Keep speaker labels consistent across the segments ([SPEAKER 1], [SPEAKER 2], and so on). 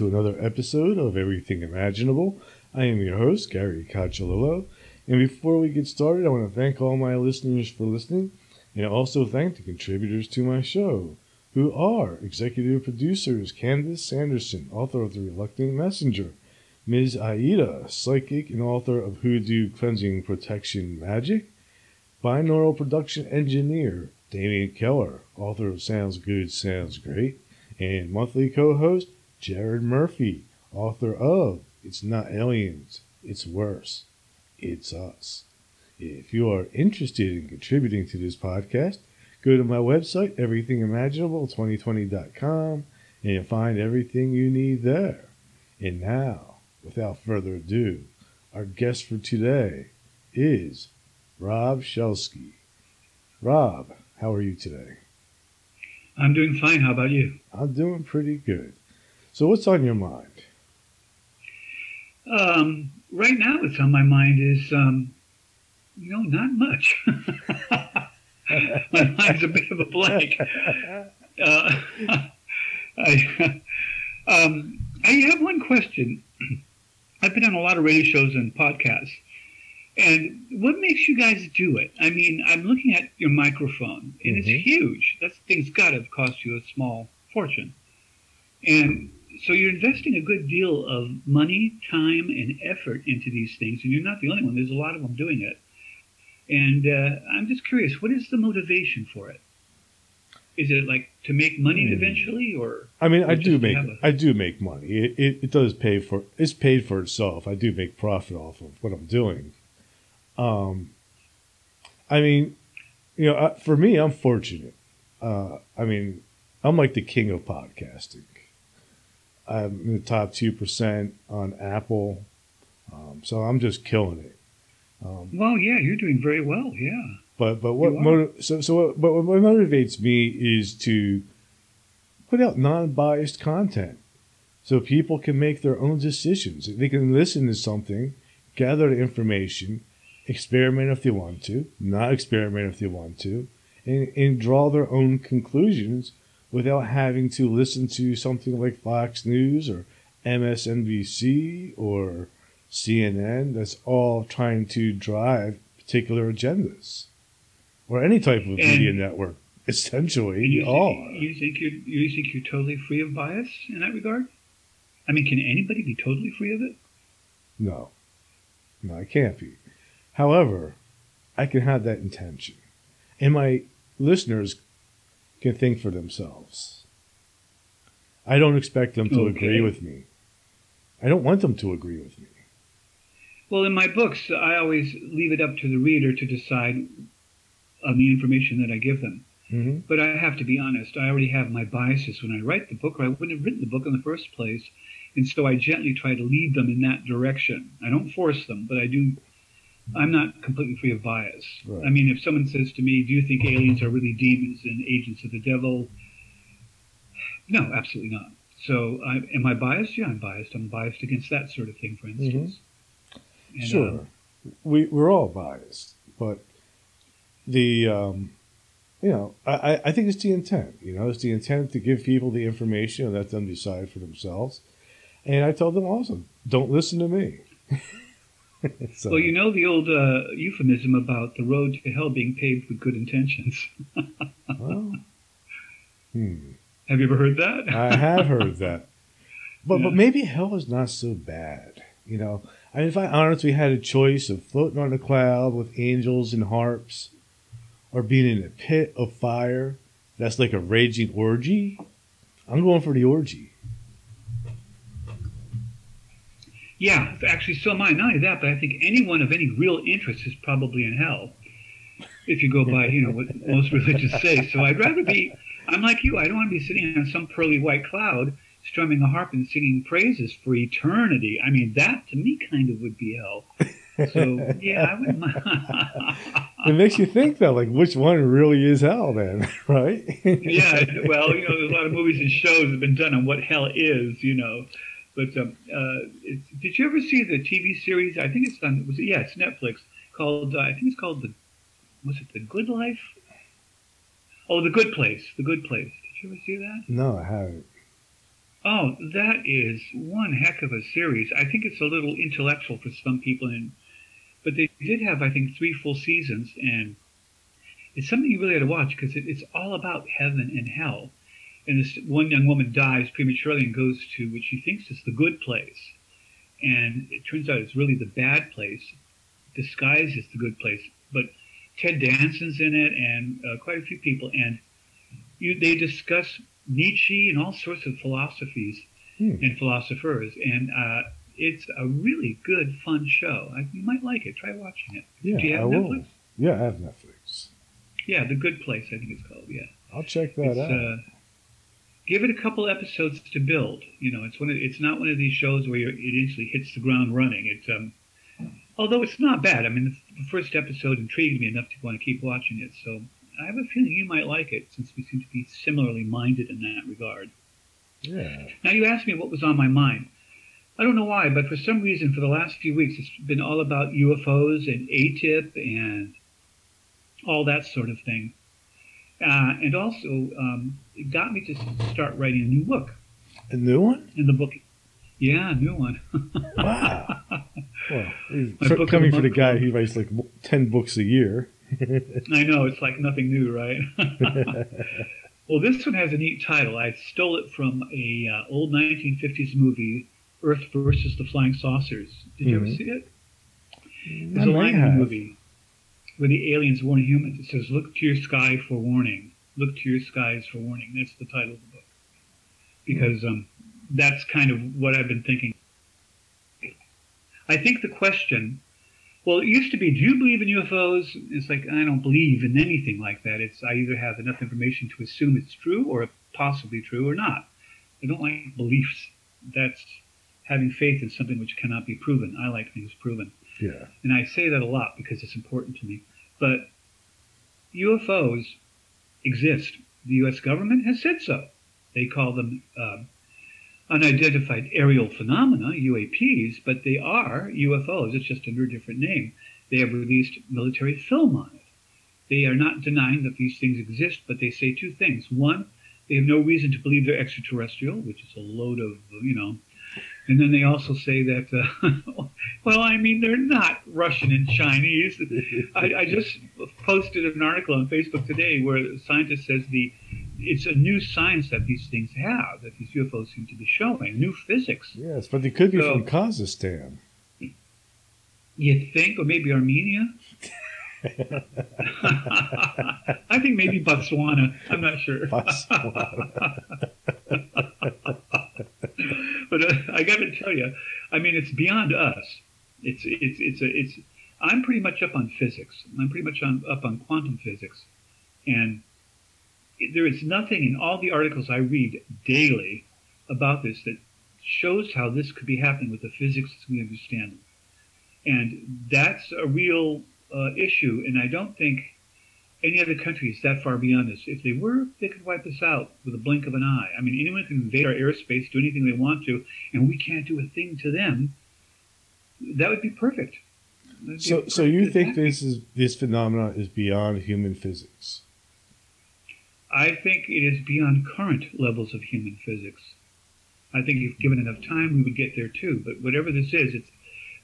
[SPEAKER 1] to another episode of Everything Imaginable. I am your host, Gary Cacciolillo. And before we get started, I want to thank all my listeners for listening and also thank the contributors to my show, who are executive producers Candace Sanderson, author of The Reluctant Messenger, Ms. Aida, psychic and author of Hoodoo Cleansing Protection Magic, binaural production engineer Damian Keller, author of Sounds Good, Sounds Great, and monthly co host Jared Murphy, author of It's Not Aliens, It's Worse, It's Us. If you are interested in contributing to this podcast, go to my website, everythingimaginable2020.com, and you'll find everything you need there. And now, without further ado, our guest for today is Rob Shelsky. Rob, how are you today?
[SPEAKER 2] I'm doing fine. How about you?
[SPEAKER 1] I'm doing pretty good. So, what's on your mind?
[SPEAKER 2] Um, right now, what's on my mind is, um, you know, not much. my mind's a bit of a blank. Uh, I, um, I have one question. I've been on a lot of radio shows and podcasts. And what makes you guys do it? I mean, I'm looking at your microphone, and mm-hmm. it's huge. That thing's got to have cost you a small fortune. And so you're investing a good deal of money, time, and effort into these things, and you're not the only one. There's a lot of them doing it. And uh, I'm just curious, what is the motivation for it? Is it like to make money mm. eventually, or?
[SPEAKER 1] I mean, I do make a... I do make money. It, it, it does pay for it's paid for itself. I do make profit off of what I'm doing. Um, I mean, you know, uh, for me, I'm fortunate. Uh, I mean, I'm like the king of podcasting. I'm in the top two percent on Apple, um, so I'm just killing it.
[SPEAKER 2] Um, well, yeah, you're doing very well. Yeah.
[SPEAKER 1] But but what motiv- so so what, but what motivates me is to put out non-biased content, so people can make their own decisions. They can listen to something, gather the information, experiment if they want to, not experiment if they want to, and, and draw their own conclusions without having to listen to something like Fox News or MSNBC or CNN that's all trying to drive particular agendas or any type of and media network. Essentially,
[SPEAKER 2] you
[SPEAKER 1] all.
[SPEAKER 2] Think, you think you're you think you're totally free of bias in that regard? I mean, can anybody be totally free of it?
[SPEAKER 1] No, no, I can't be. However, I can have that intention, and my listeners can think for themselves. I don't expect them to okay. agree with me. I don't want them to agree with me.
[SPEAKER 2] Well, in my books, I always leave it up to the reader to decide on the information that I give them. Mm-hmm. But I have to be honest, I already have my biases when I write the book, or I wouldn't have written the book in the first place. And so I gently try to lead them in that direction. I don't force them, but I do. I'm not completely free of bias. Right. I mean, if someone says to me, Do you think aliens are really demons and agents of the devil? No, absolutely not. So, I, am I biased? Yeah, I'm biased. I'm biased against that sort of thing, for instance. Mm-hmm.
[SPEAKER 1] And, sure, um, we we're all biased, but the um, you know I, I think it's the intent. You know, it's the intent to give people the information and let them decide for themselves. And I told them also, don't listen to me.
[SPEAKER 2] so, well, you know the old uh, euphemism about the road to hell being paved with good intentions. well, hmm. Have you ever heard that?
[SPEAKER 1] I have heard that. But yeah. but maybe hell is not so bad. You know, I mean, if I honestly had a choice of floating on a cloud with angels and harps, or being in a pit of fire that's like a raging orgy, I'm going for the orgy.
[SPEAKER 2] Yeah, actually, so am I. Not only that, but I think anyone of any real interest is probably in hell, if you go by, you know, what most religions say. So I'd rather be. I'm like you. I don't want to be sitting on some pearly white cloud strumming a harp and singing praises for eternity. I mean, that to me kind of would be hell. So yeah, I wouldn't mind.
[SPEAKER 1] it makes you think though, like which one really is hell then, right?
[SPEAKER 2] yeah, well, you know, there's a lot of movies and shows that have been done on what hell is, you know. But um, uh, did you ever see the TV series? I think it's on. Was it? Yeah, it's Netflix. Called uh, I think it's called the. Was it the Good Life? Oh, the Good Place. The Good Place. Did you ever see that?
[SPEAKER 1] No, I haven't.
[SPEAKER 2] Oh, that is one heck of a series. I think it's a little intellectual for some people, and but they did have, I think, three full seasons, and it's something you really got to watch because it, it's all about heaven and hell. And this one young woman dies prematurely and goes to what she thinks is the good place, and it turns out it's really the bad place, disguised as the good place. But Ted Danson's in it, and uh, quite a few people, and you, they discuss Nietzsche and all sorts of philosophies
[SPEAKER 1] Hmm.
[SPEAKER 2] and philosophers, and uh, it's a really good, fun show. I, you might like it. Try watching it.
[SPEAKER 1] Yeah,
[SPEAKER 2] Do you have
[SPEAKER 1] I will.
[SPEAKER 2] Netflix?
[SPEAKER 1] Yeah, I have Netflix.
[SPEAKER 2] Yeah, The Good Place, I think it's called. Yeah,
[SPEAKER 1] I'll check that
[SPEAKER 2] it's,
[SPEAKER 1] out.
[SPEAKER 2] uh, give it a couple episodes to build. You know, it's one. Of, it's not one of these shows where you're, it instantly hits the ground running. It's um, although it's not bad. I mean, the, the first episode intrigued me enough to want to keep watching it. So I have a feeling you might like it, since we seem to be similarly minded in that regard.
[SPEAKER 1] yeah.
[SPEAKER 2] Now, you asked me what was on my mind. I don't know why, but for some reason, for the last few weeks, it's been all about UFOs and AATIP and all that sort of thing. Uh, and also, um, it got me to start writing a new book.
[SPEAKER 1] A new one?
[SPEAKER 2] And the book, yeah, a new one.
[SPEAKER 1] Wow. well, coming for the guy who writes like ten books a year.
[SPEAKER 2] I know, it's like nothing new, right? well, this one has a neat title. I stole it from a uh, old 1950s movie, Earth versus the Flying Saucers. Did you ever
[SPEAKER 1] Mhm.
[SPEAKER 2] see it?
[SPEAKER 1] I
[SPEAKER 2] There's a line in the movie where the aliens warn humans. It says, "Look to your sky for warning. Look to your skies for warning." That's the title of the book because um, that's kind of what I've been thinking. I think the question, well, it used to be, "Do you believe in UFOs?" It's like I don't believe in anything like that. It's I either have enough information to assume it's true or possibly true or not. I don't like beliefs. That's having faith in something which cannot be proven. I like things proven.
[SPEAKER 1] Yeah.
[SPEAKER 2] And I say that a lot because it's important to me. But UFOs exist. The U.S. government has said so. They call them um unidentified aerial phenomena, UAPs, but they are UFOs. It's just under a different name. They have released military film on it. They are not denying that these things exist, but they say two things. One, they have no reason to believe they're extraterrestrial, which is a load of, you know. And then they also say that, uh, well, I mean, they're not Russian and Chinese. I, I just posted an article on Facebook today where a scientist says the it's a new science that these things have, that these UFOs seem to be showing, new physics.
[SPEAKER 1] Yes, but they could be
[SPEAKER 2] So-
[SPEAKER 1] from Kazakhstan.
[SPEAKER 2] You think, or maybe Armenia? I think maybe Botswana. I'm not sure. but uh, I got to tell you, I mean, it's beyond us. It's it's it's a, it's. I'm pretty much up on physics. I'm pretty much on, up on quantum physics, and there is nothing in all the articles I read daily about this that shows how this could be happening with the physics we understand. And that's a real uh, issue, and I don't think any other country is that far beyond us. If they were, they could wipe us out with a blink of an eye. I mean, anyone can invade our airspace, do anything they want to, and we can't do a thing to them. That would be perfect. Be
[SPEAKER 1] So,
[SPEAKER 2] a
[SPEAKER 1] so you
[SPEAKER 2] perfect-
[SPEAKER 1] think this is this phenomenon is beyond human physics?
[SPEAKER 2] I think it is beyond current levels of human physics. I think if given enough time, we would get there too. But whatever this is, it's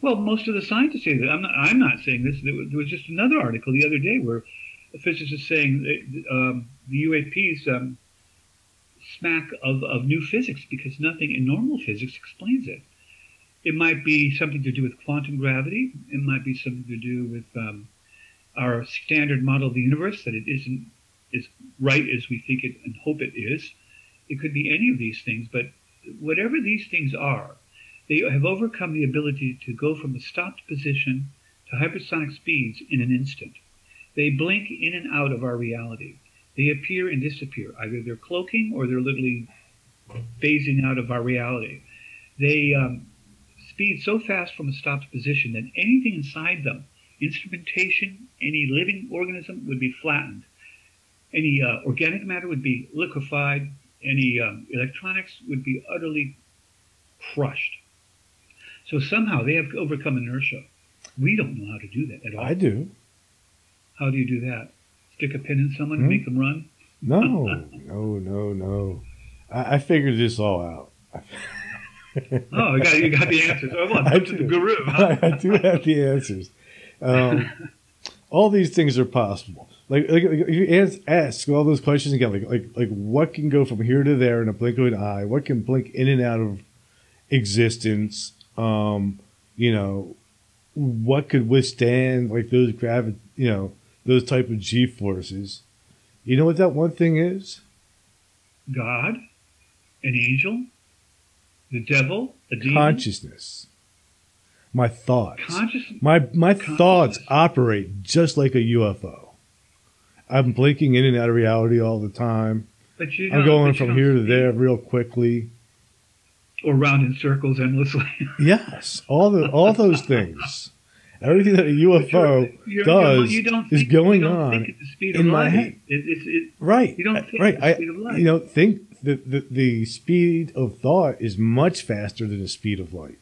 [SPEAKER 2] well, most of the scientists say that. I'm not. I'm not saying this. There was just another article the other day where a physicist is saying that um, the UAPs um, smack of, of new physics because nothing in normal physics explains it. It might be something to do with quantum gravity. It might be something to do with um, our standard model of the universe that it isn't as right as we think it and hope it is. It could be any of these things, but whatever these things are, they have overcome the ability to go from a stopped position to hypersonic speeds in an instant. They blink in and out of our reality. They appear and disappear. Either they're cloaking or they're literally phasing out of our reality. They um, speed so fast from a stopped position that anything inside them, instrumentation, any living organism, would be flattened. Any uh, organic matter would be liquefied. Any um, electronics would be utterly crushed. So somehow they have overcome inertia. We don't know how to do that at all.
[SPEAKER 1] I do.
[SPEAKER 2] How do you do that? Stick a pin in someone
[SPEAKER 1] Hmm?
[SPEAKER 2] and make them run?
[SPEAKER 1] No, no, no, no. I, I figured this all out.
[SPEAKER 2] oh, you got, you got the answers. Oh, well, I to the guru. Huh?
[SPEAKER 1] I, I do have the answers. Um, all these things are possible. Like, like, like you ask, ask all those questions again. Like, like, like, what can go from here to there in a blink of an eye? What can blink in and out of existence? Um, you know, what could withstand like those gravi- you know, those type of G forces? You know what that one thing is?
[SPEAKER 2] God, an angel, the devil, a demon.
[SPEAKER 1] Consciousness. My thoughts.
[SPEAKER 2] Consciousness.
[SPEAKER 1] My my thoughts operate just like a UFO. I'm blinking in and out of reality all the time.
[SPEAKER 2] But you
[SPEAKER 1] I'm going from here to there real quickly.
[SPEAKER 2] Or round in circles endlessly.
[SPEAKER 1] yes, all the all those things. Everything that a UFO you're, you're, does you think, is going on in my head.
[SPEAKER 2] It, it, it,
[SPEAKER 1] right.
[SPEAKER 2] You don't think
[SPEAKER 1] right.
[SPEAKER 2] I, You
[SPEAKER 1] know, think the, the the speed of thought is much faster than the speed of light.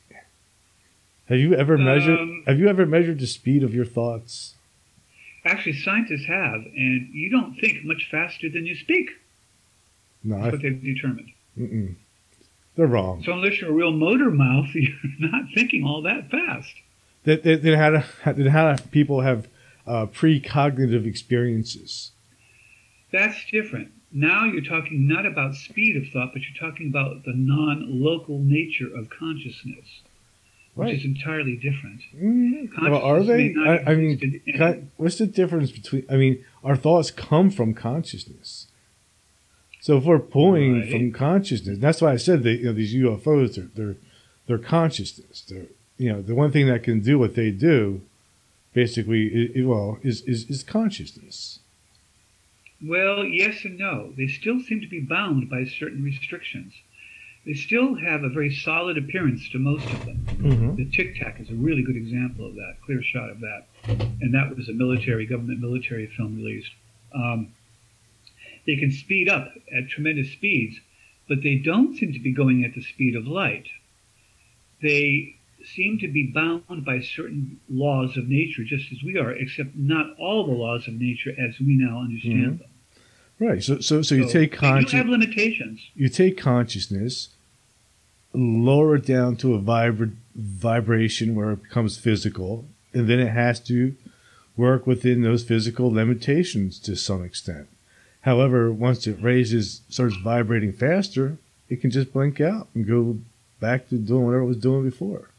[SPEAKER 1] Have you ever measured? Um, have you ever measured the speed of your thoughts?
[SPEAKER 2] Actually, scientists have, and you don't think much faster than you speak.
[SPEAKER 1] No,
[SPEAKER 2] that's I, what they've determined.
[SPEAKER 1] Mm-mm. They're wrong.
[SPEAKER 2] So unless you're a real motor mouth, you're not thinking all that fast.
[SPEAKER 1] That that, that how to, how people have uh, precognitive experiences.
[SPEAKER 2] That's different. Now you're talking not about speed of thought, but you're talking about the non-local nature of consciousness
[SPEAKER 1] right.
[SPEAKER 2] which is entirely different.
[SPEAKER 1] Mm-hmm. Well, are they? I, I mean, what's the difference between? I mean, our thoughts come from consciousness. So if we're pulling right. from consciousness, that's why I said that you know these UFOs are they're they're consciousness. They're you know the one thing that can do what they do, basically, it, it, well, is, is is consciousness.
[SPEAKER 2] Well, yes and no. They still seem to be bound by certain restrictions they still have a very solid appearance to most of them. Mm-hmm. The Tic Tac is a really good example of that, clear shot of that. And that was a military, government military film released. Um, they can speed up at tremendous speeds, but they don't seem to be going at the speed of light. They seem to be bound by certain laws of nature, just as we are, except not all the laws of nature as we now understand mm-hmm. them.
[SPEAKER 1] Right. So, so, so you so take consciousness.
[SPEAKER 2] You have limitations.
[SPEAKER 1] You take consciousness, lower it down to a vibra- vibration where it becomes physical, and then it has to work within those physical limitations to some extent. However, once it raises, starts vibrating faster, it can just blink out and go back to doing whatever it was doing before.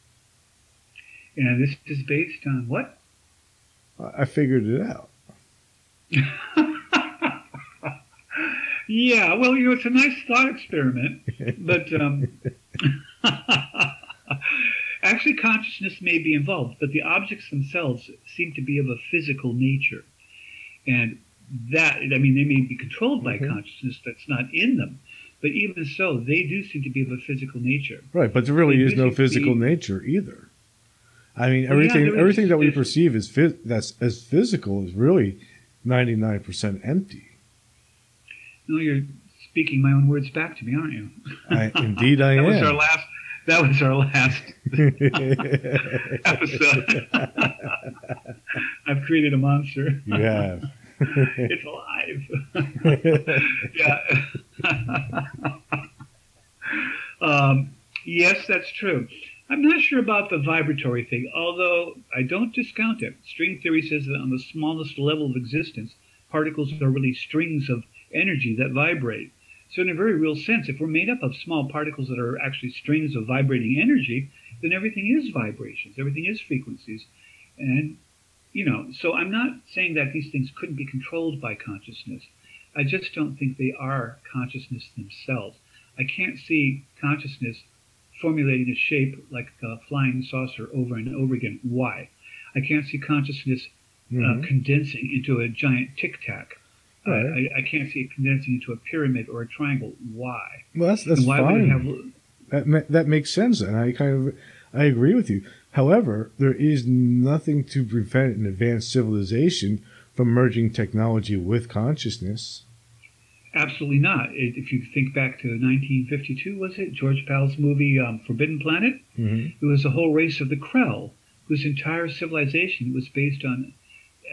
[SPEAKER 2] And this is based on what?
[SPEAKER 1] I figured it out.
[SPEAKER 2] Yeah, well, you know, it's a nice thought experiment, but um, actually, consciousness may be involved, but the objects themselves seem to be of a physical nature, and that I mean, they may be controlled by mm-hmm. consciousness that's not in them, but even so, they do seem to be of a physical nature.
[SPEAKER 1] Right, but there really they is no physical be, nature either. I mean, everything yeah, everything that we perceive as phys- that's as physical is really ninety nine percent empty.
[SPEAKER 2] No, you're speaking my own words back to me, aren't you?
[SPEAKER 1] I, indeed, I am.
[SPEAKER 2] that
[SPEAKER 1] am.
[SPEAKER 2] Was our last, that was our last episode. I've created a monster.
[SPEAKER 1] You have.
[SPEAKER 2] it's alive. yeah. um, yes, that's true. I'm not sure about the vibratory thing, although I don't discount it. String theory says that on the smallest level of existence, particles are really strings of energy that vibrate. So, in a very real sense, if we're made up of small particles that are actually strings of vibrating energy, then everything is vibrations, everything is frequencies. And, you know, so I'm not saying that these things couldn't be controlled by consciousness. I just don't think they are consciousness themselves. I can't see consciousness formulating a shape like a flying saucer over and over again. Why? I can't see consciousness uh, mm-hmm. condensing into a giant tic tac. Right. I, I, can't see it condensing into a pyramid or a triangle. Why?
[SPEAKER 1] Well, that's that's fine. Have... that that makes sense, and I kind of I agree with you. However, there is nothing to prevent an advanced civilization from merging technology with consciousness.
[SPEAKER 2] Absolutely not. If you think back to 1952, was it George Pal's movie um, Forbidden Planet? Mm-hmm. It was a whole race of the Krell, whose entire civilization was based on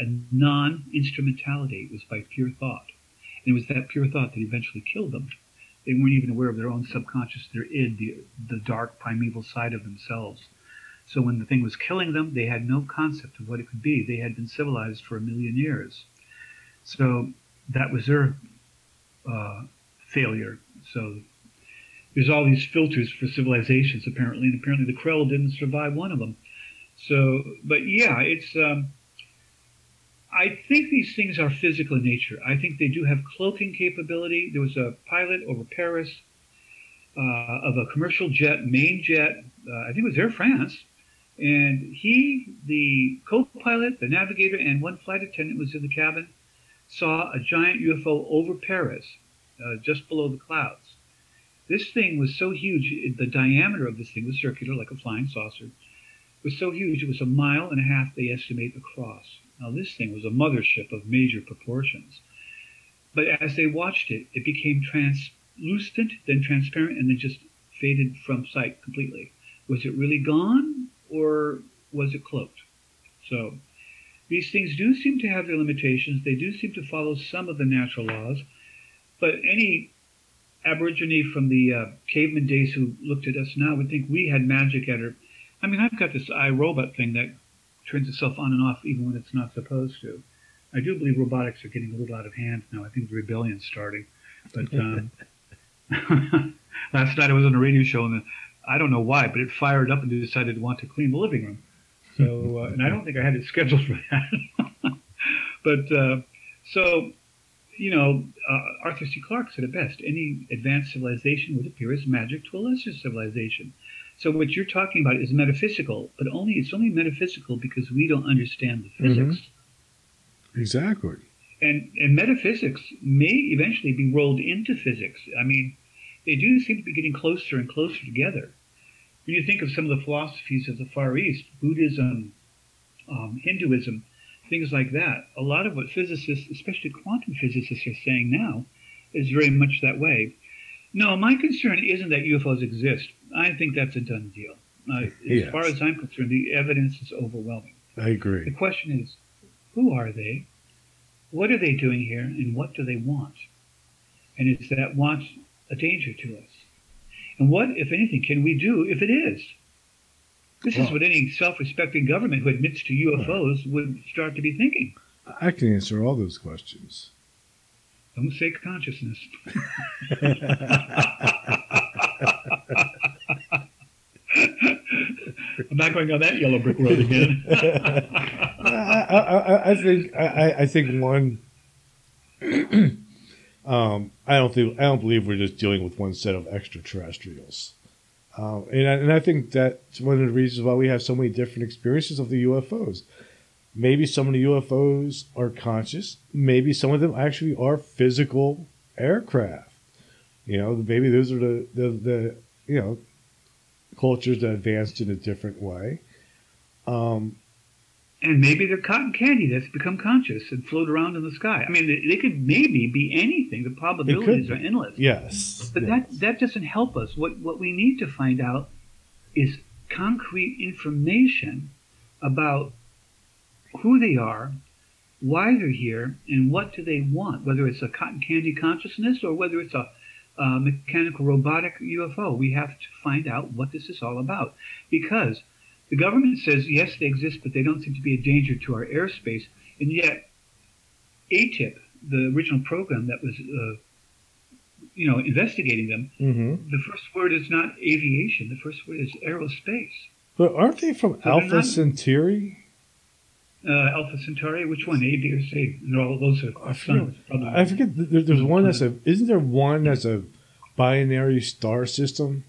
[SPEAKER 2] a non instrumentality. It was by pure thought. And it was that pure thought that eventually killed them. They weren't even aware of their own subconscious, their id, the, the dark primeval side of themselves. So when the thing was killing them, they had no concept of what it could be. They had been civilized for a million years. So that was their uh, failure. So there's all these filters for civilizations apparently, and apparently the Krell didn't survive one of them. So, but yeah, it's. Um, I think these things are physical in nature. I think they do have cloaking capability. There was a pilot over Paris uh, of a commercial jet, main jet. Uh, I think it was Air France, and he, the co-pilot, the navigator, and one flight attendant was in the cabin. Saw a giant UFO over Paris, uh, just below the clouds. This thing was so huge. The diameter of this thing was circular, like a flying saucer. Was so huge. It was a mile and a half, they estimate, across. Now, this thing was a mothership of major proportions. But as they watched it, it became translucent, then transparent, and then just faded from sight completely. Was it really gone, or was it cloaked? So, these things do seem to have their limitations. They do seem to follow some of the natural laws. But any Aborigine from the uh, caveman days who looked at us now would think we had magic at our. I mean, I've got this iRobot thing that turns itself on and off even when it's not supposed to. I do believe robotics are getting a little out of hand now. I think the rebellion's starting. But um, last night I was on a radio show and I don't know why, but it fired up and decided to want to clean the living room. So, uh, and I don't think I had it scheduled for that. but uh, so, you know, uh, Arthur C. Clarke said it best: any advanced civilization would appear as magic to a lesser civilization. So what you're talking about is metaphysical, but only it's only metaphysical because we don't understand the physics.
[SPEAKER 1] Mm-hmm. Exactly.
[SPEAKER 2] And and metaphysics may eventually be rolled into physics. I mean, they do seem to be getting closer and closer together. When you think of some of the philosophies of the Far East, Buddhism, um, Hinduism, things like that, a lot of what physicists, especially quantum physicists, are saying now is very much that way. No, my concern isn't that UFOs exist. I think that's a done deal. Uh, as yes. far as I'm concerned, the evidence is overwhelming.
[SPEAKER 1] I agree.
[SPEAKER 2] The question is, who are they? What are they doing here? And what do they want? And is that want a danger to us? And what, if anything, can we do if it is? This well, is what any self-respecting government who admits to UFOs would start to be thinking.
[SPEAKER 1] I can answer all those questions.
[SPEAKER 2] Don't say consciousness. I'm not going on that yellow brick road again.
[SPEAKER 1] I, I, I, think I, I think one. um, I don't think I don't believe we're just dealing with one set of extraterrestrials, um, and I, and I think that's one of the reasons why we have so many different experiences of the UFOs. Maybe some of the UFOs are conscious. Maybe some of them actually are physical aircraft. You know, maybe those are the, the, the you know cultures that advanced in a different way. Um,
[SPEAKER 2] and maybe they're cotton candy that's become conscious and float around in the sky. I mean, they, they could maybe be anything. The probabilities are endless.
[SPEAKER 1] Yes,
[SPEAKER 2] but
[SPEAKER 1] yes.
[SPEAKER 2] that that doesn't help us. What what we need to find out is concrete information about who they are, why they're here, and what do they want. Whether it's a cotton candy consciousness or whether it's a uh, mechanical robotic UFO. We have to find out what this is all about because the government says yes, they exist, but they don't seem to be a danger to our airspace, and yet AATIP, the original program that was uh, you know investigating them,
[SPEAKER 1] mm-hmm.
[SPEAKER 2] the first word is not aviation. The first word is aerospace.
[SPEAKER 1] But aren't they from so Alpha not, Centauri?
[SPEAKER 2] Uh, Alpha Centauri, which one? A, B, or C? all those are I forget,
[SPEAKER 1] I forget there, there's one that's a. Isn't there one that's a binary star system?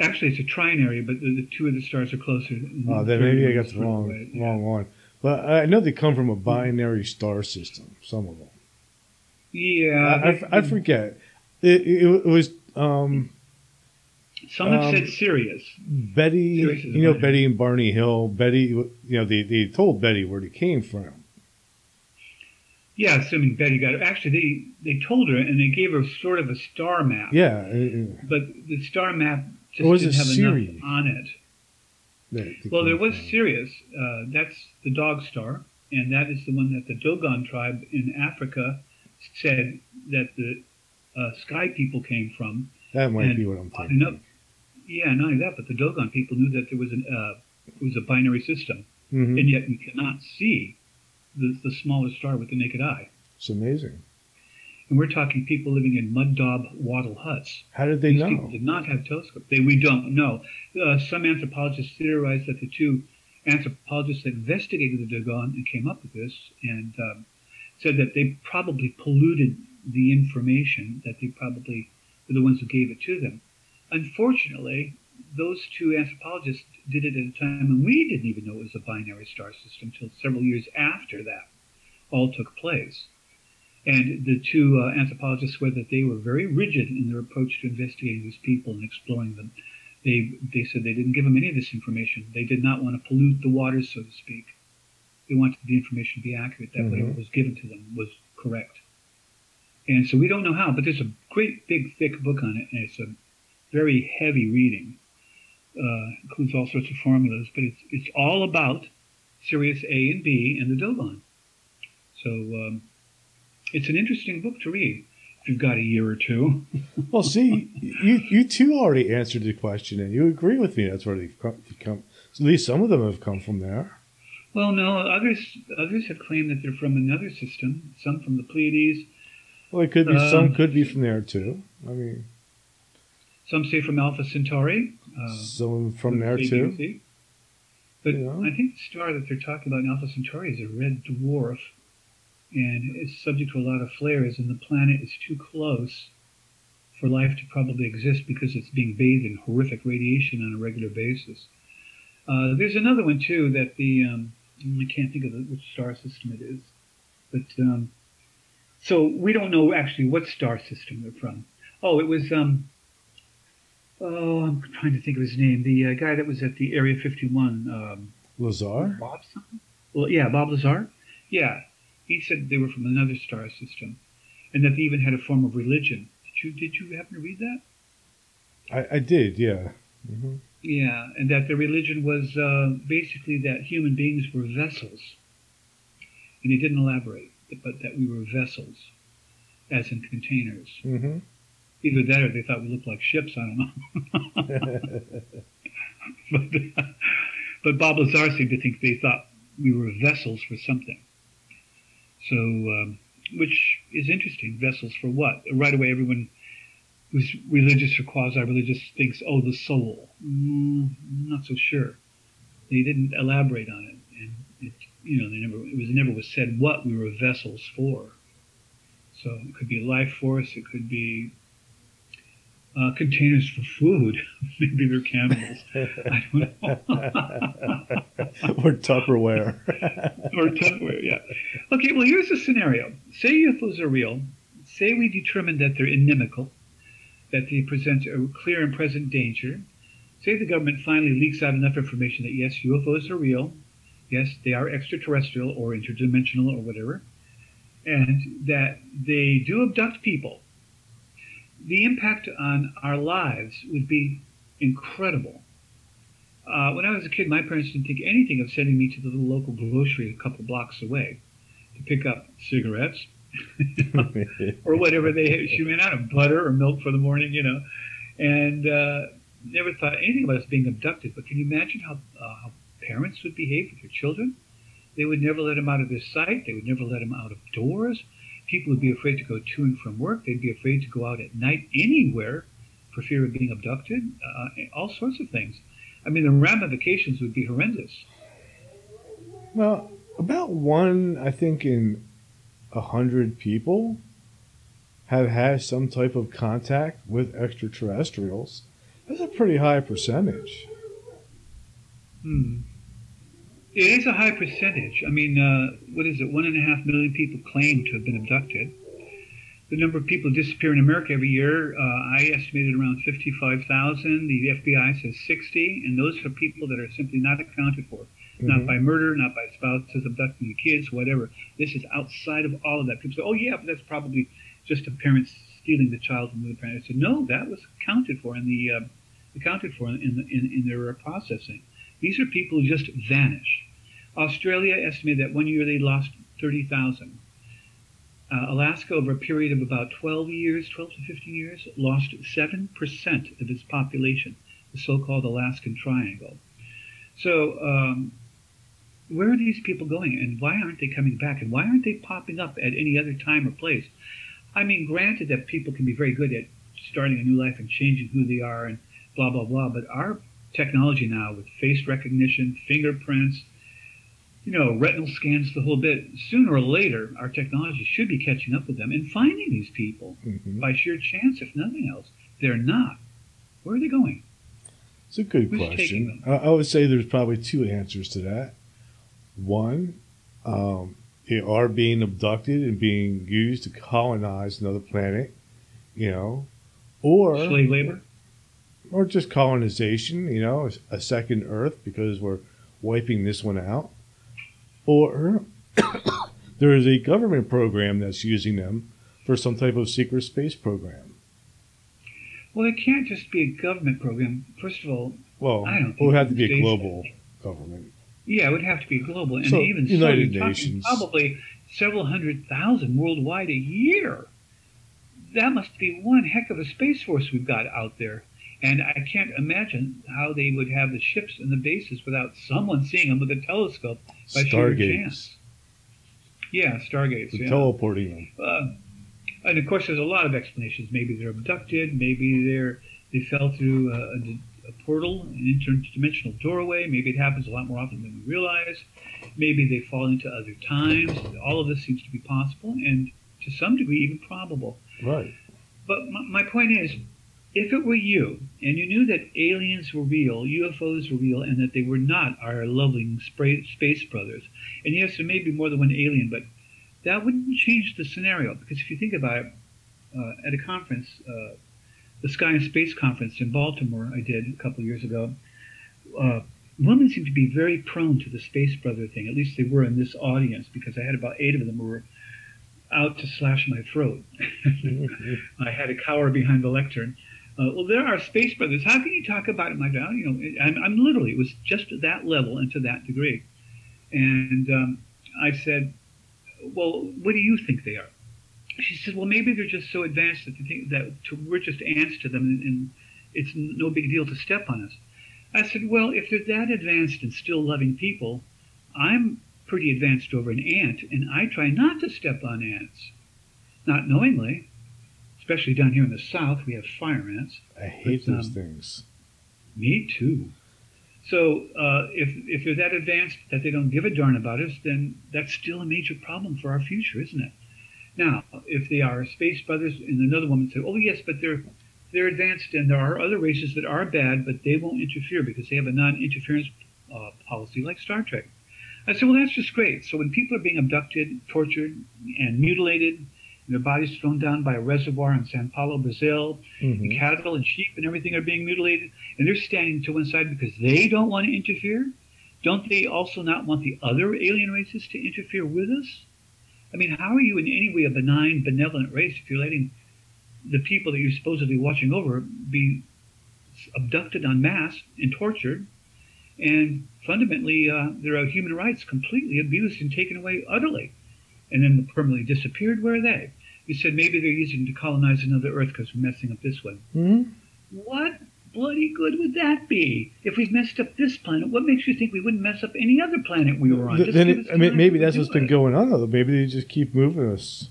[SPEAKER 2] Actually, it's a trinary, but the, the two of the stars are closer.
[SPEAKER 1] Oh, then maybe I got the wrong wrong one. But I know they come from a binary star system. Some of them.
[SPEAKER 2] Yeah,
[SPEAKER 1] I, I, I forget. It, it, was. Um,
[SPEAKER 2] some have um, said Sirius.
[SPEAKER 1] Betty, Sirius you know Betty and Barney Hill. Betty, you know they, they told Betty where it came from.
[SPEAKER 2] Yeah, assuming Betty got it. Actually, they they told her and they gave her sort of a star map.
[SPEAKER 1] Yeah,
[SPEAKER 2] but the star map just was didn't have Sirius? enough on it. well, there was Sirius. Uh, that's the dog star, and that is the one that the Dogon tribe in Africa said that the uh, sky people came from.
[SPEAKER 1] That might
[SPEAKER 2] And
[SPEAKER 1] be what I'm
[SPEAKER 2] oddly
[SPEAKER 1] thinking.
[SPEAKER 2] enough, yeah, not only that, but the Dogon people knew that there was an uh, it was a binary system,
[SPEAKER 1] Mhm.
[SPEAKER 2] and yet we cannot see the, the smallest star with the naked eye.
[SPEAKER 1] It's amazing.
[SPEAKER 2] And we're talking people living in mud daub wattle huts.
[SPEAKER 1] How did they
[SPEAKER 2] These people did not have telescopes. They, we don't know. Uh, some anthropologists theorized that the two anthropologists that investigated the Dogon and came up with this and um, said that they probably polluted the information, that they probably were the ones who gave it to them. Unfortunately, those two anthropologists did it at a time when we didn't even know it was a binary star system until several years after that all took place. And the two uh, anthropologists swear that they were very rigid in their approach to investigating these people and exploring them. They, they said they didn't give them any of this information. They did not want to pollute the waters, so to speak. They wanted the information to be accurate, that whatever
[SPEAKER 1] Mhm.
[SPEAKER 2] was given to them was correct. And so we don't know how, but there's a great, big, thick book on it, and it's a very heavy reading. Uh, includes all sorts of formulas, but it's, it's all about Sirius A and B and the Dogon. So um, it's an interesting book to read if you've got a year or two.
[SPEAKER 1] Well, see, you you two already answered the question, and you agree with me. That's where they've come. come at least some of them have come from there.
[SPEAKER 2] Well, no, others others have claimed that they're from another system. Some from the Pleiades.
[SPEAKER 1] Well, it could be
[SPEAKER 2] Um,
[SPEAKER 1] some could be from there too. I mean,
[SPEAKER 2] Some say from Alpha Centauri. Uh,
[SPEAKER 1] some from there too.
[SPEAKER 2] But
[SPEAKER 1] Yeah.
[SPEAKER 2] I think the star that they're talking about in Alpha Centauri is a red dwarf, and it's subject to a lot of flares, and the planet is too close for life to probably exist because it's being bathed in horrific radiation on a regular basis. Uh, there's another one too that the um, I can't think of the, which star system it is, but um, so we don't know actually what star system they're from. Oh, it was um, oh, I'm trying to think of his name. The uh, guy that was at the Area 51. Um,
[SPEAKER 1] Lazar.
[SPEAKER 2] Bob something? Well, yeah, Bob Lazar. Yeah, he said they were from another star system, and that they even had a form of religion. Did you did you happen to read that?
[SPEAKER 1] I, I did, yeah. hmm
[SPEAKER 2] Yeah, and that the religion was uh, basically that human beings were vessels, and he didn't elaborate, but that we were vessels, as in containers.
[SPEAKER 1] hmm
[SPEAKER 2] Either that, or they thought we looked like ships. I don't know. but, but Bob Lazar seemed to think they thought we were vessels for something. So, um, which is interesting. Vessels for what? Right away, everyone who's religious or quasi-religious thinks, "Oh, the soul." Mm, not so sure. They didn't elaborate on it, and it, you know, they never. It was never was said what we were vessels for. So it could be life force. It could be uh, containers for food. Maybe they're cannibals. I don't know.
[SPEAKER 1] or Tupperware.
[SPEAKER 2] or Tupperware, yeah. Okay, well, here's a scenario. Say UFOs are real. Say we determine that they're inimical, that they present a clear and present danger. Say the government finally leaks out enough information that yes, UFOs are real. Yes, they are extraterrestrial or interdimensional or whatever. And that they do abduct people. The impact on our lives would be incredible. Uh, when I was a kid, my parents didn't think anything of sending me to the little local grocery a couple blocks away to pick up cigarettes or whatever they she ran out of butter or milk for the morning, you know, and uh, never thought anything about us being abducted. But can you imagine how, uh, how parents would behave with their children? They would never let them out of their sight. They would never let them out of doors. People would be afraid to go to and from work. They'd be afraid to go out at night anywhere for fear of being abducted. Uh, all sorts of things. I mean, the ramifications would be horrendous.
[SPEAKER 1] well, about one, I think, in a hundred people have had some type of contact with extraterrestrials. That's a pretty high percentage.
[SPEAKER 2] Hmm. It is a high percentage. I mean, uh, what is it? One and a half million people claim to have been abducted. The number of people who disappear in America every year, uh, I estimated around 55,000. The FBI says 60, and those are people that are simply not accounted for. Not
[SPEAKER 1] Mhm.
[SPEAKER 2] by murder, not by spouses abducting the kids, whatever. This is outside of all of that. People say, oh, yeah, but that's probably just a parent stealing the child from the parent. I said, no, that was accounted for in the uh, accounted for in, the, in, in their processing. These are people who just vanish. Australia estimated that one year they lost 30,000. uh, Alaska, over a period of about 12 years, 12 to 15 years, lost 7% of its population, the so-called Alaskan Triangle. So, um, where are these people going, and why aren't they coming back, and why aren't they popping up at any other time or place? I mean, granted that people can be very good at starting a new life and changing who they are and blah, blah, blah, but our technology now with face recognition, fingerprints, you know, retinal scans, the whole bit, sooner or later, our technology should be catching up with them and finding these people
[SPEAKER 1] Mhm.
[SPEAKER 2] by sheer chance, if nothing else. They're not. Where are they going?
[SPEAKER 1] It's a good
[SPEAKER 2] Who's
[SPEAKER 1] question. I, I would say there's probably two answers to that. One, um, they are being abducted and being used to colonize another planet, you know, or
[SPEAKER 2] Slave labor?
[SPEAKER 1] Or just colonization, you know, a, second Earth because we're wiping this one out, or there is a government program that's using them for some type of secret space program.
[SPEAKER 2] Well, it can't just be a government program. First of all,
[SPEAKER 1] Well,
[SPEAKER 2] I don't
[SPEAKER 1] it would have to be a global government.
[SPEAKER 2] yeah, it would have to be global. And
[SPEAKER 1] So,
[SPEAKER 2] even
[SPEAKER 1] United
[SPEAKER 2] so,
[SPEAKER 1] Nations.
[SPEAKER 2] probably several hundred thousand worldwide a year. That must be one heck of a space force we've got out there. And I can't imagine how they would have the ships and the bases without someone seeing them with a telescope by sheer chance. Yeah, stargates. Yeah.
[SPEAKER 1] teleporting them.
[SPEAKER 2] Uh, and of course, there's a lot of explanations. Maybe they're abducted. Maybe they're they fell through a, a, a portal, an interdimensional doorway. Maybe it happens a lot more often than we realize. Maybe they fall into other times. All of this seems to be possible, and to some degree, even probable.
[SPEAKER 1] Right.
[SPEAKER 2] But my, my point is, if it were you, and you knew that aliens were real, UFOs were real, and that they were not our loving space brothers, and yes, there may be more than one alien, but that wouldn't change the scenario because if you think about it, uh, at a conference, uh, the Sky and Space Conference in Baltimore, I did a couple of years ago. Uh, women seem to be very prone to the space brother thing. At least they were in this audience because I had about eight of them who were out to slash my throat. I had to cower behind the lectern. Uh, well, there are space brothers. How can you talk about it like that? You know, I'm, I'm literally, it was just that level and to that degree. And um, I said, well, what do you think they are? She said, well, maybe they're just so advanced that they think that to, we're just ants to them and, and it's no big deal to step on us. I said, well, if they're that advanced and still loving people, I'm pretty advanced over an ant, and I try not to step on ants. Not knowingly, especially down here in the south, we have fire ants.
[SPEAKER 1] I hate
[SPEAKER 2] But,
[SPEAKER 1] those
[SPEAKER 2] um,
[SPEAKER 1] things.
[SPEAKER 2] Me too. So uh, if if they're that advanced that they don't give a darn about us, then that's still a major problem for our future, isn't it? Now, if they are space brothers, and another woman said, "Oh yes, but they're they're advanced, and there are other races that are bad, but they won't interfere because they have a non-interference uh, policy like Star Trek." I said, "Well, that's just great. So when people are being abducted, tortured, and mutilated, their bodies thrown down by a reservoir in Sao Paulo, Brazil,
[SPEAKER 1] Mhm.
[SPEAKER 2] and cattle and sheep and everything are being mutilated, and they're standing to one side because they don't want to interfere? Don't they also not want the other alien races to interfere with us? I mean, how are you in any way a benign, benevolent race if you're letting the people that you're supposedly watching over be abducted en masse and tortured, and fundamentally uh, their human rights completely abused and taken away utterly, and then permanently disappeared? Where are they? You said maybe they're using to colonize another Earth because we're messing up this one.
[SPEAKER 1] Mhm.
[SPEAKER 2] What bloody good would that be? If we've messed up this planet, what makes you think we wouldn't mess up any other planet we were on?
[SPEAKER 1] Th- then it, I mean, maybe that's what's been
[SPEAKER 2] it.
[SPEAKER 1] going on. Though maybe they just keep moving us.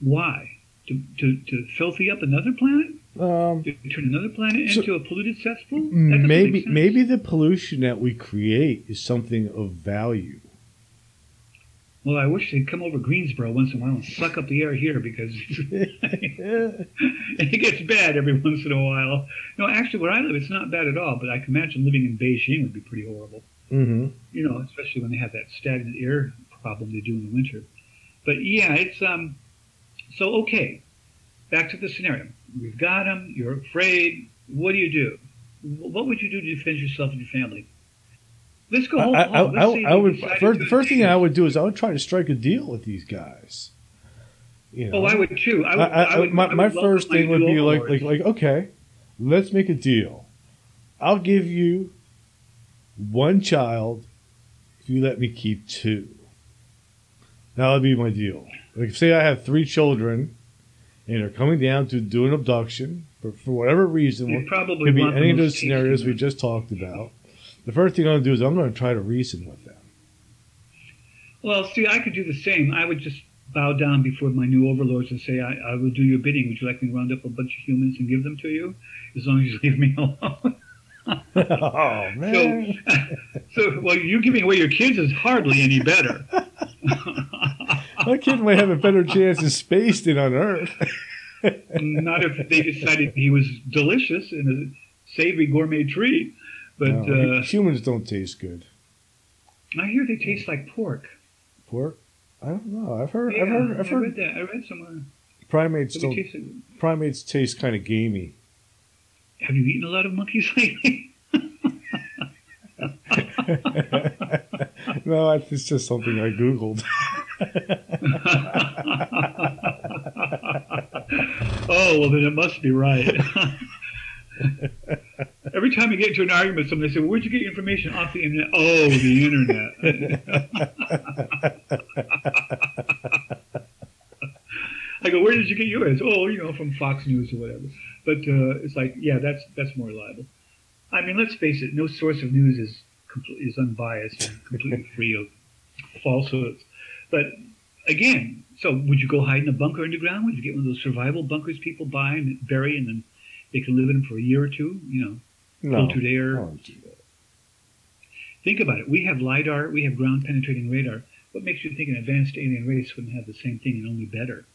[SPEAKER 2] Why? To, to, to filthy up another planet?
[SPEAKER 1] Um,
[SPEAKER 2] To turn another planet
[SPEAKER 1] So-
[SPEAKER 2] into a polluted cesspool?
[SPEAKER 1] Maybe maybe the pollution that we create is something of value.
[SPEAKER 2] Well, I wish they'd come over Greensboro once in a while and suck up the air here because it gets bad every once in a while. No, actually, where I live, it's not bad at all. But I can imagine living in Beijing would be pretty horrible.
[SPEAKER 1] hmm
[SPEAKER 2] you know, especially when they have that stagnant air problem they do in the winter. But yeah, it's um. So okay, back to the scenario. We've got them. You're afraid. What do you do? What would you do to defend yourself and your family? Let's go.
[SPEAKER 1] I, I, I,
[SPEAKER 2] say
[SPEAKER 1] I
[SPEAKER 2] they
[SPEAKER 1] would first, the first thing I would do is I would try to strike a deal with these guys. You know,
[SPEAKER 2] Oh, I would too. I
[SPEAKER 1] I,
[SPEAKER 2] would.
[SPEAKER 1] I,
[SPEAKER 2] I would
[SPEAKER 1] my,
[SPEAKER 2] I would
[SPEAKER 1] my first thing would be like, like, like, okay, let's make a deal. I'll give you one child if you let me keep two. That would be my deal. Like, say I have three children, and they're coming down to do an abduction for, for whatever reason. It
[SPEAKER 2] probably
[SPEAKER 1] could be any of those scenarios we just talked about. The first thing I'm going to do is I'm going to try to reason with them.
[SPEAKER 2] Well, see, I could do the same. I would just bow down before my new overlords and say, I, I will do your bidding. Would you like me to round up a bunch of humans and give them to you? As long as you leave me alone.
[SPEAKER 1] oh man!
[SPEAKER 2] so, well, you giving away your kids is hardly any better.
[SPEAKER 1] My kid might have a better chance in space than on Earth.
[SPEAKER 2] Not if they decided he was delicious and a savory gourmet treat. But
[SPEAKER 1] No,
[SPEAKER 2] uh,
[SPEAKER 1] humans don't taste good.
[SPEAKER 2] I hear they taste like pork.
[SPEAKER 1] Pork? I don't know. I've heard.
[SPEAKER 2] Yeah,
[SPEAKER 1] I've heard. I've
[SPEAKER 2] I
[SPEAKER 1] heard
[SPEAKER 2] read that. I read somewhere.
[SPEAKER 1] primates don't.
[SPEAKER 2] tasted,
[SPEAKER 1] Primates taste kind of gamey.
[SPEAKER 2] have you eaten a lot of monkeys lately?
[SPEAKER 1] no, it's just something I googled.
[SPEAKER 2] oh, well, then it must be right. Every time you get into an argument with someone, they say, well, Where'd you get your information? Off the internet. Oh, the internet. I go, Where did you get yours? Oh, you know, from Fox News or whatever. But uh, it's like, yeah, that's that's more reliable. I mean, let's face it, no source of news is, complete, is unbiased and completely free of falsehoods. But again, so would you go hide in a bunker underground? Would you get one of those survival bunkers people buy and bury and then they can live in them for a year or two? You know,
[SPEAKER 1] No,
[SPEAKER 2] filtered air.
[SPEAKER 1] don't do that.
[SPEAKER 2] Think about it. We have LIDAR, we have ground penetrating radar. What makes you think an advanced alien race wouldn't have the same thing and only better?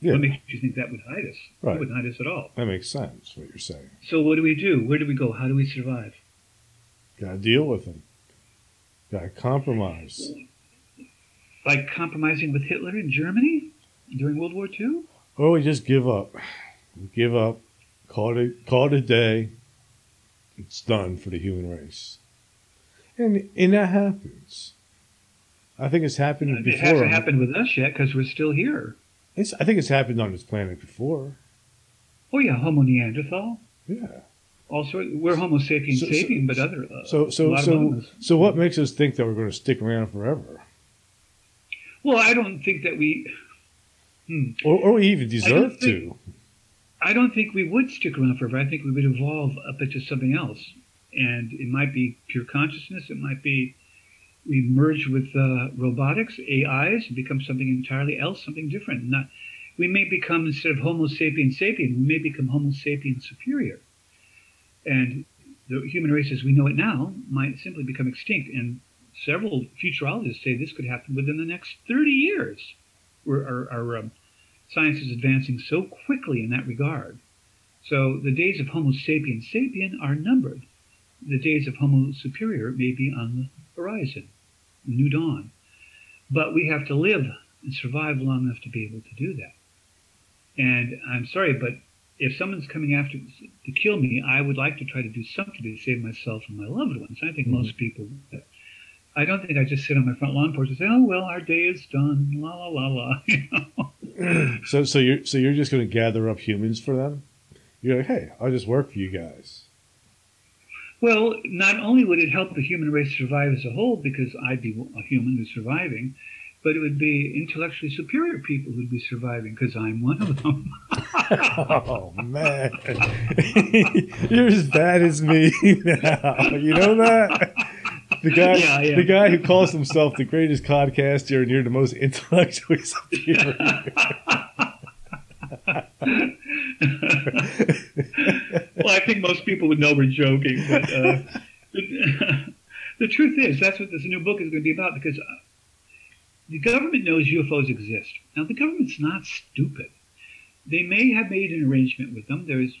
[SPEAKER 1] Yeah,
[SPEAKER 2] What makes you think that would hide us?
[SPEAKER 1] Right.
[SPEAKER 2] It wouldn't hide us at all.
[SPEAKER 1] that makes sense. What you're saying.
[SPEAKER 2] So what do we do? Where do we go? How do we survive?
[SPEAKER 1] Got to deal with them. Got to compromise.
[SPEAKER 2] Like compromising with Hitler in Germany during World War II?
[SPEAKER 1] Or we just give up. We give up. Call it. Call it a day. It's done for the human race. And and that happens. I think it's happened
[SPEAKER 2] It
[SPEAKER 1] before.
[SPEAKER 2] It hasn't happened with us yet because we're still here.
[SPEAKER 1] It's, I think it's happened on this planet before.
[SPEAKER 2] Oh yeah, Homo Neanderthal.
[SPEAKER 1] Yeah.
[SPEAKER 2] Also, we're Homo sapiens
[SPEAKER 1] So- so-
[SPEAKER 2] but other uh,
[SPEAKER 1] So so so so what makes us think that we're going to stick around forever,
[SPEAKER 2] Well, I don't think that we. Hmm.
[SPEAKER 1] or, or we even deserve
[SPEAKER 2] think-
[SPEAKER 1] to?
[SPEAKER 2] I don't think we would stick around forever. I think we would evolve up into something else, and it might be pure consciousness. It might be we merge with uh, robotics, AIs, and become something entirely else, something different. Not we may become instead of Homo sapiens sapien, we may become Homo sapiens superior, and the human race as we know it now might simply become extinct. And several futurologists say this could happen within the next 30 years. Where our, our um, science is advancing so quickly in that regard. So the days of Homo sapiens sapien are numbered. The days of Homo superior may be on the horizon, new dawn. But we have to live and survive long enough to be able to do that. And I'm sorry, but if someone's coming after to kill me, I would like to try to do something to save myself and my loved ones. I think
[SPEAKER 1] Mhm.
[SPEAKER 2] most people. I don't think I just sit on my front lawn porch and say, "Oh well, our day is done." La la la la. You know?
[SPEAKER 1] So so you're so you're just going to gather up humans for them? You're like, hey, I'll just work for you guys.
[SPEAKER 2] Well, not only would it help the human race survive as a whole, because I'd be a human who's surviving, but it would be intellectually superior people who'd be surviving, because I'm one of them.
[SPEAKER 1] oh man, you're as bad as me now. You know that the guy,
[SPEAKER 2] Yeah, yeah.
[SPEAKER 1] the guy who calls himself the greatest podcaster, and you're the most intellectually superior.
[SPEAKER 2] well, I think most people would know we're joking, but uh, the, truth is that's what this new book is going to be about because uh, the government knows UFOs exist. Now, the government's not stupid. They may have made an arrangement with them. There's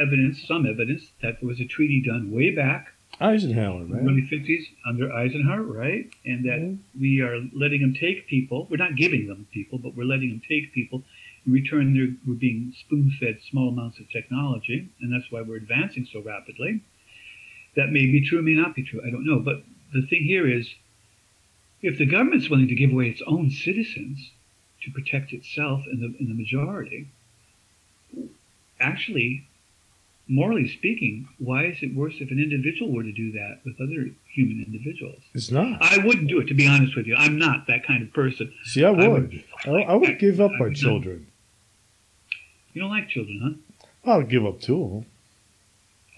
[SPEAKER 2] evidence, some evidence, that there was a treaty done way back
[SPEAKER 1] Eisenhower,
[SPEAKER 2] in the
[SPEAKER 1] man.
[SPEAKER 2] early 50s under Eisenhower, right? And that
[SPEAKER 1] Mhm.
[SPEAKER 2] we are letting them take people. We're not giving them people, but we're letting them take people. In return, they're, we're being spoon fed small amounts of technology, and that's why we're advancing so rapidly. That may be true, may not be true. I don't know. But the thing here is if the government's willing to give away its own citizens to protect itself and the, and the majority, actually, morally speaking, why is it worse if an individual were to do that with other human individuals?
[SPEAKER 1] It's not.
[SPEAKER 2] I wouldn't do it, to be honest with you. I'm not that kind of person.
[SPEAKER 1] See, I would.
[SPEAKER 2] I
[SPEAKER 1] I
[SPEAKER 2] would-
[SPEAKER 1] I, would give up
[SPEAKER 2] I
[SPEAKER 1] children.
[SPEAKER 2] You don't like children, huh?
[SPEAKER 1] I'll give up two of them.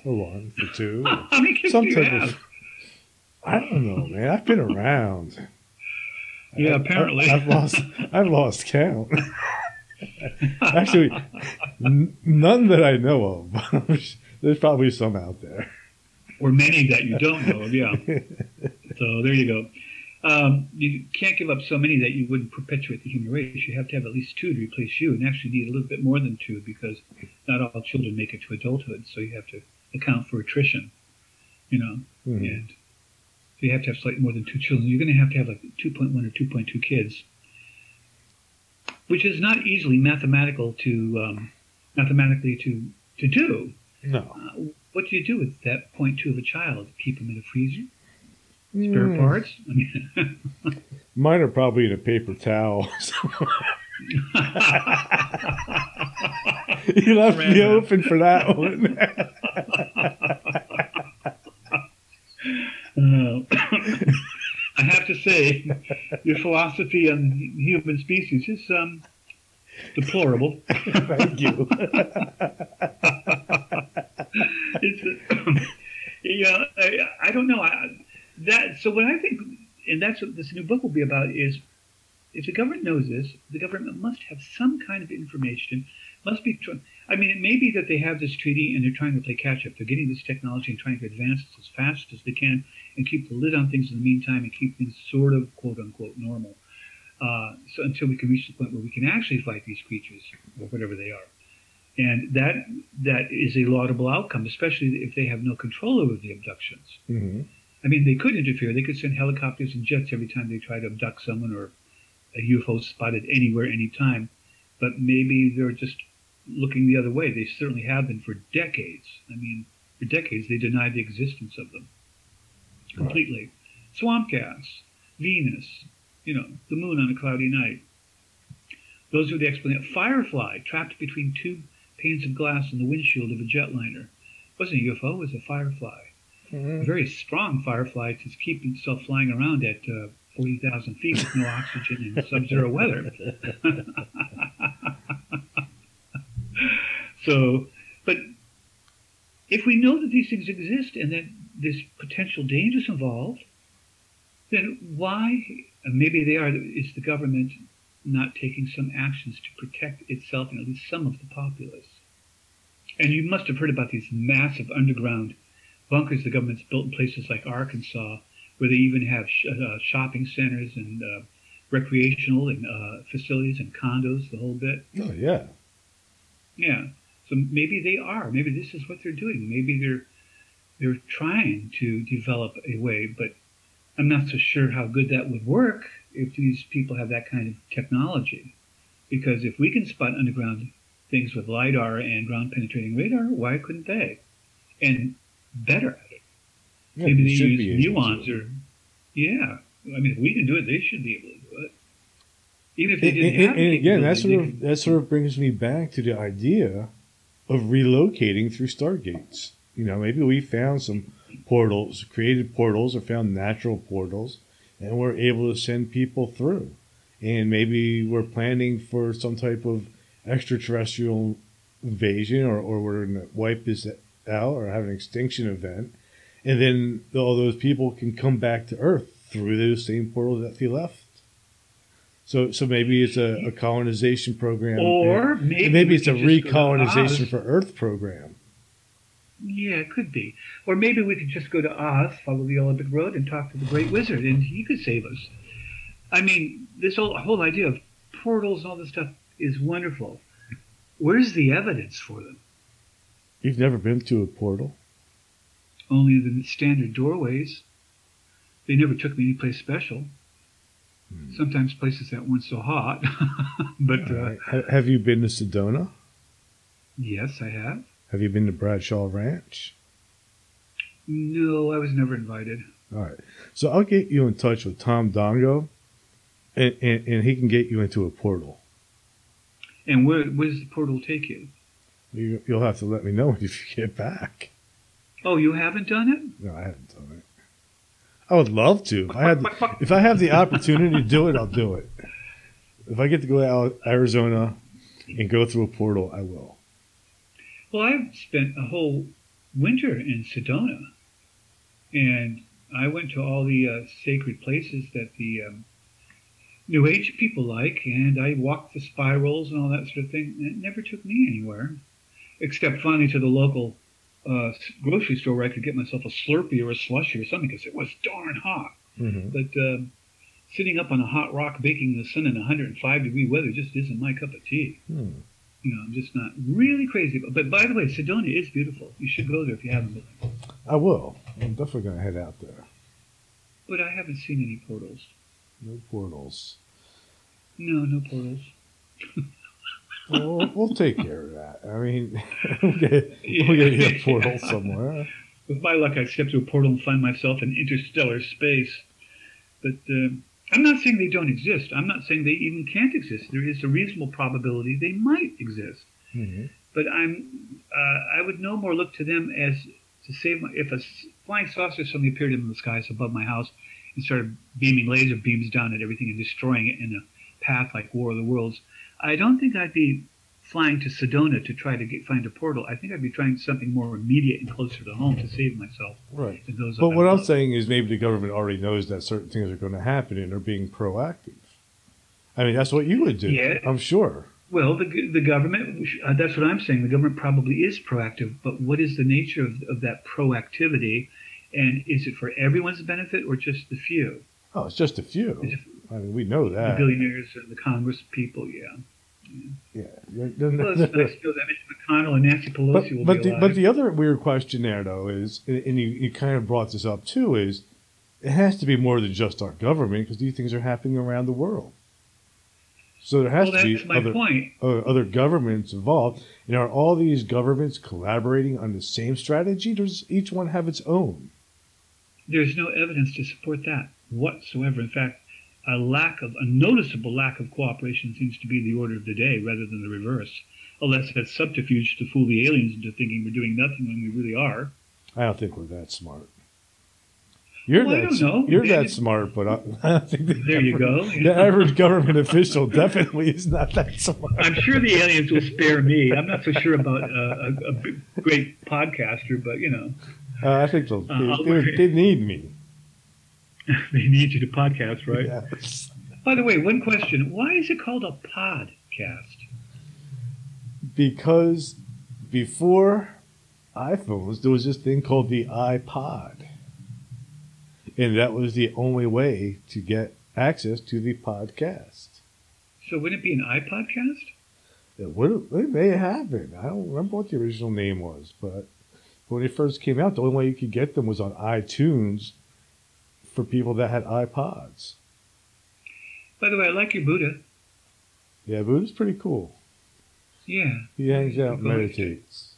[SPEAKER 1] For one, for two.
[SPEAKER 2] How many kids
[SPEAKER 1] Some
[SPEAKER 2] do you have?
[SPEAKER 1] of. I don't know, man. I've been around.
[SPEAKER 2] Yeah,
[SPEAKER 1] I-
[SPEAKER 2] apparently.
[SPEAKER 1] I've lost. I've lost count. Actually, n- none that I know of. There's probably some out there.
[SPEAKER 2] or many that you don't know of, yeah. So there you go. Um, you can't give up so many that you wouldn't perpetuate the human race. You have to have at least two to replace you, and actually need a little bit more than two because not all children make it to adulthood. So you have to account for attrition, you know.
[SPEAKER 1] Mhm.
[SPEAKER 2] And so you have to have slightly more than two children. You're going to have to have like 2.1 or 2.2 kids, which is not easily mathematical to um, mathematically to to do.
[SPEAKER 1] No.
[SPEAKER 2] Uh, what do you do with that point two of a child? Keep them in a freezer? Spare
[SPEAKER 1] Mm,
[SPEAKER 2] parts? I mean,
[SPEAKER 1] Mine are probably in a paper towel. you left me open for that one.
[SPEAKER 2] uh, I have to say, your philosophy on human species is um, deplorable.
[SPEAKER 1] Thank you.
[SPEAKER 2] it's, yeah, I, I don't know. I, that so what I think, and that's what this new book will be about is, if the government knows this, the government must have some kind of information. Must be. Tr- I mean, it may be that they have this treaty and they're trying to play catch up. They're getting this technology and trying to advance it as fast as they can and keep the lid on things in the meantime and keep things sort of quote unquote normal. Uh, so until we can reach the point where we can actually fight these creatures or whatever they are. And that that is a laudable outcome, especially if they have no control over the abductions.
[SPEAKER 1] hmm
[SPEAKER 2] I mean, they could interfere. They could send helicopters and jets every time they try to abduct someone or a UFO spotted anywhere, anytime. But maybe they're just looking the other way. They certainly have been for decades. I mean, for decades, they denied the existence of them completely. Swamp gas, Venus, you know, the moon on a cloudy night. Those are the explanations. Firefly trapped between two panes of glass in the windshield of a jetliner. wasn't a UFO, it was a firefly a very strong firefly to keep itself flying around at uh, 40,000 feet with no oxygen in sub-zero weather. so, but if we know that these things exist and that there's potential dangers involved, then why, maybe they are, is the government not taking some actions to protect itself and at least some of the populace? And you must have heard about these massive underground bunkers the government's built in places like Arkansas, where they even have sh- uh, shopping centers and uh, recreational and uh, facilities and condos, the whole bit.
[SPEAKER 1] Oh yeah.
[SPEAKER 2] Yeah. So maybe they are. Maybe this is what they're doing. Maybe they're they're trying to develop a way, but I'm not so sure how good that would work if these people have that kind of technology. Because if we can spot underground things with lidar and ground penetrating radar, why couldn't they? And better at it.
[SPEAKER 1] Yeah,
[SPEAKER 2] Maybe they use nuance or yeah. I mean, if we can do it, they should be able to do it. Even if they didn't
[SPEAKER 1] and-
[SPEAKER 2] have
[SPEAKER 1] and
[SPEAKER 2] the
[SPEAKER 1] again, that sort of that sort of brings me back to the idea of relocating through stargates. You know, maybe we found some portals, created portals, or found natural portals, and we're able to send people through. And maybe we're planning for some type of extraterrestrial invasion, or, or we're going to wipe this out, or have an extinction event, and then all those people can come back to Earth through those same portals that they left. So, so maybe it's a, a colonization program,
[SPEAKER 2] or
[SPEAKER 1] and
[SPEAKER 2] maybe,
[SPEAKER 1] maybe it's a
[SPEAKER 2] could just go to
[SPEAKER 1] recolonization for Earth program.
[SPEAKER 2] Yeah, it could be. Or maybe we could just go to Oz, follow the Olympic Road, and talk to the Great Wizard, and he could save us. I mean, this whole whole idea of portals and all this stuff is wonderful. Where's the evidence for them?
[SPEAKER 1] You've never been to a portal?
[SPEAKER 2] Only the standard doorways. They never took me anyplace special.
[SPEAKER 1] Hmm.
[SPEAKER 2] Sometimes places that weren't so hot. but
[SPEAKER 1] All
[SPEAKER 2] uh,
[SPEAKER 1] Have you been to Sedona?
[SPEAKER 2] yes, I have.
[SPEAKER 1] Have you been to Bradshaw Ranch?
[SPEAKER 2] No, I was never invited.
[SPEAKER 1] All right. So I'll get you in touch with Tom Dongo, and, and, and he can get you into a portal.
[SPEAKER 2] And where, where does the portal take you?
[SPEAKER 1] You, you'll have to let me know if you get back.
[SPEAKER 2] Oh, you haven't done it?
[SPEAKER 1] No, I haven't. I would love to. If I had, if I have the opportunity to do it, I'll do it. If I get to go to Arizona and go through a portal, I will.
[SPEAKER 2] Well, I've spent a whole winter in Sedona, and I went to all the uh, sacred places that the um, New Age people like, and I walked the spirals and all that sort of thing. And it never took me anywhere, except finally to the local uh, grocery store where I could get myself a Slurpee or a slushy or something because it was darn hot.
[SPEAKER 1] Mm-hmm.
[SPEAKER 2] But uh, sitting up on a hot rock baking in the sun in 105 degree weather just isn't my cup of tea.
[SPEAKER 1] Hmm.
[SPEAKER 2] You know, I'm just not really crazy. About, but by the way, Sedona is beautiful. You should go there if you haven't been.
[SPEAKER 1] I will. I'm definitely going to head out there.
[SPEAKER 2] But I haven't seen any portals.
[SPEAKER 1] No portals.
[SPEAKER 2] No, no portals.
[SPEAKER 1] Well, we'll take care of that. I mean, we'll get, we'll get you a portal somewhere.
[SPEAKER 2] With my luck, I'd step through a portal and find myself in interstellar space. But uh, I'm not saying they don't exist. I'm not saying they even can't exist. There is a reasonable probability they might exist.
[SPEAKER 1] Mm-hmm.
[SPEAKER 2] But I'm, uh, I would no more look to them as to save my, if a flying saucer suddenly appeared in the skies above my house and started beaming laser beams down at everything and destroying it in a path like War of the Worlds. I don't think I'd be flying to Sedona to try to get, find a portal. I think I'd be trying something more immediate and closer to home to save myself.
[SPEAKER 1] Right. But what I'm saying is maybe the government already knows that certain things are going to happen and are being proactive. I mean, that's what you would do.
[SPEAKER 2] Yeah.
[SPEAKER 1] I'm sure.
[SPEAKER 2] Well, the, the government, uh, that's what I'm saying. The government probably is proactive, but what is the nature of, of that proactivity? And is it for everyone's benefit or just the few?
[SPEAKER 1] Oh, it's just a few. I mean, we know that.
[SPEAKER 2] the billionaires and the Congress people, yeah.
[SPEAKER 1] Yeah.
[SPEAKER 2] It's nice to know that Mitch McConnell and Nancy Pelosi
[SPEAKER 1] but
[SPEAKER 2] will
[SPEAKER 1] but
[SPEAKER 2] be
[SPEAKER 1] the,
[SPEAKER 2] alive.
[SPEAKER 1] but the other weird question there though is, and you, you kind of brought this up too, is it has to be more than just our government because these things are happening around the world. So there has
[SPEAKER 2] well,
[SPEAKER 1] to be other
[SPEAKER 2] point.
[SPEAKER 1] uh, other governments involved. And are all these governments collaborating on the same strategy? Does each one have its own?
[SPEAKER 2] There's no evidence to support that whatsoever. In fact, a lack of a noticeable lack of cooperation seems to be the order of the day rather than the reverse. Unless that's subterfuge to fool the aliens into thinking we're doing nothing when we really are.
[SPEAKER 1] I don't think we're that smart. You're
[SPEAKER 2] Well, I
[SPEAKER 1] that
[SPEAKER 2] don't know.
[SPEAKER 1] you're that smart, but I, I don't think the
[SPEAKER 2] There you go.
[SPEAKER 1] The average government official definitely is not that smart.
[SPEAKER 2] I'm sure the aliens will spare me. I'm not so sure about uh, a, a great podcaster, but you know,
[SPEAKER 1] Uh, I think they'll,
[SPEAKER 2] Uh,
[SPEAKER 1] they, they need me.
[SPEAKER 2] they need you to podcast, right?
[SPEAKER 1] Yes.
[SPEAKER 2] By the way, one question: Why is it called a podcast?
[SPEAKER 1] Because before iPhones, there was this thing called the iPod. And that was the only way to get access to the podcast.
[SPEAKER 2] So wouldn't it be an iPodcast?
[SPEAKER 1] It, would, it may have been. I don't remember what the original name was, but when it first came out, the only way you could get them was on iTunes for people that had iPods.
[SPEAKER 2] By the way, I like your Buddha.
[SPEAKER 1] Yeah, Buddha's pretty cool.
[SPEAKER 2] Yeah,
[SPEAKER 1] He hangs out and meditates.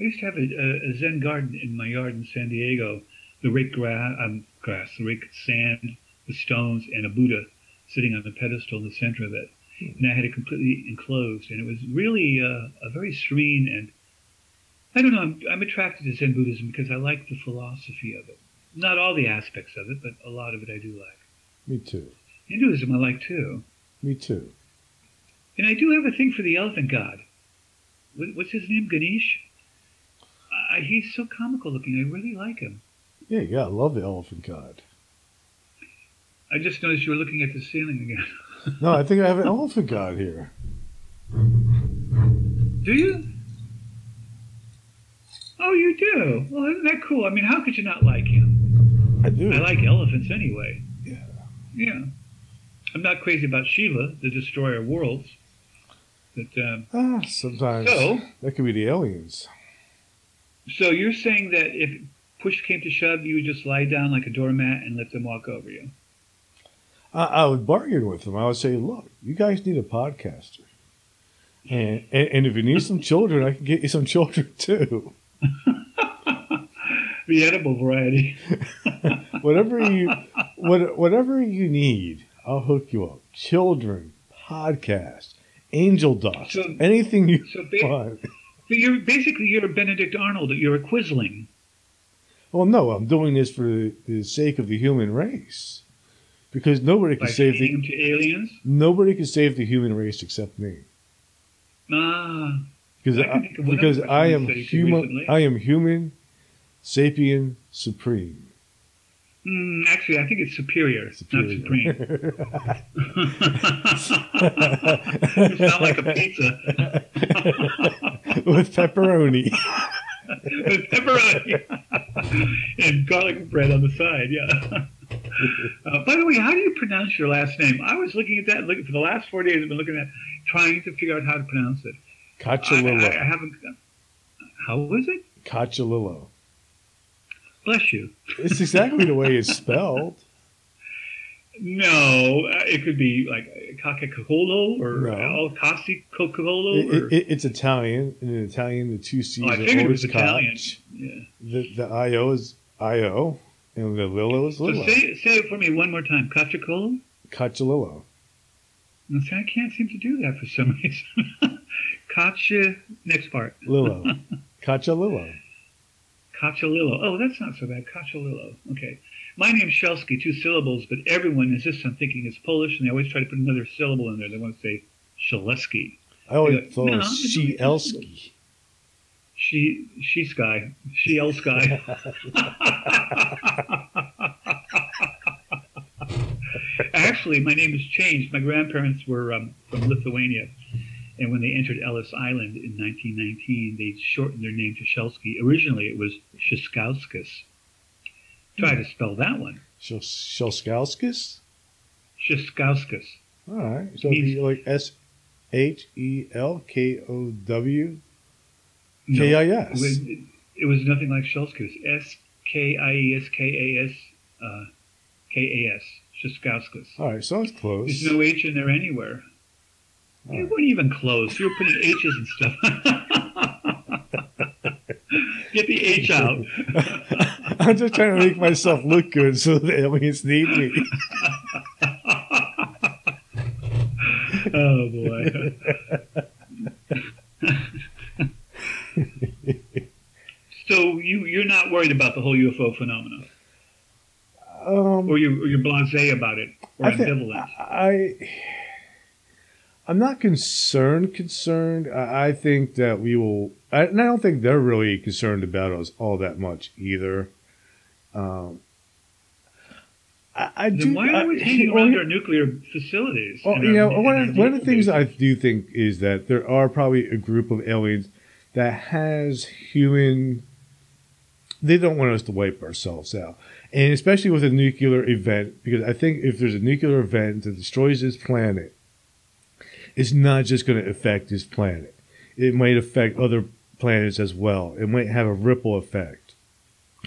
[SPEAKER 2] I used to have a, a, Zen garden in my yard in San Diego. The rake grass, um, grass, the rake sand, the stones, and a Buddha sitting on the pedestal in the center of it. And I had it completely enclosed, and it was really uh, a very serene and I don't know. I'm, I'm attracted to Zen Buddhism because I like the philosophy of it. Not all the aspects of it, but a lot of it I do like.
[SPEAKER 1] Me too.
[SPEAKER 2] Hinduism I like too,
[SPEAKER 1] Me too.
[SPEAKER 2] and I do have a thing for the elephant god. What's his name? Ganesh. Uh, he's so comical looking. I really like him.
[SPEAKER 1] Yeah, yeah, gotta love the elephant god.
[SPEAKER 2] I just noticed you were looking at the ceiling again.
[SPEAKER 1] No, I think I have an elephant god here.
[SPEAKER 2] Do you? Oh, you do. Well, isn't that cool? I mean, how could you not like him?
[SPEAKER 1] I do.
[SPEAKER 2] I like elephants anyway.
[SPEAKER 1] Yeah.
[SPEAKER 2] Yeah. I'm not crazy about Shiva, the destroyer of worlds. But um,
[SPEAKER 1] Ah, sometimes
[SPEAKER 2] so,
[SPEAKER 1] that could be the aliens.
[SPEAKER 2] so you're saying that if push came to shove, you would just lie down like a doormat and let them walk over you?
[SPEAKER 1] I, I would bargain with them. I would say, look, you guys need a podcaster. And, and, and if you need some children, I can get you some children too.
[SPEAKER 2] The edible variety.
[SPEAKER 1] whatever you what, whatever you need, I'll hook you up. Children, podcast, angel dust,
[SPEAKER 2] So-
[SPEAKER 1] anything you
[SPEAKER 2] So, ba-
[SPEAKER 1] want.
[SPEAKER 2] So you're basically you're a Benedict Arnold. You're a Quisling.
[SPEAKER 1] Well, no, I'm doing this for the, sake of the human race, because nobody can
[SPEAKER 2] By
[SPEAKER 1] save the
[SPEAKER 2] to aliens.
[SPEAKER 1] nobody can save the human race except me.
[SPEAKER 2] Ah,
[SPEAKER 1] Because
[SPEAKER 2] I
[SPEAKER 1] I,
[SPEAKER 2] think of one
[SPEAKER 1] because I am
[SPEAKER 2] who said it
[SPEAKER 1] human. I am human, sapien supreme.
[SPEAKER 2] mm, actually, I think it's superior,
[SPEAKER 1] Superior.
[SPEAKER 2] not supreme. you sound like a pizza
[SPEAKER 1] with pepperoni.
[SPEAKER 2] with pepperoni and garlic bread on the side. Yeah. Uh, by the way, how do you pronounce your last name? I was looking at that. Looking for the last four days. I've been looking at trying to figure out how to pronounce it. I, I, I haven't. How was it?
[SPEAKER 1] Cachalillo.
[SPEAKER 2] Bless you.
[SPEAKER 1] It's exactly the way it's spelled.
[SPEAKER 2] No, uh, it could be like Cacacolo or
[SPEAKER 1] No.
[SPEAKER 2] El Casi Cocolo.
[SPEAKER 1] It, it, it- it's Italian. and In Italian, the two C's
[SPEAKER 2] oh, I
[SPEAKER 1] are
[SPEAKER 2] figured it was Italian. Yeah.
[SPEAKER 1] The, the IO is IO, and the Lillo is
[SPEAKER 2] So say, say it for me one more time. Cacacolo?
[SPEAKER 1] Cachalillo.
[SPEAKER 2] No, see, I can't seem to do that for some reason. Cacha, next part. Lilo.
[SPEAKER 1] Lillo. Cachalillo.
[SPEAKER 2] Cachalillo. Oh, that's not so bad. Cachalillo. Okay. My name's Shelsky, two syllables, but everyone insists on thinking it's Polish, and they always try to put another syllable in there. They want to say Shaleski.
[SPEAKER 1] I always thought it was
[SPEAKER 2] it's only two
[SPEAKER 1] Shielski.
[SPEAKER 2] She, she sky. She el sky. Actually, my name has changed. My grandparents were um, from Lithuania, and when they entered Ellis Island in 1919, they shortened their name to Shelsky. Originally, it was Shiskauskas. Try to spell that one.
[SPEAKER 1] Shilskowskis?
[SPEAKER 2] Shiskauskas.
[SPEAKER 1] All right. So it'd be like S H E L K O W K I
[SPEAKER 2] It was,
[SPEAKER 1] S.
[SPEAKER 2] it was nothing like was S K I E S K A S uh, K A S. Shiskauskas.
[SPEAKER 1] All right. So it's close.
[SPEAKER 2] There's no H in there anywhere. You weren't even close. You were putting H's and stuff. Get the H out.
[SPEAKER 1] I'm just trying to make myself look good so the aliens need me.
[SPEAKER 2] oh boy. so you you're not worried about the whole UFO phenomenon,
[SPEAKER 1] Um,
[SPEAKER 2] or you or you're blasé about it, or
[SPEAKER 1] I,
[SPEAKER 2] ambivalent.
[SPEAKER 1] I, I'm not concerned. Concerned. I, I think that we will, I, and I don't think they're really concerned about us all that much either. Um, I, I
[SPEAKER 2] then
[SPEAKER 1] do.
[SPEAKER 2] why are we hanging
[SPEAKER 1] well,
[SPEAKER 2] around our nuclear facilities?
[SPEAKER 1] Well, you know,
[SPEAKER 2] our-
[SPEAKER 1] one of, one of the things I do think is that there are probably a group of aliens that has human. They don't want us to wipe ourselves out, and especially with a nuclear event, because I think if there's a nuclear event that destroys this planet, it's not just going to affect this planet. It might affect other planets as well. It might have a ripple effect,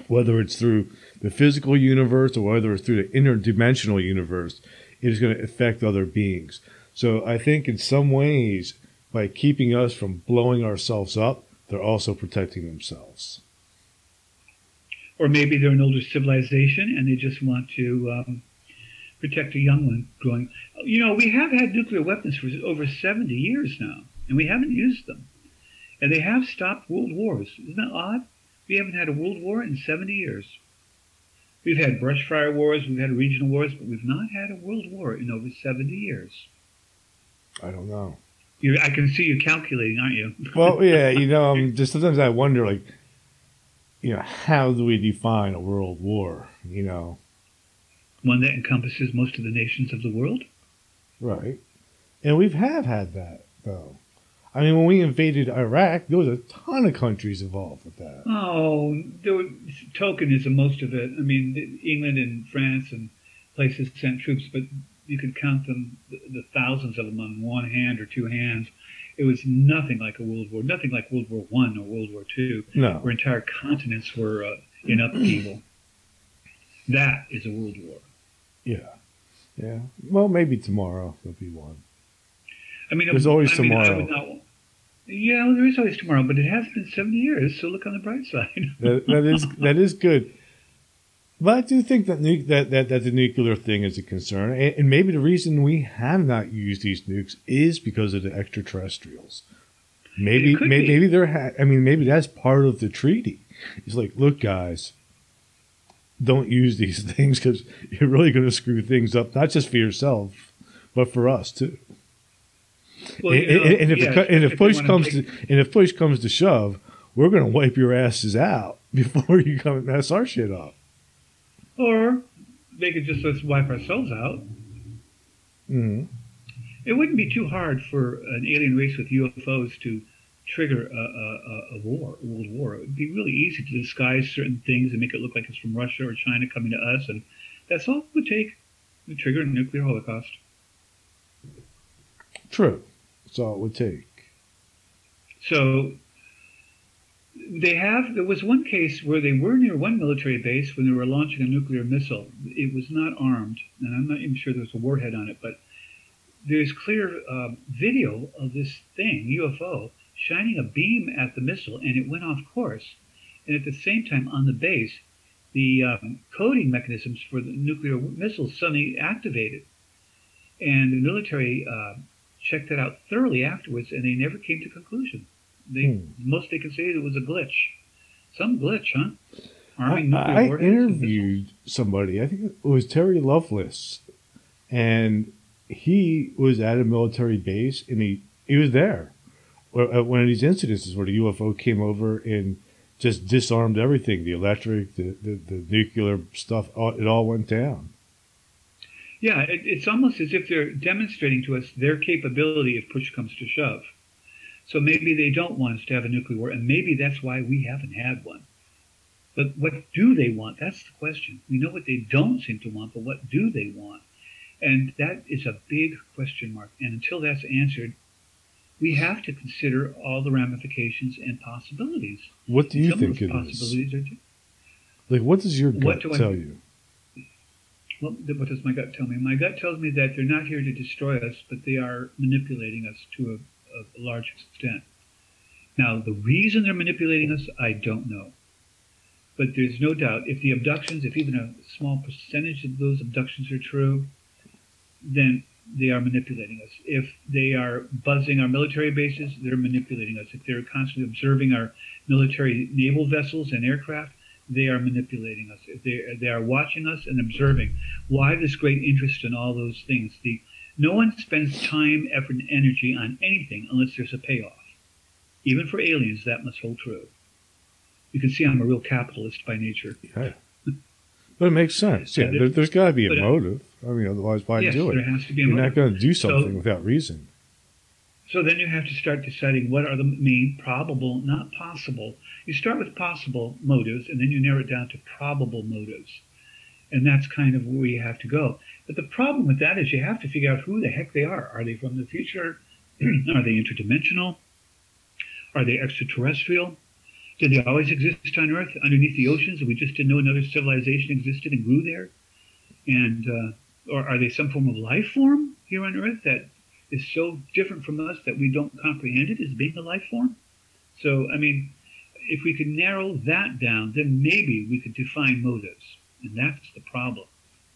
[SPEAKER 1] whether it's through the physical universe or whether it's through the interdimensional universe. It is going to affect other beings. So I think in some ways, by keeping us from blowing ourselves up, they're also protecting themselves.
[SPEAKER 2] or maybe they're an older civilization and they just want to um, protect a young one growing. You know, we have had nuclear weapons for over 70 years now, and we haven't used them. And they have stopped world wars. Isn't that odd? We haven't had a world war in 70 years. We've had brush fire wars, we've had regional wars, but we've not had a world war in over 70 years.
[SPEAKER 1] I don't know.
[SPEAKER 2] You're, I can see you calculating, aren't you?
[SPEAKER 1] Well, yeah, you know, um, just sometimes I wonder, like, you know, how do we define a world war? You know,
[SPEAKER 2] One that encompasses most of the nations of the world.
[SPEAKER 1] right? And we've have had that though. I mean, when we invaded Iraq, there was a ton of countries involved with that.
[SPEAKER 2] Oh, there was tokenism, most of it. I mean, England and France and places sent troops, but you could count them, the, the thousands of them on one hand or two hands. It was nothing like a world war, nothing like World War One or World War Two,
[SPEAKER 1] No,
[SPEAKER 2] where entire continents were uh, in upheaval. That is a world war.
[SPEAKER 1] Yeah, yeah. Well, maybe tomorrow there'll be one.
[SPEAKER 2] I mean,
[SPEAKER 1] There's always
[SPEAKER 2] I mean,
[SPEAKER 1] tomorrow.
[SPEAKER 2] would not, yeah, well, there is always tomorrow, but it has been 70 years, so look on the bright side.
[SPEAKER 1] That, that is that is good. But I do think that, nu- that that that the nuclear thing is a concern, and, and maybe the reason we have not used these nukes is because of the extraterrestrials. maybe maybe,
[SPEAKER 2] be.
[SPEAKER 1] maybe they're. Ha- I mean, maybe that's part of the treaty. It's like, look, guys, don't use these things because you're really going to screw things up, not just for yourself, but for us too.
[SPEAKER 2] Well,
[SPEAKER 1] and,
[SPEAKER 2] you know,
[SPEAKER 1] and- and if,
[SPEAKER 2] yeah,
[SPEAKER 1] and if push comes
[SPEAKER 2] take-
[SPEAKER 1] to and if push comes to shove, we're going to wipe your asses out before you come and mess our shit up.
[SPEAKER 2] or they could just let us wipe ourselves out.
[SPEAKER 1] hmm
[SPEAKER 2] It wouldn't be too hard for an alien race with UFOs to trigger a, a, a- war, a world war. It would be really easy to disguise certain things and make it look like it's from Russia or China coming to us, and that's all it would take to trigger a nuclear holocaust.
[SPEAKER 1] True. That's all it would take.
[SPEAKER 2] So they have. There was one case where they were near one military base when they were launching a nuclear missile. It was not armed, and I'm not even sure there was a warhead on it, but there's clear um, video of this thing UFO shining a beam at the missile, and it went off course. And at the same time, on the base, the um, coding mechanisms for the nuclear missiles suddenly activated, and the military. Uh, checked that out thoroughly afterwards, and they never came to conclusion. They
[SPEAKER 1] Hmm.
[SPEAKER 2] most they say it was a glitch, some glitch, huh?
[SPEAKER 1] I,
[SPEAKER 2] nuclear
[SPEAKER 1] I
[SPEAKER 2] warheads and missiles.
[SPEAKER 1] interviewed somebody. I think it was Terry Lovelace, and he was at a military base, and he he was there at uh, one of these incidences where the UFO came over and just disarmed everything the electric, the, the, the nuclear stuff, it all went down.
[SPEAKER 2] Yeah, it, it's almost as if they're demonstrating to us their capability if push comes to shove. So maybe they don't want us to have a nuclear war, and maybe that's why we haven't had one. But what do they want? That's the question. We know what they don't seem to want, but what do they want? And that is a big question mark. And until that's answered, we have to consider all the ramifications and possibilities.
[SPEAKER 1] What do you
[SPEAKER 2] Some
[SPEAKER 1] think it
[SPEAKER 2] those
[SPEAKER 1] is?
[SPEAKER 2] are
[SPEAKER 1] Like, what does your
[SPEAKER 2] What
[SPEAKER 1] gut
[SPEAKER 2] do I-
[SPEAKER 1] tell you?
[SPEAKER 2] Well, what does my gut tell me? My gut tells me that they're not here to destroy us, but they are manipulating us to a, a large extent. Now, the reason they're manipulating us, I don't know. But there's no doubt if the abductions, if even a small percentage of those abductions are true, then they are manipulating us. If they are buzzing our military bases, they're manipulating us. If they're constantly observing our military naval vessels and aircraft, they are manipulating us. If they, they are watching us and observing. Why this great interest in all those things? The, no one spends time, effort, and energy on anything unless there's a payoff. Even for aliens, that must hold true. You can see I'm a real capitalist by nature.
[SPEAKER 1] Yeah. But it makes sense. Yeah,
[SPEAKER 2] there-
[SPEAKER 1] there's got to be a
[SPEAKER 2] uh,
[SPEAKER 1] motive. I mean, otherwise, why
[SPEAKER 2] yes,
[SPEAKER 1] do it?
[SPEAKER 2] Be
[SPEAKER 1] You're not going to do
[SPEAKER 2] So-
[SPEAKER 1] something without reason.
[SPEAKER 2] So then you have to start deciding what are the main probable, not possible. You start with possible motives, and then you narrow it down to probable motives. And that's kind of where you have to go. But the problem with that is you have to figure out who the heck they are. Are they from the future? are they interdimensional? Are they extraterrestrial? Did they always exist on Earth underneath the oceans and we just didn't know another civilization existed and grew there? And uh, or are they some form of life form here on Earth that is so different from us that we don't comprehend it as being a life form? So, I mean, if we could narrow that down, then maybe we could define motives. And that's the problem.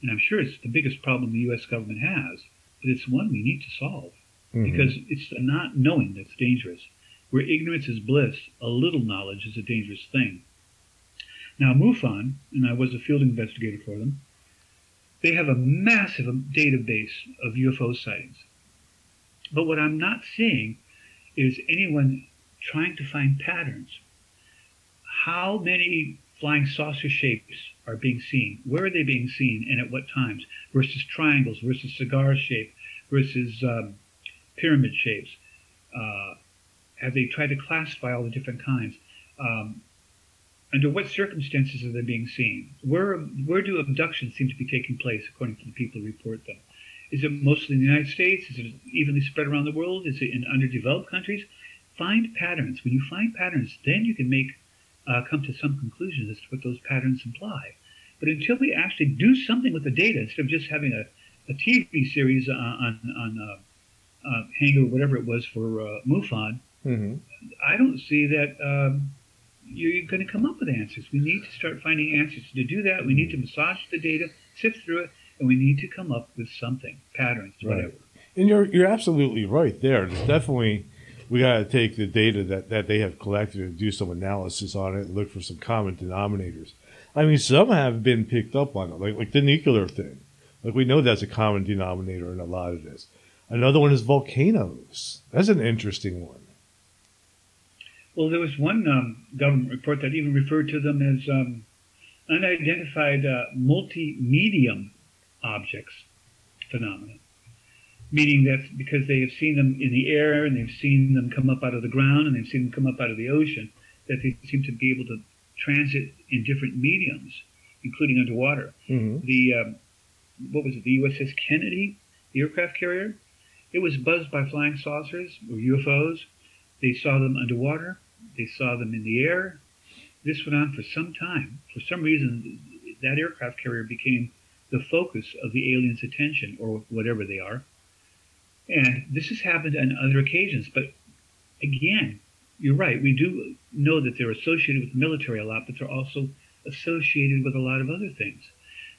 [SPEAKER 2] And I'm sure it's the biggest problem the U.S. government has, but it's one we need to solve
[SPEAKER 1] Mhm.
[SPEAKER 2] because it's the not knowing that's dangerous. Where ignorance is bliss, a little knowledge is a dangerous thing. Now, MUFON, and I was a field investigator for them, they have a massive database of UFO sightings. But what I'm not seeing is anyone trying to find patterns. How many flying saucer shapes are being seen? Where are they being seen and at what times? Versus triangles, versus cigar shape, versus um, pyramid shapes. Uh, have they tried to classify all the different kinds? Um, under what circumstances are they being seen? Where where do abductions seem to be taking place, according to the people who report them? Is it mostly in the United States? Is it evenly spread around the world? Is it in underdeveloped countries? Find patterns. When you find patterns, then you can make uh, come to some conclusions as to what those patterns imply. But until we actually do something with the data, instead of just having a, a TV series on on, on uh, uh, Hangar, whatever it was for uh, MUFON,
[SPEAKER 1] Mhm.
[SPEAKER 2] I don't see that um, you're going to come up with answers. We need to start finding answers. To do that, we need to massage the data, sift through it, and we need to come up with something, patterns,
[SPEAKER 1] Right.
[SPEAKER 2] whatever.
[SPEAKER 1] And you're you're absolutely right there. There's definitely we got to take the data that, that they have collected and do some analysis on it and look for some common denominators. I mean, some have been picked up on it, like like the nuclear thing. Like we know that's a common denominator in a lot of this. Another one is volcanoes. That's an interesting one.
[SPEAKER 2] Well, there was one um, government report that even referred to them as um, unidentified uh, multi-medium objects phenomenon, meaning that because they have seen them in the air and they've seen them come up out of the ground and they've seen them come up out of the ocean, that they seem to be able to transit in different mediums, including underwater.
[SPEAKER 1] Mm-hmm.
[SPEAKER 2] The um, what was it? The USS Kennedy, the aircraft carrier. It was buzzed by flying saucers or UFOs. They saw them underwater. They saw them in the air. This went on for some time. For some reason, that aircraft carrier became the focus of the aliens' attention, or whatever they are. And this has happened on other occasions. But again, you're right. We do know that they're associated with the military a lot, but they're also associated with a lot of other things.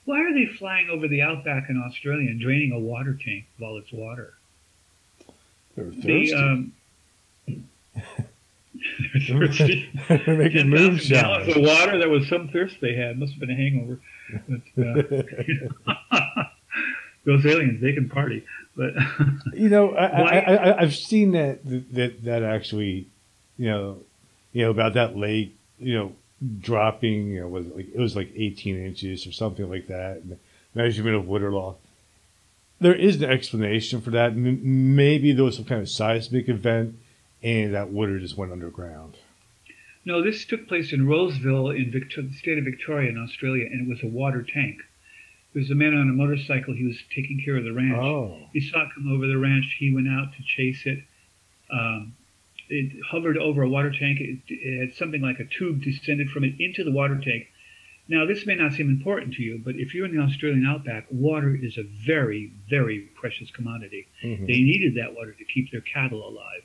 [SPEAKER 2] Why are they flying over the outback in Australia and draining a water tank of all its water?
[SPEAKER 1] They're
[SPEAKER 2] They,
[SPEAKER 1] thirsty.
[SPEAKER 2] um, they're thirsty.
[SPEAKER 1] They're making
[SPEAKER 2] 10,000
[SPEAKER 1] moonshine.
[SPEAKER 2] gallons of water. That was some thirst they had. Must have been a hangover. But, uh, those aliens, they can party. But
[SPEAKER 1] You know, I, I, I, I've seen that that that actually, you know, you know about that lake, you know, dropping. You know, was it like it was like 18 inches or something like that. Measurement of water loss. There is an explanation for that. M- Maybe there was some kind of seismic event, and that water just went underground.
[SPEAKER 2] no, this took place in Rosedale, in Victor- the state of Victoria, in Australia, and it was a water tank. There was a man on a motorcycle. He was taking care of the ranch.
[SPEAKER 1] Oh,
[SPEAKER 2] He saw it come over the ranch. He went out to chase it. Um, it hovered over a water tank. It, it had something like a tube descended from it into the water tank. Now, this may not seem important to you, but if you're in the Australian outback, water is a very, very precious commodity.
[SPEAKER 1] mhm.
[SPEAKER 2] They needed that water to keep their cattle alive.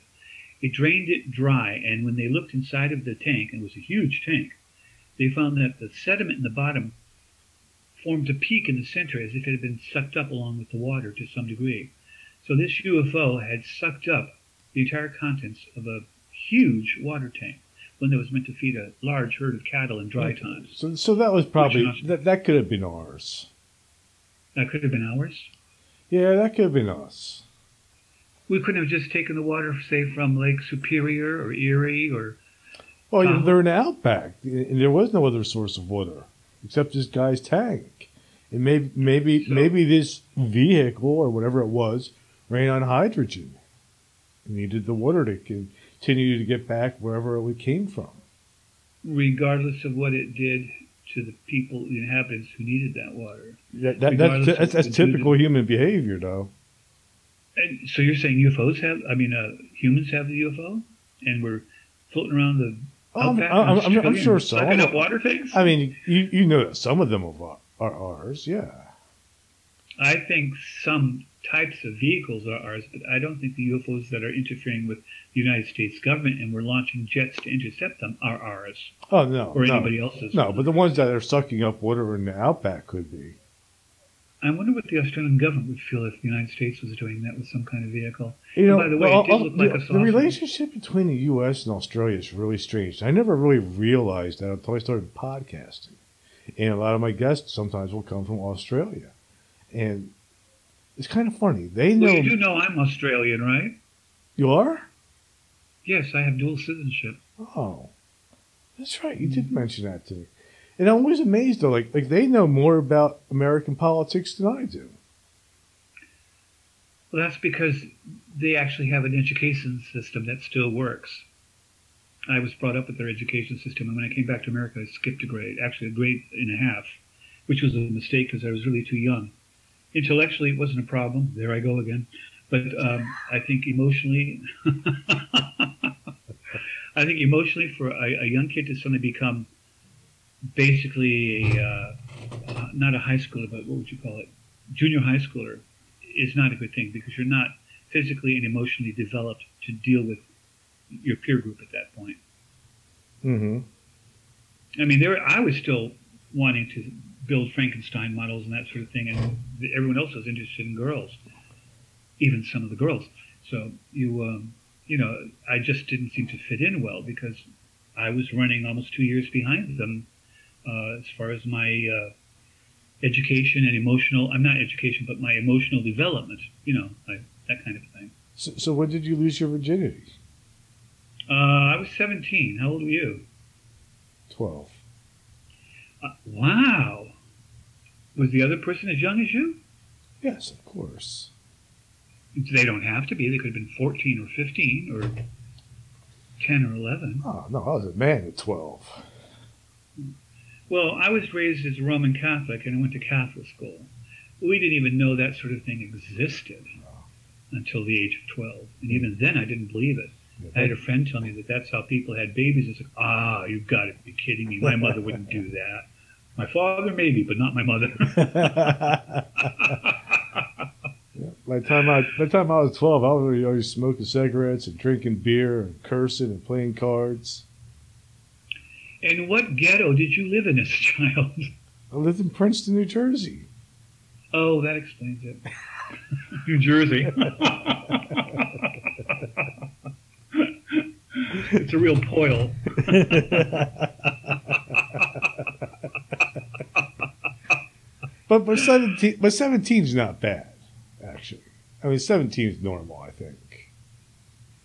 [SPEAKER 2] It drained it dry, and when they looked inside of the tank, and it was a huge tank, they found that the sediment in the bottom formed a peak in the center as if it had been sucked up along with the water to some degree. So this UFO had sucked up the entire contents of a huge water tank when it was meant to feed a large herd of cattle in dry times.
[SPEAKER 1] So, so that was probably that. That could have been ours.
[SPEAKER 2] That could have been ours.
[SPEAKER 1] Yeah, that could have been us.
[SPEAKER 2] We couldn't have just taken the water, say, from Lake Superior or Erie or
[SPEAKER 1] Well,
[SPEAKER 2] Uh-huh.
[SPEAKER 1] they're the outback, and there was no other source of water except this guy's tank. And maybe, maybe,
[SPEAKER 2] So-
[SPEAKER 1] maybe this vehicle or whatever it was ran on hydrogen. It needed the water to continue to get back wherever it came from.
[SPEAKER 2] regardless of what it did to the people, the inhabitants who needed that water.
[SPEAKER 1] That, that, that's, that's, that's
[SPEAKER 2] what it did.
[SPEAKER 1] typical human behavior, though.
[SPEAKER 2] And so you're saying UFOs have? I mean, uh, humans have the UFO, and we're floating around the
[SPEAKER 1] I'm,
[SPEAKER 2] outback.
[SPEAKER 1] I'm, I'm, I'm sure so.
[SPEAKER 2] Sucking up water things.
[SPEAKER 1] I mean, you, you know that some of them are, are ours, yeah.
[SPEAKER 2] I think some types of vehicles are ours, but I don't think the UFOs that are interfering with the United States government and we're launching jets to intercept them are ours
[SPEAKER 1] Oh, no.
[SPEAKER 2] or
[SPEAKER 1] no.
[SPEAKER 2] anybody else's.
[SPEAKER 1] No, but the ones that are sucking up water in the outback could be.
[SPEAKER 2] I wonder what the Australian government would feel if the United States was doing that with some kind of vehicle.
[SPEAKER 1] You know,
[SPEAKER 2] by the way,
[SPEAKER 1] well,
[SPEAKER 2] it did look like
[SPEAKER 1] the, the relationship between the U.S. and Australia is really strange. I never really realized that until I started podcasting. And a lot of my guests sometimes will come from Australia, and it's kind of funny. They know
[SPEAKER 2] Well, you do know I'm Australian, right?
[SPEAKER 1] you are.
[SPEAKER 2] Yes, I have dual citizenship.
[SPEAKER 1] Oh, that's right. You did mm-hmm. mention that to me, and I'm always amazed though. Like, like they know more about American politics than I do.
[SPEAKER 2] Well, that's because they actually have an education system that still works. I was brought up with their education system, and when I came back to America, I skipped a grade, actually a grade and a half, which was a mistake because I was really too young. Intellectually, it wasn't a problem. There I go again. But um, I think emotionally, I think emotionally, for a, a young kid to suddenly become basically a, uh, uh, not a high schooler, but what would you call it? Junior high schooler is not a good thing because you're not physically and emotionally developed to deal with your peer group at that point.
[SPEAKER 1] Mm-hmm.
[SPEAKER 2] I mean, there I was still wanting to build Frankenstein models and that sort of thing, and everyone else was interested in girls, even some of the girls. So you um, you know, I just didn't seem to fit in well because I was running almost two years behind them uh, as far as my uh, education and emotional. I'm not education, but my emotional development. You know, I, that kind of thing.
[SPEAKER 1] So, so when did you lose your virginity?
[SPEAKER 2] Uh, I was 17. How old were you?
[SPEAKER 1] 12.
[SPEAKER 2] Uh, wow. Was the other person as young as you?
[SPEAKER 1] Yes, of course.
[SPEAKER 2] They don't have to be. They could have been 14 or 15 or 10 or 11.
[SPEAKER 1] Oh, no, I was a man at 12.
[SPEAKER 2] Well, I was raised as a Roman Catholic and I went to Catholic school. We didn't even know that sort of thing existed until the age of 12. And even then, I didn't believe it. I had a friend tell me that that's how people had babies. It's like, ah, you've got to be kidding me. My mother wouldn't do that. My father, maybe, but not my mother.
[SPEAKER 1] by the time I by the time I was twelve, I was already, already smoking cigarettes and drinking beer and cursing and playing cards.
[SPEAKER 2] And what ghetto did you live in as a child?
[SPEAKER 1] I lived in Princeton, New Jersey.
[SPEAKER 2] Oh, that explains it. New Jersey. it's a real poil.
[SPEAKER 1] But but seventeen but seventeen's not bad, actually. I mean seventeen's normal, I think.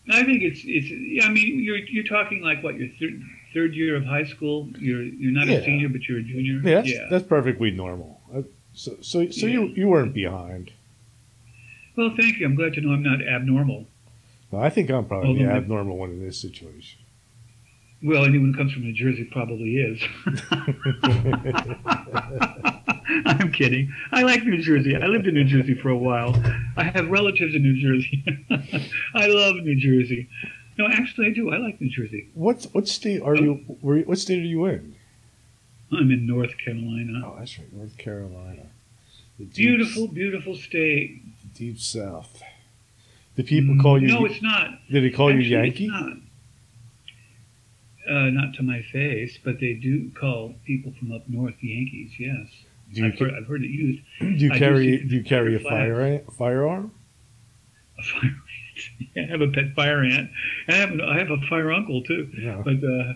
[SPEAKER 2] I think it's it's. I mean, you're you're talking like what your third third year of high school. You're you're not
[SPEAKER 1] Yeah.
[SPEAKER 2] a senior, but you're a junior.
[SPEAKER 1] Yeah, that's, that's perfectly normal. Uh, So so so you you weren't behind.
[SPEAKER 2] Well, thank you. I'm glad to know I'm not abnormal.
[SPEAKER 1] No, I think I'm probably the
[SPEAKER 2] Although-
[SPEAKER 1] abnormal one in this situation.
[SPEAKER 2] Well, anyone who comes from New Jersey probably is. I'm kidding. I like New Jersey. I lived in New Jersey for a while. I have relatives in New Jersey. I love New Jersey. No, actually, I do. I like New Jersey.
[SPEAKER 1] What what state are you? Were, you- what state are you in?
[SPEAKER 2] I'm in North Carolina.
[SPEAKER 1] Oh, that's right, North Carolina. The deep,
[SPEAKER 2] Beautiful, beautiful state.
[SPEAKER 1] deep south. Do people call you?
[SPEAKER 2] No, it's not.
[SPEAKER 1] did they call
[SPEAKER 2] Actually,
[SPEAKER 1] you Yankee?
[SPEAKER 2] not. Uh, not to my face, but they do call people from up north Yankees. Yes,
[SPEAKER 1] Do you,
[SPEAKER 2] I've, heard, I've heard it used.
[SPEAKER 1] do you
[SPEAKER 2] I
[SPEAKER 1] carry do you carry a fire firearm?
[SPEAKER 2] A fire ant. I have a pet fire ant. And I have, I have a fire uncle too.
[SPEAKER 1] No,
[SPEAKER 2] But uh,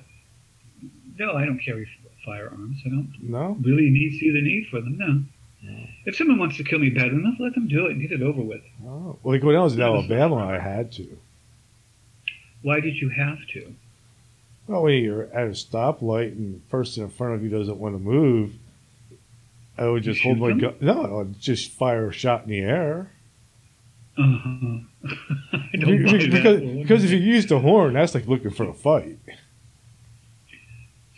[SPEAKER 2] no, I don't carry firearms. I don't
[SPEAKER 1] no.
[SPEAKER 2] really need see the need for them. No.
[SPEAKER 1] No.
[SPEAKER 2] If someone wants to kill me bad enough, let them do it and get it over with.
[SPEAKER 1] Oh, well, like when I was in
[SPEAKER 2] That was-
[SPEAKER 1] Alabama, I had to.
[SPEAKER 2] Why did you have to?
[SPEAKER 1] Well, when you're at a stoplight and the person in front of you doesn't want to move, I would just
[SPEAKER 2] You
[SPEAKER 1] hold my gun. No, I would just fire a shot in the air.
[SPEAKER 2] Uh-huh. I don't buy that.
[SPEAKER 1] because because if you use the horn, that's like looking for a fight.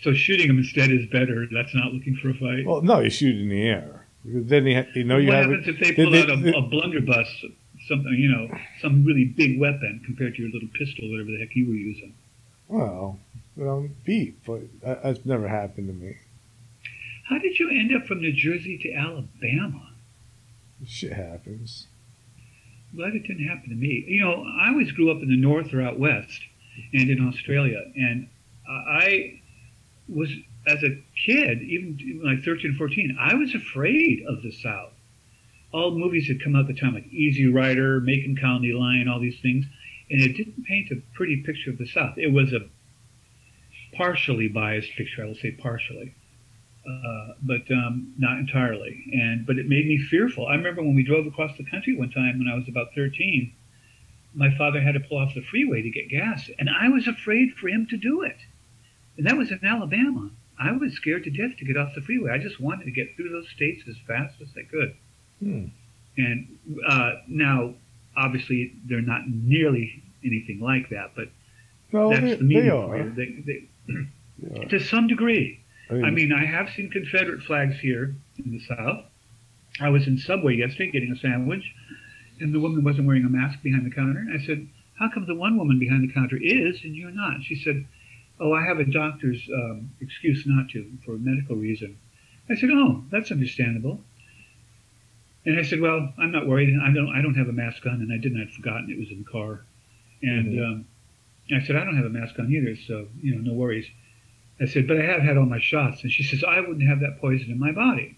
[SPEAKER 2] So shooting them instead is better. That's not looking for a fight.
[SPEAKER 1] Well, no, you shoot in the air. Then ha- they know you
[SPEAKER 2] what
[SPEAKER 1] have
[SPEAKER 2] happens
[SPEAKER 1] it.
[SPEAKER 2] if they pull
[SPEAKER 1] they-
[SPEAKER 2] out a,
[SPEAKER 1] they-
[SPEAKER 2] a blunderbuss, something you know, some really big weapon compared to your little pistol, whatever the heck you were using?
[SPEAKER 1] Well, beat, but that's never happened to me.
[SPEAKER 2] How did you end up from New Jersey to Alabama?
[SPEAKER 1] Shit happens.
[SPEAKER 2] Glad it didn't happen to me. You know, I always grew up in the north or out west, and in Australia, and I was as a kid, even like 13, 14, I was afraid of the South. All movies had come out at the time, like Easy Rider, Macon County Line, all these things, and it didn't paint a pretty picture of the South. It was a partially biased picture, I will say partially, uh, but um, not entirely. And but it made me fearful. I remember when we drove across the country one time when I was about 13. My father had to pull off the freeway to get gas, and I was afraid for him to do it. And that was in Alabama. I was scared to death to get off the freeway. I just wanted to get through those states as fast as I could.
[SPEAKER 1] Hmm.
[SPEAKER 2] And uh, now, obviously, they're not nearly anything like that, but
[SPEAKER 1] No,
[SPEAKER 2] that's
[SPEAKER 1] they,
[SPEAKER 2] the media
[SPEAKER 1] they are.
[SPEAKER 2] They, they,
[SPEAKER 1] They are.
[SPEAKER 2] to some degree.
[SPEAKER 1] I mean,
[SPEAKER 2] I mean, I have seen Confederate flags here in the South. I was in Subway yesterday getting a sandwich, and the woman wasn't wearing a mask behind the counter. I said, "How come the one woman behind the counter is and you're not?" She said, "Oh, I have a doctor's um, excuse not to for a medical reason." I said, "Oh, that's understandable." And I said, "Well, I'm not worried. I don't. I don't have a mask on, and I didn't. I'd forgotten it was in the car." And
[SPEAKER 1] Mhm.
[SPEAKER 2] um, I said, "I don't have a mask on either, so you know, no worries." I said, but I have had all my shots. And she says, I wouldn't have that poison in my body.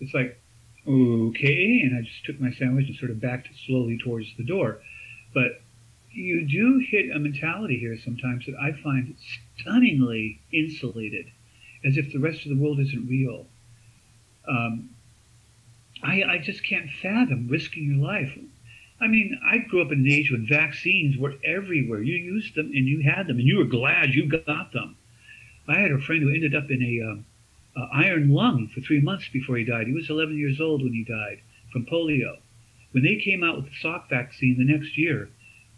[SPEAKER 2] It's like, okay. And I just took my sandwich and sort of backed slowly towards the door. But, you do hit a mentality here sometimes that I find stunningly insulated, as if the rest of the world isn't real. Um, I, I just can't fathom risking your life. I mean, I grew up in an age when vaccines were everywhere. You used them and you had them, and you were glad you got them. I had a friend who ended up in a um, uh, iron lung for three months before he died. He was 11 years old when he died from polio. When they came out with the Salk vaccine the next year,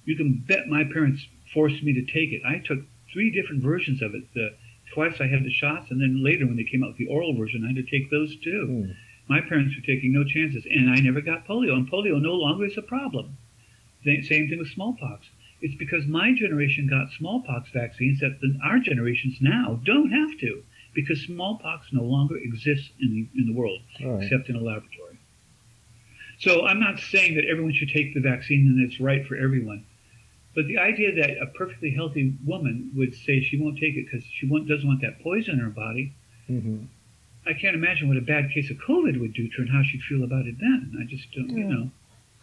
[SPEAKER 2] you can bet my parents forced me to take it. I took three different versions of it. The, twice I had the shots, and then later when they came out with the oral version, I had to take those too.
[SPEAKER 1] Hmm.
[SPEAKER 2] My parents were taking no chances, and I never got polio, and polio no longer is a problem. Same thing with smallpox. It's because my generation got smallpox vaccines that the, our generations now don't have to, because smallpox no longer exists in the, in the world,
[SPEAKER 1] right.
[SPEAKER 2] except in a laboratory. So I'm not saying that everyone should take the vaccine and it's right for everyone. But the idea that a perfectly healthy woman would say she won't take it because she won't, doesn't want that poison in her body,
[SPEAKER 1] hmm
[SPEAKER 2] I can't imagine what a bad case of COVID would do to her and how she'd feel about it then. I just don't, you know.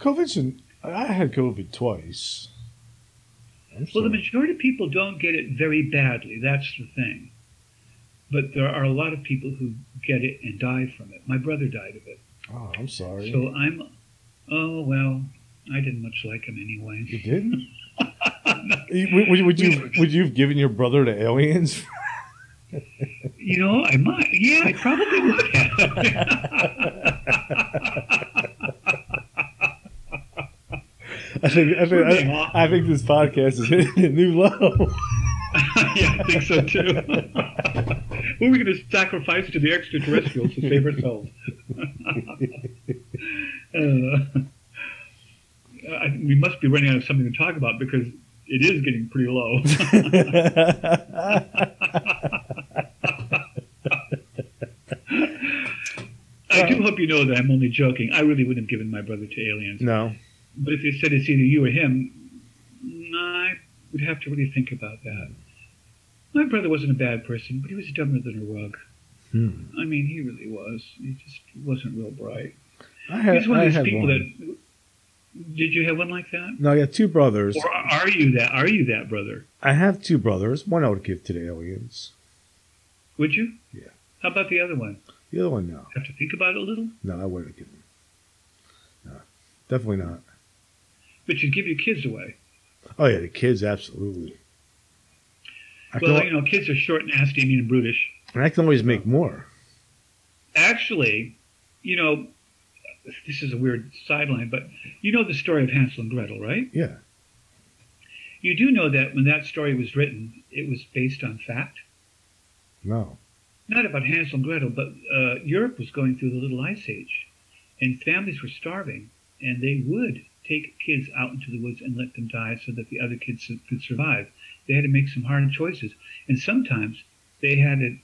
[SPEAKER 1] COVID's. An, I had COVID twice.
[SPEAKER 2] Well, the majority of people don't get it very badly. That's the thing. But there are a lot of people who get it and die from it. My brother died of it.
[SPEAKER 1] oh, I'm sorry.
[SPEAKER 2] So I'm, oh, well, I didn't much like him anyway.
[SPEAKER 1] you didn't? Would, would, would you would you have given your brother to aliens?
[SPEAKER 2] You know, I might. Yeah, I probably would have.
[SPEAKER 1] I think I think, I. I think this podcast is hitting a new low.
[SPEAKER 2] yeah, I think so too. Who are we going to sacrifice to the extraterrestrials to save ourselves? uh, I, we must be running out of something to talk about because it is getting pretty low. I do hope you know that I'm only joking. I really wouldn't have given my brother to aliens.
[SPEAKER 1] no.
[SPEAKER 2] But if they said it's either you or him, I would have to really think about that. My brother wasn't a bad person, but he was dumber than a rug.
[SPEAKER 1] Hmm.
[SPEAKER 2] I mean, he really was. He just wasn't real bright.
[SPEAKER 1] I had,
[SPEAKER 2] He's one
[SPEAKER 1] I
[SPEAKER 2] of these
[SPEAKER 1] had
[SPEAKER 2] people
[SPEAKER 1] one.
[SPEAKER 2] that. Did you have one like that?
[SPEAKER 1] No, I got two brothers.
[SPEAKER 2] Or are you that? Are you that brother?
[SPEAKER 1] I have two brothers. One I would give to the aliens.
[SPEAKER 2] Would you?
[SPEAKER 1] Yeah.
[SPEAKER 2] How about the other one?
[SPEAKER 1] The other one, no.
[SPEAKER 2] Have to think about it a little.
[SPEAKER 1] No, I wouldn't give them. No, definitely not.
[SPEAKER 2] But you'd give your kids away.
[SPEAKER 1] Oh yeah, the kids absolutely. I
[SPEAKER 2] well, you know, kids are short, and nasty, mean, and brutish.
[SPEAKER 1] and I can always make more.
[SPEAKER 2] Actually, you know, this is a weird sideline, but you know the story of Hansel and Gretel, right?
[SPEAKER 1] Yeah.
[SPEAKER 2] You do know that when that story was written, it was based on fact.
[SPEAKER 1] No.
[SPEAKER 2] Not about Hansel and Gretel, but uh, Europe was going through the Little Ice Age, and families were starving, and they would take kids out into the woods and let them die so that the other kids could survive. They had to make some hard choices, and sometimes they had to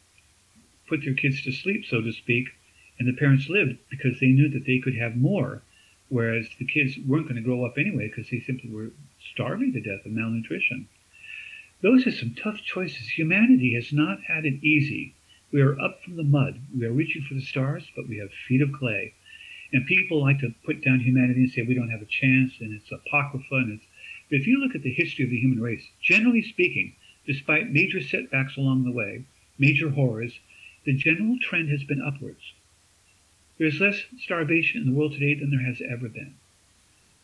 [SPEAKER 2] put their kids to sleep, so to speak, and the parents lived because they knew that they could have more, whereas the kids weren't going to grow up anyway because they simply were starving to death of malnutrition. Those are some tough choices. Humanity has not had it easy. We are up from the mud. We are reaching for the stars, but we have feet of clay. And people like to put down humanity and say we don't have a chance, and it's apocrypha. And it's, but if you look at the history of the human race, generally speaking, despite major setbacks along the way, major horrors, the general trend has been upwards. There's less starvation in the world today than there has ever been.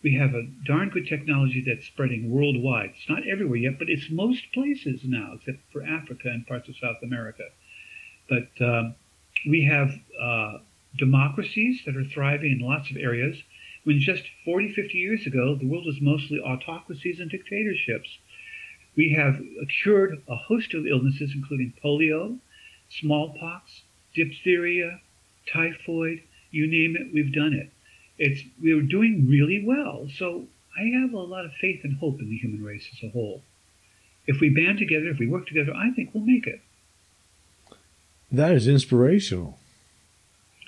[SPEAKER 2] We have a darn good technology that's spreading worldwide. It's not everywhere yet, but it's most places now, except for Africa and parts of South America. But um, we have uh, democracies that are thriving in lots of areas. When just 40, 50 years ago, the world was mostly autocracies and dictatorships. We have cured a host of illnesses, including polio, smallpox, diphtheria, typhoid, you name it, we've done it. It's we're doing really well. So I have a lot of faith and hope in the human race as a whole. If we band together, if we work together, I think we'll make it.
[SPEAKER 1] That is inspirational.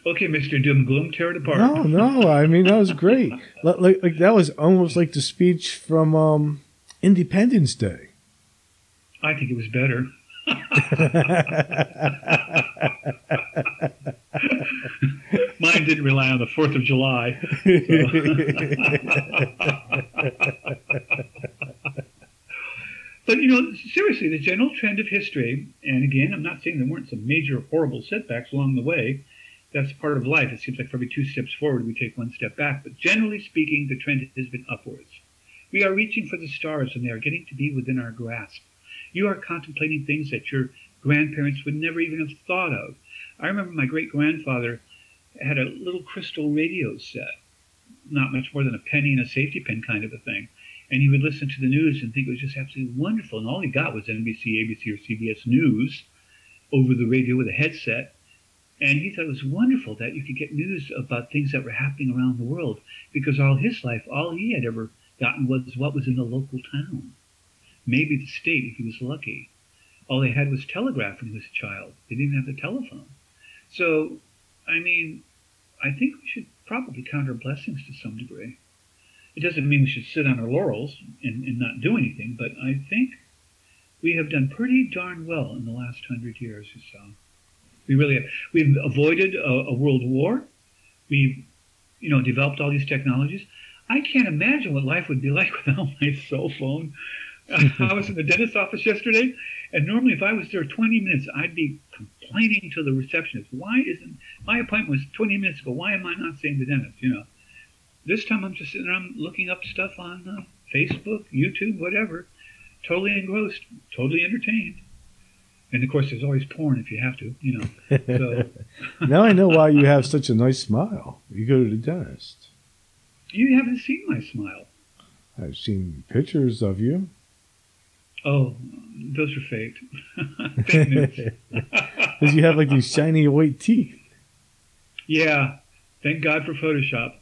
[SPEAKER 2] Okay, Mr. Doom Gloom, tear it apart.
[SPEAKER 1] No, no. I mean, that was great. Like, like, that was almost like the speech from um, Independence Day.
[SPEAKER 2] I think it was better. Mine didn't rely on the Fourth of July. So. but you know, seriously, the general trend of history, and again, I'm not saying there weren't some major horrible setbacks along the way. That's part of life. It seems like for every two steps forward, we take one step back. But generally speaking, the trend has been upwards. We are reaching for the stars, and they are getting to be within our grasp. You are contemplating things that your grandparents would never even have thought of. I remember my great grandfather had a little crystal radio set, not much more than a penny and a safety pin kind of a thing. And he would listen to the news and think it was just absolutely wonderful. And all he got was NBC, ABC, or CBS News over the radio with a headset. And he thought it was wonderful that you could get news about things that were happening around the world because all his life, all he had ever gotten was what was in the local town. Maybe the state if he was lucky. All they had was telegraph when he was a child. They didn't have the telephone. So, I mean, I think we should probably count our blessings to some degree. It doesn't mean we should sit on our laurels and, and not do anything, but I think we have done pretty darn well in the last hundred years or so. We really have. We've avoided a, a world war. We've, you know, developed all these technologies. I can't imagine what life would be like without my cell phone. I was in the dentist's office yesterday, and normally if I was there 20 minutes, I'd be complaining to the receptionist. Why isn't my appointment was 20 minutes ago? Why am I not seeing the dentist? You know, this time I'm just sitting there, I'm looking up stuff on uh, Facebook, YouTube, whatever, totally engrossed, totally entertained. And of course, there's always porn if you have to, you know.
[SPEAKER 1] So now I know why you have such a nice smile. You go to the dentist.
[SPEAKER 2] You haven't seen my smile.
[SPEAKER 1] I've seen pictures of you.
[SPEAKER 2] Oh, those are fake. fake news.
[SPEAKER 1] Because you have like these shiny white teeth.
[SPEAKER 2] Yeah. Thank God for Photoshop.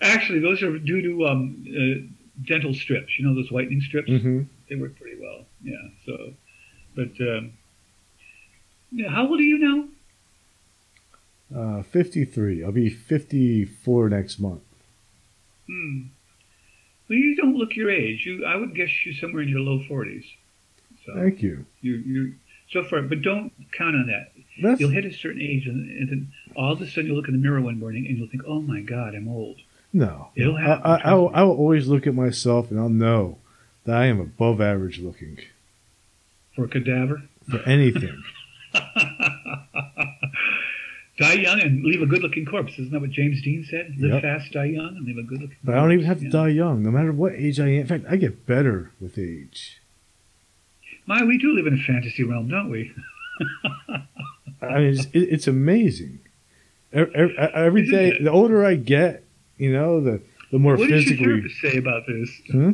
[SPEAKER 2] Actually, those are due to um, uh, dental strips. You know those whitening strips?
[SPEAKER 1] Mm-hmm.
[SPEAKER 2] They work pretty well. Yeah. So, but um, how old are you now?
[SPEAKER 1] Uh, 53. I'll be 54 next month.
[SPEAKER 2] Hmm. Well, you don't look your age. You, I would guess you're somewhere in your low 40s. So
[SPEAKER 1] Thank you.
[SPEAKER 2] you, you, so far, but don't count on that.
[SPEAKER 1] That's,
[SPEAKER 2] You'll hit a certain age, and, and then all of a sudden you'll look in the mirror one morning and you'll think, "Oh my God, I'm old."
[SPEAKER 1] No.
[SPEAKER 2] It'll
[SPEAKER 1] I,
[SPEAKER 2] happen,
[SPEAKER 1] I, I,
[SPEAKER 2] trust
[SPEAKER 1] will. I will always look at myself and I'll know that I am above average looking
[SPEAKER 2] For a cadaver,
[SPEAKER 1] for anything.
[SPEAKER 2] die young and leave a good-looking corpse. Isn't that what James Dean said? Live
[SPEAKER 1] Yep.
[SPEAKER 2] fast, die young, and leave a good-looking.
[SPEAKER 1] but I don't even have to
[SPEAKER 2] Yeah.
[SPEAKER 1] die young, no matter what age I am. In fact, I get better with age.
[SPEAKER 2] My, we do live in a fantasy realm, don't we?
[SPEAKER 1] I mean, it's, it, it's amazing. Every, every day, the older I get, you know, the the more
[SPEAKER 2] what does your
[SPEAKER 1] physically.
[SPEAKER 2] therapist say about this?
[SPEAKER 1] Hmm?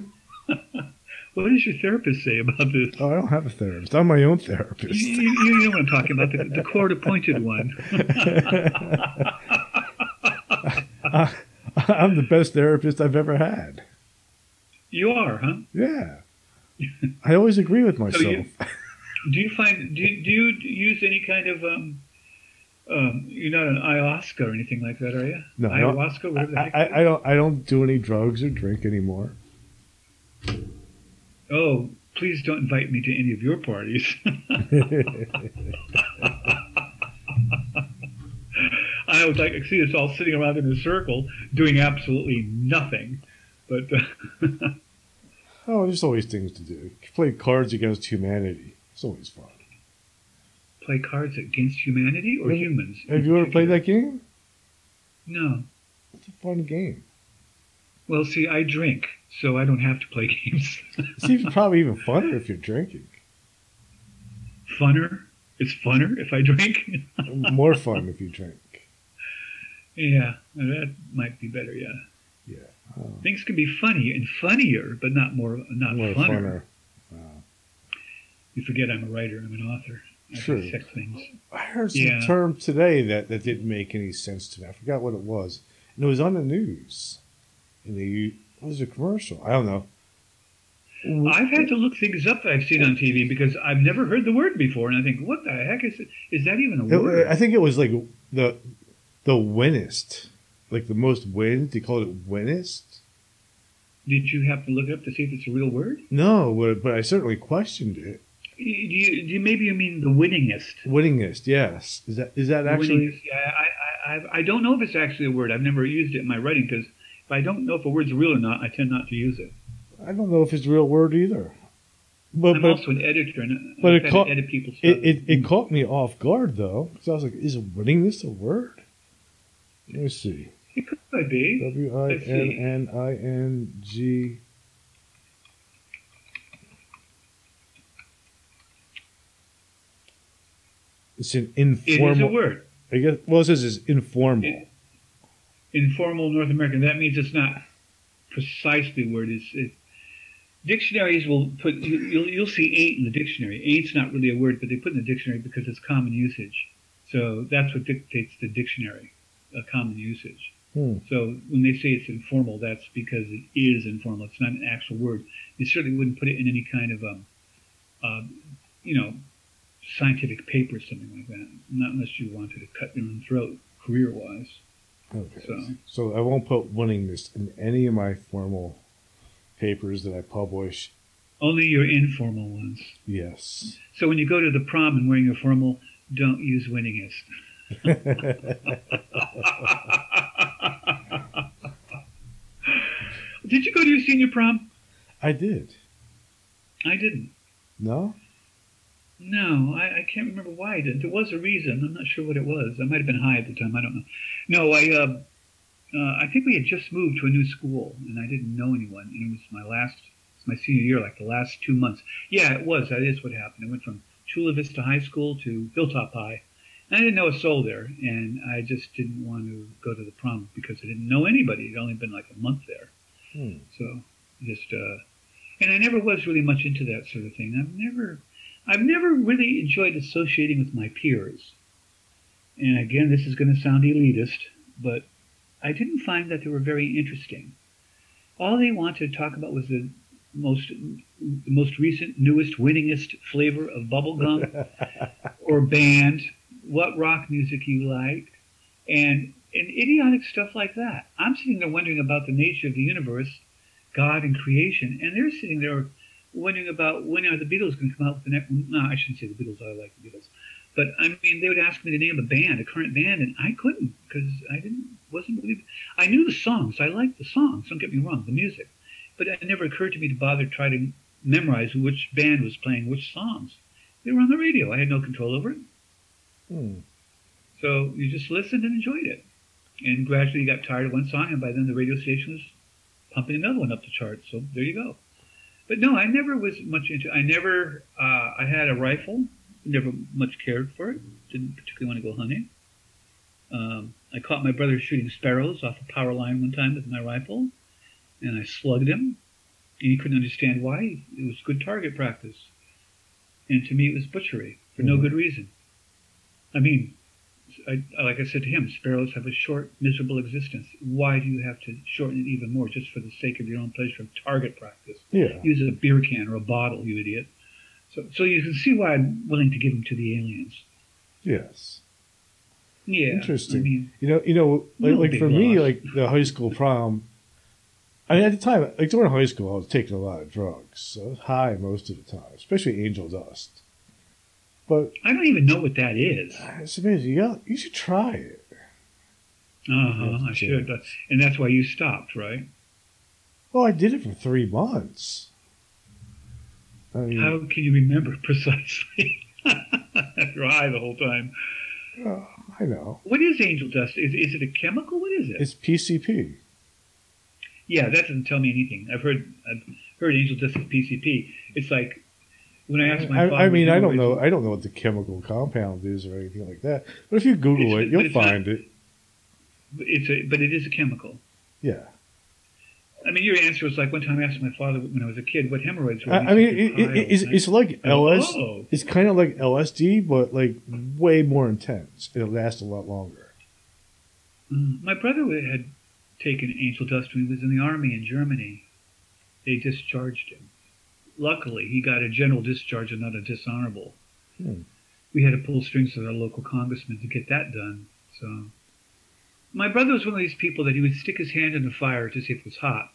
[SPEAKER 2] What does your therapist say about this?
[SPEAKER 1] Oh, I don't have a therapist. I'm my own therapist.
[SPEAKER 2] you, you know what I'm talking about, the, the court-appointed one.
[SPEAKER 1] I, I'm the best therapist I've ever had.
[SPEAKER 2] You are, huh?
[SPEAKER 1] Yeah. I always agree with myself.
[SPEAKER 2] you- Do you find do you, do you use any kind of um, um, you're not an ayahuasca or anything like that, are you?
[SPEAKER 1] No,
[SPEAKER 2] ayahuasca, whatever the
[SPEAKER 1] I,
[SPEAKER 2] heck.
[SPEAKER 1] I, I don't I don't do any drugs or drink anymore.
[SPEAKER 2] oh, please don't invite me to any of your parties. I would like to see us all sitting around in a circle doing absolutely nothing. But
[SPEAKER 1] oh, there's always things to do. Play Cards Against Humanity. It's always fun.
[SPEAKER 2] Play cards against humanity or
[SPEAKER 1] Have-
[SPEAKER 2] humans?
[SPEAKER 1] Have you ever played that game?
[SPEAKER 2] No.
[SPEAKER 1] It's a fun game.
[SPEAKER 2] Well, see, I drink, so I don't have to play games.
[SPEAKER 1] Even probably even funner if you're drinking.
[SPEAKER 2] funner? It's funner if I drink?
[SPEAKER 1] More fun if you drink.
[SPEAKER 2] yeah, that might be better, yeah.
[SPEAKER 1] Yeah. Oh,
[SPEAKER 2] Things can be funny and funnier, but not more, not
[SPEAKER 1] more
[SPEAKER 2] funner.
[SPEAKER 1] funner.
[SPEAKER 2] Uh, you forget I'm a writer, I'm an author.
[SPEAKER 1] Sure.
[SPEAKER 2] dissect things.
[SPEAKER 1] I heard some
[SPEAKER 2] Yeah.
[SPEAKER 1] term today that, that didn't make any sense to me. I forgot what it was. And it was on the news. And they it was a commercial. I don't know.
[SPEAKER 2] I've had to look things up that I've seen on TV because I've never heard the word before, and I think, what the heck is it? Is that even a
[SPEAKER 1] It-
[SPEAKER 2] word?
[SPEAKER 1] I think it was like the the winnest. Like the most win. They called it winnest.
[SPEAKER 2] Did you have to look it up to see if it's a real word?
[SPEAKER 1] No, but, but I certainly questioned it.
[SPEAKER 2] Do you, you, maybe you mean the winningest?
[SPEAKER 1] Winningest, yes. Is that is that actually?
[SPEAKER 2] winningest. Yeah, I, I, I, I don't know if it's actually a word. I've never used it in my writing because If I don't know if a word's real or not, I tend not to use it.
[SPEAKER 1] I don't know if it's a real word either. But
[SPEAKER 2] I'm
[SPEAKER 1] but
[SPEAKER 2] also an editor, and
[SPEAKER 1] but
[SPEAKER 2] I've
[SPEAKER 1] it caught-
[SPEAKER 2] to edit people's stuff.
[SPEAKER 1] it, it, it caught me off guard though, because I was like, "Is winningest a word?" Let me see.
[SPEAKER 2] It could be.
[SPEAKER 1] W I N N I N G. It's an informal.
[SPEAKER 2] It is a word.
[SPEAKER 1] I guess. Well, it says it's informal.
[SPEAKER 2] It- Informal North American. That means it's not precisely a word. It's, it, dictionaries will put. You, you'll, you'll see ain't in the dictionary. Ain't's not really a word, but they put it in the dictionary because it's common usage. So that's what dictates the dictionary, a common usage.
[SPEAKER 1] Hmm.
[SPEAKER 2] So when they say it's informal, that's because it is informal. It's not an actual word. You certainly wouldn't put it in any kind of, um, uh, you know, scientific paper something like that. Not unless you wanted to cut your own throat career-wise.
[SPEAKER 1] Okay.
[SPEAKER 2] So-
[SPEAKER 1] So I won't put winningness in any of my formal papers that I publish.
[SPEAKER 2] Only your informal ones.
[SPEAKER 1] Yes.
[SPEAKER 2] So when you go to the prom and wearing your formal, don't use winningest. Did you go to your senior prom?
[SPEAKER 1] I did.
[SPEAKER 2] I didn't.
[SPEAKER 1] No.
[SPEAKER 2] No, I, I can't remember why I didn't. There was a reason. I'm not sure what it was. I might have been high at the time. I don't know. No, I uh, uh, I think we had just moved to a new school, and I didn't know anyone. And it was my last, it's my senior year, like the last two months. Yeah, it was. That is what happened. I went from Chula Vista High School to Hilltop High. And I didn't know a soul there, and I just didn't want to go to the prom because I didn't know anybody. It'd only been like a month there.
[SPEAKER 1] Hmm.
[SPEAKER 2] So just uh and I never was really much into that sort of thing. I've never I've never really enjoyed associating with my peers. And again, this is going to sound elitist, but I didn't find that they were very interesting. All they wanted to talk about was the most most recent, newest, winningest flavor of bubblegum or band, what rock music you like, and and idiotic stuff like that. I'm sitting there wondering about the nature of the universe, God and creation, and they're sitting there wondering about when are the Beatles going to come out with the next. No, I shouldn't say the Beatles. I like the Beatles, but I mean they would ask me to name of a band, a current band, and I couldn't because I didn't wasn't really. I knew the songs. I liked the songs. Don't get me wrong, the music, but it never occurred to me to bother try to memorize which band was playing which songs. They were on the radio. I had no control over it.
[SPEAKER 1] Hmm.
[SPEAKER 2] So you just listened and enjoyed it. And gradually you got tired of one song, and by then the radio station was pumping another one up the charts. So there you go. But no, I never was much into. I never. Uh, I had a rifle. Never much cared for it. Didn't particularly want to go hunting. Um, I caught my brother shooting sparrows off a power line one time with my rifle, and I slugged him. And he couldn't understand why. It was good target practice. And to me, it was butchery for no
[SPEAKER 1] Mhm.
[SPEAKER 2] good reason. I mean, I, like I said to him, sparrows have a short, miserable existence. Why do you have to shorten it even more just for the sake of your own pleasure of target practice?
[SPEAKER 1] Yeah.
[SPEAKER 2] Use a beer can or a bottle, you idiot. So, so you can see why I'm willing to give them to the aliens.
[SPEAKER 1] Yes.
[SPEAKER 2] Yeah.
[SPEAKER 1] Interesting.
[SPEAKER 2] I mean,
[SPEAKER 1] You know. You know. Like, like for me, like the high school prom. I mean, at the time, like during high school, I was taking a lot of drugs. So I was high most of the time, especially angel dust. But
[SPEAKER 2] I don't even know what that is.
[SPEAKER 1] it's amazing. You, got, you should try it.
[SPEAKER 2] Uh huh. I should. That's- And that's why you stopped, right?
[SPEAKER 1] Well, I did it for three months. I mean,
[SPEAKER 2] How can you remember precisely? You're high the whole time.
[SPEAKER 1] oh, I know.
[SPEAKER 2] What is angel dust? Is, is it a chemical? What is it?
[SPEAKER 1] It's PCP.
[SPEAKER 2] Yeah, that doesn't tell me anything. I've heard I've heard angel dust is PCP. It's like when I asked my
[SPEAKER 1] I,
[SPEAKER 2] father.
[SPEAKER 1] I mean, I don't know. I don't know what the chemical compound is or anything like that. But if you Google
[SPEAKER 2] It's-
[SPEAKER 1] it, you'll
[SPEAKER 2] not-
[SPEAKER 1] find it.
[SPEAKER 2] It's a, but it is a chemical.
[SPEAKER 1] Yeah.
[SPEAKER 2] I mean, your answer was like one time I asked my father when I was a kid what hemorrhoids were.
[SPEAKER 1] I, I mean, it, it, it's, it's like LS.
[SPEAKER 2] Oh,
[SPEAKER 1] It's kind of like LSD, but like way more intense. It'll last a lot longer.
[SPEAKER 2] Mm. my brother had taken angel dust when he was in the army in Germany. They discharged him. Luckily, he got a general discharge and not a dishonorable.
[SPEAKER 1] Hmm.
[SPEAKER 2] We had to pull strings with our local congressman to get that done. So, my brother was one of these people that he would stick his hand in the fire to see if it was hot,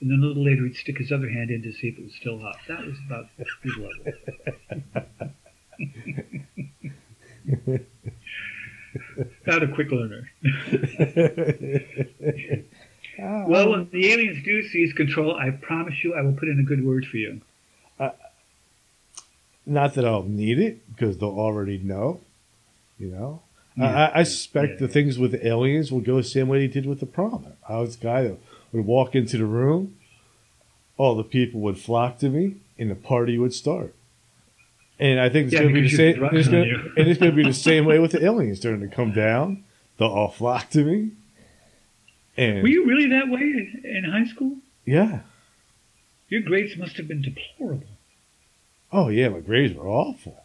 [SPEAKER 2] and then a little later he'd stick his other hand in to see if it was still hot. That was about his level. Not a quick learner. Well, when the aliens do seize control, I promise you I will put in a good word for you.
[SPEAKER 1] Not that I'll need it because they'll already know. You know, I-
[SPEAKER 2] Yeah.
[SPEAKER 1] I, I suspect
[SPEAKER 2] Yeah.
[SPEAKER 1] the things with the aliens will go the same way they did with the prom. I was the guy that would walk into the room, all the people would flock to me, and the party would start. And I think it's
[SPEAKER 2] Yeah,
[SPEAKER 1] going to be the same. It's gonna, and it's going to be the same way with the aliens. They're going to come down. They'll all flock to me. And
[SPEAKER 2] Were you really that way in high school?
[SPEAKER 1] yeah,
[SPEAKER 2] Your grades must have been deplorable.
[SPEAKER 1] Oh yeah, my grades were awful,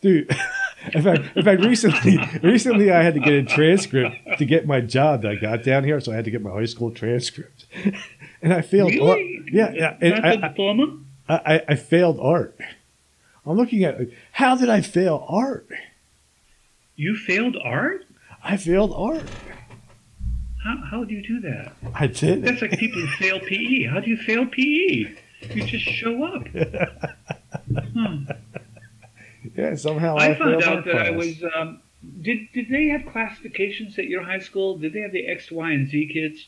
[SPEAKER 1] dude. In fact, in fact, recently, recently I had to get a transcript to get my job that I got down here, so I had to get my high school transcript, and I failed. art. Yeah, yeah, and
[SPEAKER 2] Not
[SPEAKER 1] I,
[SPEAKER 2] diploma?
[SPEAKER 1] I, I, I failed art. I'm looking at how did I fail art?
[SPEAKER 2] You failed art?
[SPEAKER 1] I failed art.
[SPEAKER 2] How, how do you do that?
[SPEAKER 1] I did.
[SPEAKER 2] That's like people who fail PE. How do you fail PE? You just show up. Hmm.
[SPEAKER 1] yeah, somehow I,
[SPEAKER 2] I found out that I was. Um, did did they have classifications at your high school? Did they have the X, Y, and Z kids?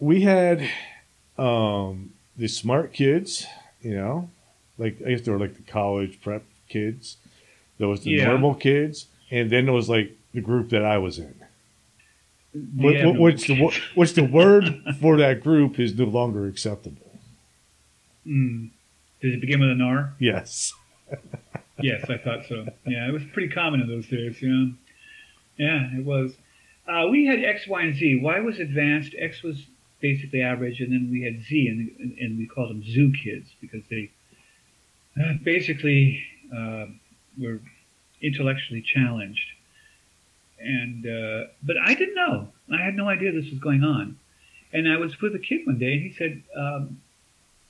[SPEAKER 1] we had um the smart kids, you know, like I guess they were like the college prep kids. There was the
[SPEAKER 2] Yeah.
[SPEAKER 1] normal kids, and then there was like the group that I was in.
[SPEAKER 2] The
[SPEAKER 1] Wh- wh- Which the wo-
[SPEAKER 2] kids.
[SPEAKER 1] which the word for that group is no longer acceptable.
[SPEAKER 2] Mm. Does it begin with an R?
[SPEAKER 1] Yes.
[SPEAKER 2] Yes, I thought so. Yeah, it was pretty common in those days. Yeah, yeah, it was. Uh, we had X, Y, and Z. Y was advanced. X was basically average, and then we had Z, and, and we called them zoo kids because they uh, basically uh, were intellectually challenged. And uh, but I didn't know. I had no idea this was going on. And I was with a kid one day, and he said, um,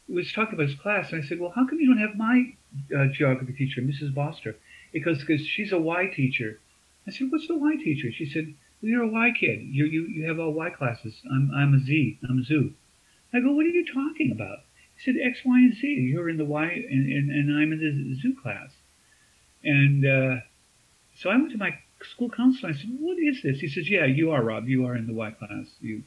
[SPEAKER 2] was talking about his class, and I said, "Well, how come you don't have my uh, geography teacher, Mrs. Boster?" Because because she's a Y teacher. I said, "What's the Y teacher?" She said, well, "You're a Y kid. You you you have all Y classes. I'm I'm a Z. I'm a zoo." I go, "What are you talking about?" He said, X, Y, and Z. You're in the Y, and and, and I'm in the zoo class." And uh, so I went to my school counselor. I said, "What is this?" He says, "Yeah, you are Rob. You are in the Y class. You."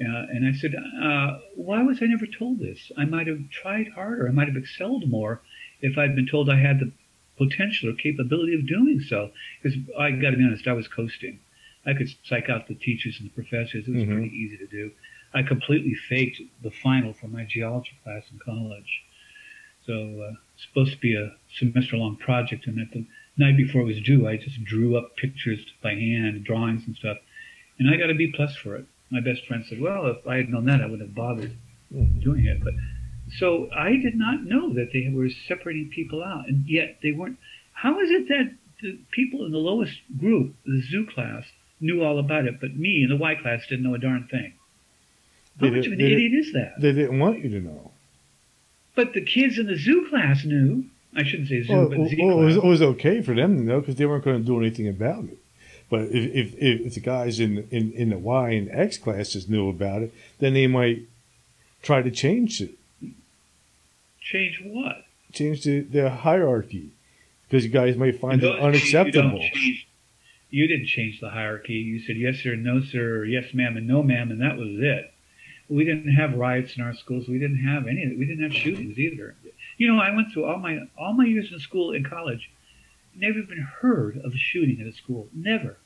[SPEAKER 2] Uh, and I said, uh, why was I never told this? I might have tried harder. I might have excelled more if I'd been told I had the potential or capability of doing so. Because I got to be honest, I was coasting. I could psych out the teachers and the professors. It was
[SPEAKER 1] Mhm.
[SPEAKER 2] pretty easy to do. I completely faked the final for my geology class in college. So uh, it's supposed to be a semester-long project, and at the night before it was due, I just drew up pictures by hand, drawings and stuff, and I got a B plus for it my best friend said, "Well, if I had known that, I wouldn't have bothered doing it." But so I did not know that they were separating people out, and yet they weren't. How is it that the people in the lowest group, the zoo class, knew all about it, but me in the Y class didn't know a darn thing? How
[SPEAKER 1] They
[SPEAKER 2] much of an idiot is that?
[SPEAKER 1] They didn't want you to know.
[SPEAKER 2] But the kids in the zoo class knew. I shouldn't say zoo,
[SPEAKER 1] Well,
[SPEAKER 2] but Z
[SPEAKER 1] well, it, was, it was okay for them to know because they weren't going to do anything about it. But if, if, if, the guys in, in, in the Y and X classes knew about it, then they might try to change it,
[SPEAKER 2] Change what?
[SPEAKER 1] change the, the hierarchy because you guys might find
[SPEAKER 2] In
[SPEAKER 1] it
[SPEAKER 2] You,
[SPEAKER 1] unacceptable.
[SPEAKER 2] change, you didn't change the hierarchy. You said yes sir, and no sir, or yes ma'am, and no ma'am, and that was it. We didn't have riots in our schools. We didn't have any. We didn't have shootings either. You know, I went through all my all my years in school and college. Never even heard of a shooting at a school. Never.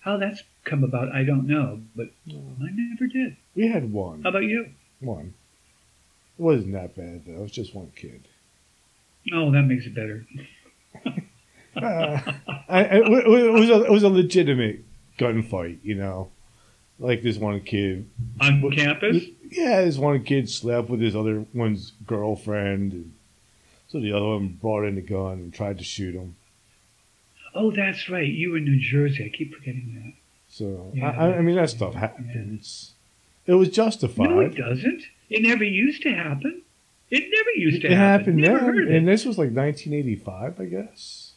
[SPEAKER 2] How that's come about, I don't know, but I never did.
[SPEAKER 1] We had one.
[SPEAKER 2] How about you?
[SPEAKER 1] One. It wasn't that bad, though. It was just one kid.
[SPEAKER 2] Oh, that makes it better.
[SPEAKER 1] Uh, I, I- it, was a, it was a legitimate gunfight, you know. Like this one kid
[SPEAKER 2] On campus?
[SPEAKER 1] Yeah, this one kid slept with his other one's girlfriend, and so the other one brought in a gun and tried to shoot him.
[SPEAKER 2] Oh, that's right. You were in New Jersey. I keep forgetting that.
[SPEAKER 1] So
[SPEAKER 2] Yeah,
[SPEAKER 1] I, I mean that stuff happens. It was justified.
[SPEAKER 2] No, it doesn't. It never used to happen. It never used to
[SPEAKER 1] it
[SPEAKER 2] happen.
[SPEAKER 1] happened
[SPEAKER 2] Never
[SPEAKER 1] then,
[SPEAKER 2] heard of
[SPEAKER 1] and
[SPEAKER 2] it.
[SPEAKER 1] this was like 1985, I guess.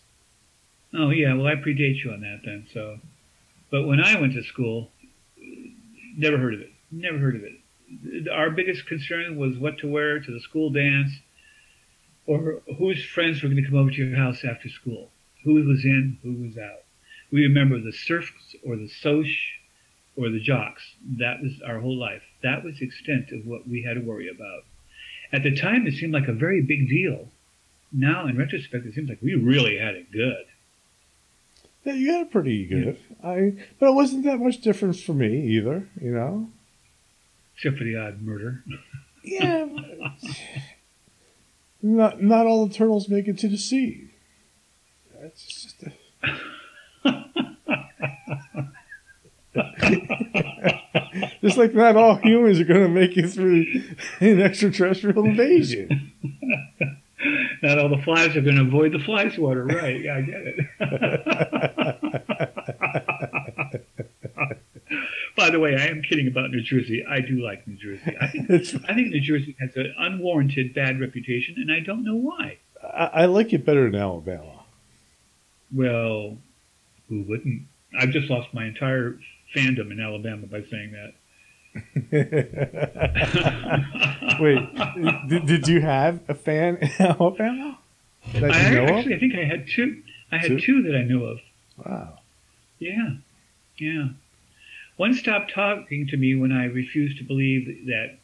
[SPEAKER 2] Oh yeah, well I predate you on that then. So, but when I went to school, never heard of it. Never heard of it. Our biggest concern was what to wear to the school dance, or whose friends were going to come over to your house after school. Who was in, who was out. We remember the surfs or the soch or the jocks. That was our whole life. That was the extent of what we had to worry about. At the time, it seemed like a very big deal. Now, in retrospect, it seems like we really had it good.
[SPEAKER 1] Yeah, you got it pretty good. I, but it wasn't that much difference for me either. You know.
[SPEAKER 2] Except for the odd murder.
[SPEAKER 1] Yeah. not not all the turtles make it to the sea. That's just. A... just like not all humans are going to make it through an extraterrestrial invasion.
[SPEAKER 2] not all the flies are going to avoid the fly swatter, right? Yeah, I get it. By the way, I am kidding about New Jersey. I do like New Jersey. I think, I think New Jersey has an unwarranted bad reputation, and I don't know why.
[SPEAKER 1] I, I like it better than Alabama.
[SPEAKER 2] Well, who wouldn't? I've just lost my entire fandom in Alabama by saying that.
[SPEAKER 1] Wait, did, did you have a fan in Alabama?
[SPEAKER 2] That I you know actually, of? I think I had two. I had two? two that I knew of.
[SPEAKER 1] Wow.
[SPEAKER 2] Yeah, yeah. One stopped talking to me when I refused to believe that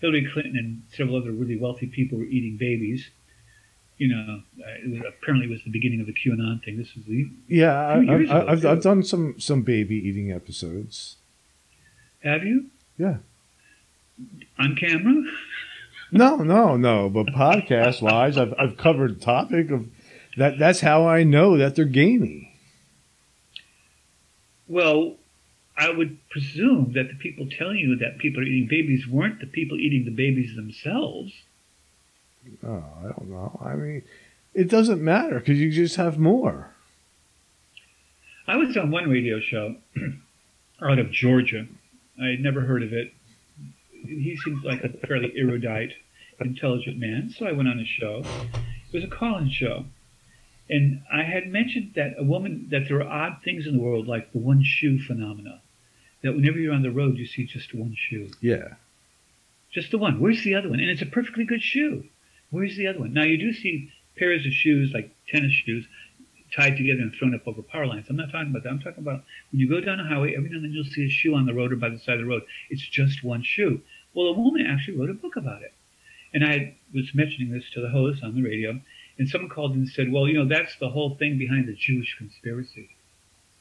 [SPEAKER 2] Hillary Clinton and several other really wealthy people were eating babies. You know, it was, apparently it was the beginning of the QAnon thing. This was the
[SPEAKER 1] yeah. I, have I've done some some baby eating episodes.
[SPEAKER 2] Have you?
[SPEAKER 1] Yeah.
[SPEAKER 2] On camera?
[SPEAKER 1] no, no, no. But podcast wise, I've I've covered the topic of that. That's how I know that they're gamey.
[SPEAKER 2] Well, I would presume that the people telling you that people are eating babies weren't the people eating the babies themselves.
[SPEAKER 1] Oh, I don't know. I mean, it doesn't matter because you just have more.
[SPEAKER 2] I was on one radio show out of Georgia. I had never heard of it. He seemed like a fairly erudite, intelligent man, so I went on a show. It was a call-in show, and I had mentioned that a woman that there are odd things in the world like the one shoe phenomena that whenever you're on the road, you see just one shoe.
[SPEAKER 1] Yeah.
[SPEAKER 2] Just the one. Where's the other one? And it's a perfectly good shoe. Where's the other one? Now, you do see pairs of shoes, like tennis shoes, tied together and thrown up over power lines. I'm not talking about that. I'm talking about when you go down a highway, every now and then you'll see a shoe on the road or by the side of the road. It's just one shoe. Well, a woman actually wrote a book about it. And I was mentioning this to the host on the radio, and someone called and said, Well, you know, that's the whole thing behind the Jewish conspiracy.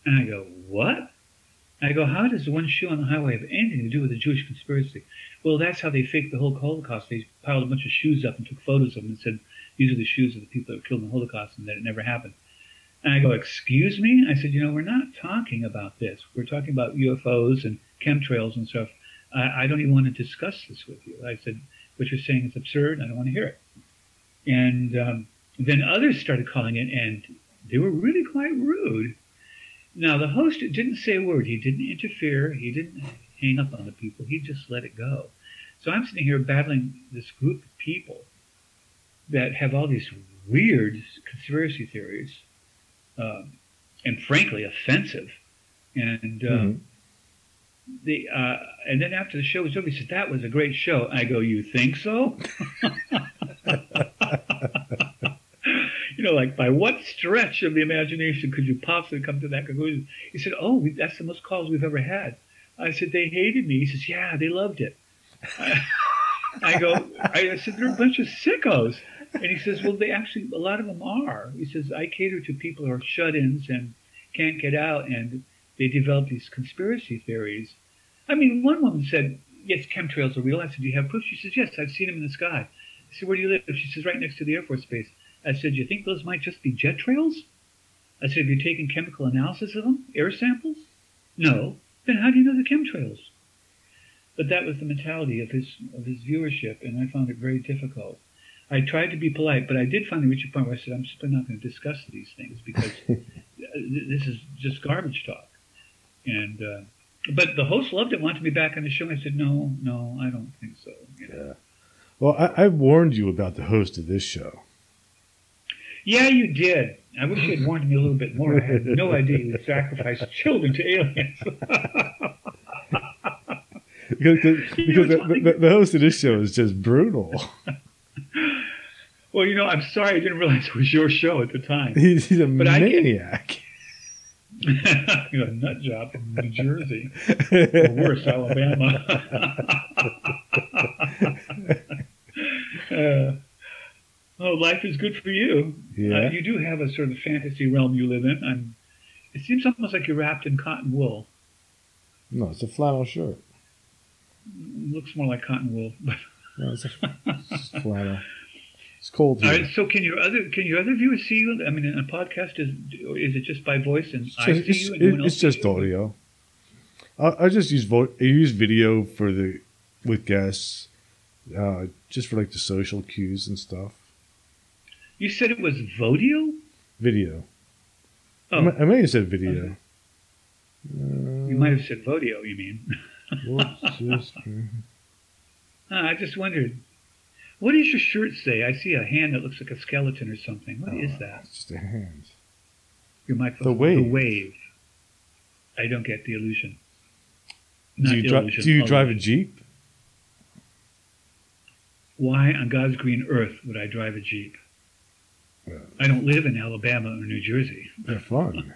[SPEAKER 2] And I go, What? I go, how does one shoe on the highway have anything to do with the Jewish conspiracy? Well, that's how they faked the whole Holocaust. They piled a bunch of shoes up and took photos of them and said, these are the shoes of the people that were killed in the Holocaust and that it never happened. And I go, excuse me? I said, you know, we're not talking about this. We're talking about UFOs and chemtrails and stuff. I, I don't even want to discuss this with you. I said, what you're saying is absurd. I don't want to hear it. And um, then others started calling in, and they were really quite rude. Now, the host didn't say a word. He didn't interfere. He didn't hang up on the people. He just let it go. So I'm sitting here battling this group of people that have all these weird conspiracy theories, um, and frankly offensive. And um, mm-hmm. the uh, and then after the show was over, he said that was a great show. I go, you think so? you know, like by what stretch of the imagination could you possibly come to that conclusion? He said, "Oh, we, that's the most calls we've ever had." I said, "They hated me." He says, "Yeah, they loved it." I, I go, I, I said, "They're a bunch of sickos," and he says, "Well, they actually, a lot of them are." He says, "I cater to people who are shut-ins and can't get out, and they develop these conspiracy theories." I mean, one woman said, "Yes, chemtrails are real." I said, "Do you have proof?" She says, "Yes, I've seen them in the sky." I said, "Where do you live?" She says, "Right next to the Air Force Base." I said, Do you think those might just be jet trails? I said, have you taken chemical analysis of them? Air samples? No. Then how do you know the chemtrails? But that was the mentality of his of his viewership, and I found it very difficult. I tried to be polite, but I did finally reach a point where I said, I'm simply not going to discuss these things because this is just garbage talk. And uh, but the host loved it, wanted me back on the show. I said, no, no, I don't think so.
[SPEAKER 1] You know? Yeah. Well, I, I warned you about the host of this show.
[SPEAKER 2] Yeah, you did. I wish you had warned me a little bit more. I had no idea you would sacrifice children to aliens.
[SPEAKER 1] because because the, the, the, host of this show is just brutal.
[SPEAKER 2] Well, you know, I'm sorry I didn't realize it was your show at the time.
[SPEAKER 1] He's, he's a but maniac.
[SPEAKER 2] You're a nut job from New Jersey, or worse, Alabama. uh, oh, life is good for you.
[SPEAKER 1] Yeah.
[SPEAKER 2] Uh, you do have a sort of fantasy realm you live in. I'm, it seems almost like you're wrapped in cotton wool.
[SPEAKER 1] no, it's a flannel shirt.
[SPEAKER 2] looks more like cotton wool.
[SPEAKER 1] No, it's, a, flannel. It's cold here.
[SPEAKER 2] right. So can your other can your other viewers see you? I mean, in a podcast is is it just by voice and
[SPEAKER 1] It's
[SPEAKER 2] I
[SPEAKER 1] just,
[SPEAKER 2] see
[SPEAKER 1] it's,
[SPEAKER 2] you and
[SPEAKER 1] it- it's just audio. I, I just use vo- I use video for the with guests, uh, just for like the social cues and stuff.
[SPEAKER 2] You said it was Vodio.
[SPEAKER 1] Video. I,
[SPEAKER 2] Oh,
[SPEAKER 1] mi- I may have said video.
[SPEAKER 2] Okay.
[SPEAKER 1] Uh,
[SPEAKER 2] you might have said Vodio. You mean?
[SPEAKER 1] what's this?
[SPEAKER 2] Ah, I just wondered. What does your shirt say? I see a hand that looks like a skeleton or something. What is
[SPEAKER 1] Oh,
[SPEAKER 2] that?
[SPEAKER 1] It's just a hand.
[SPEAKER 2] Your microphone.
[SPEAKER 1] The wave.
[SPEAKER 2] The wave. I don't get the illusion.
[SPEAKER 1] Do you, dri-
[SPEAKER 2] illusion,
[SPEAKER 1] do you drive a jeep?
[SPEAKER 2] Why on God's green earth would I drive a Jeep?
[SPEAKER 1] Well.
[SPEAKER 2] I don't live in Alabama or New Jersey.
[SPEAKER 1] They're fun.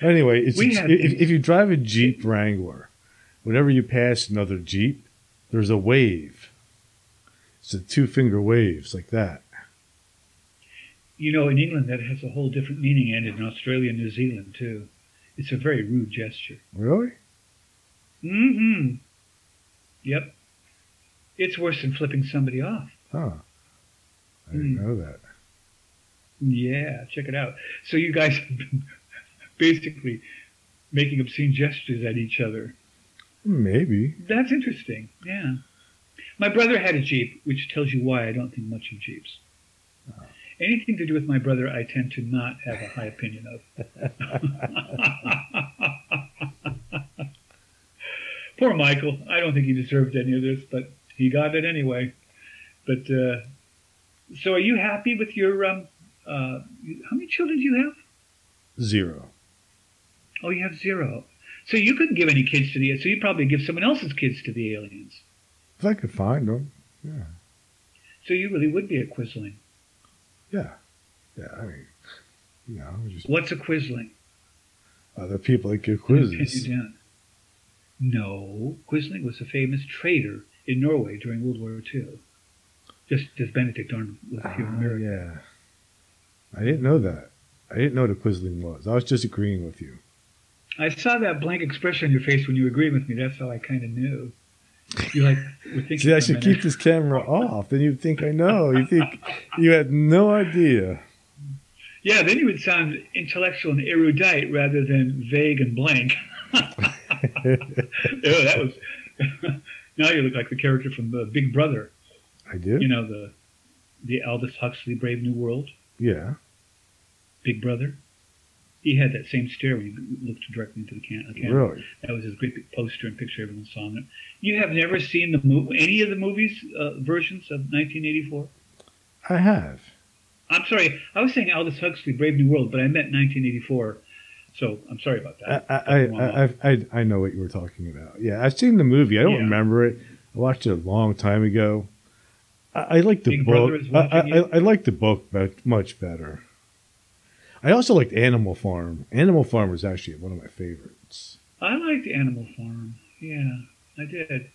[SPEAKER 1] anyway, it's it's-
[SPEAKER 2] had
[SPEAKER 1] if, if you drive a Jeep Wrangler, whenever you pass another Jeep, there's a wave. It's a two finger waves like that.
[SPEAKER 2] You know, in England, that has a whole different meaning, and in Australia and New Zealand, too. It's a very rude gesture.
[SPEAKER 1] Really?
[SPEAKER 2] Mm-hmm. Yep. It's worse than flipping somebody off.
[SPEAKER 1] Huh. I didn't
[SPEAKER 2] Hmm.
[SPEAKER 1] know that.
[SPEAKER 2] Yeah, check it out. So you guys have been basically making obscene gestures at each other.
[SPEAKER 1] Maybe.
[SPEAKER 2] That's interesting. Yeah. My brother had a Jeep, which tells you why I don't think much of Jeeps. Anything to do with my brother, I tend to not have a high opinion of. Poor Michael. I don't think he deserved any of this, but he got it anyway. But uh, so, are you happy with your? Um, uh, how many children do you have?
[SPEAKER 1] Zero.
[SPEAKER 2] Oh, you have zero. So you couldn't give any kids to the. So you'd probably give someone else's kids to the aliens.
[SPEAKER 1] If I could find them. Yeah.
[SPEAKER 2] So you really would be a quisling.
[SPEAKER 1] Yeah. Yeah. I mean, you know, just
[SPEAKER 2] What's a quisling?
[SPEAKER 1] other people that give quizzes.
[SPEAKER 2] No, Quisling was a famous trader in Norway during World War II. Just as Benedict Arnold was here in
[SPEAKER 1] Ah,
[SPEAKER 2] America.
[SPEAKER 1] yeah. I didn't know that. I didn't know what a Quisling was. I was just agreeing with you.
[SPEAKER 2] I saw that blank expression on your face when you agreed with me. That's how I kind of knew. You like.
[SPEAKER 1] See, I should keep this camera off. Then you'd think I know. You think you had no idea.
[SPEAKER 2] Yeah, then you would sound intellectual and erudite rather than vague and blank. oh, that was. now you look like the character from the Big Brother.
[SPEAKER 1] I did.
[SPEAKER 2] You know the the Aldous Huxley Brave New World.
[SPEAKER 1] Yeah.
[SPEAKER 2] Big Brother. He had that same stare when you looked directly into the camera.
[SPEAKER 1] Really.
[SPEAKER 2] That was his great big poster and picture everyone saw it. You have never seen the mo- any of the movies uh, versions of 1984.
[SPEAKER 1] I have.
[SPEAKER 2] I'm sorry, I was saying Aldous Huxley Brave New World, but I meant 1984. So I'm sorry about that.
[SPEAKER 1] I, I, I. I, I know what you were talking about. Yeah, I've seen the movie. I don't
[SPEAKER 2] Yeah.
[SPEAKER 1] remember it. I watched it a long time ago. I, I like the
[SPEAKER 2] Big
[SPEAKER 1] book. I, I. I, like the book much better. I also liked Animal Farm. Animal Farm was actually one of my favorites.
[SPEAKER 2] I liked Animal Farm. Yeah, I did.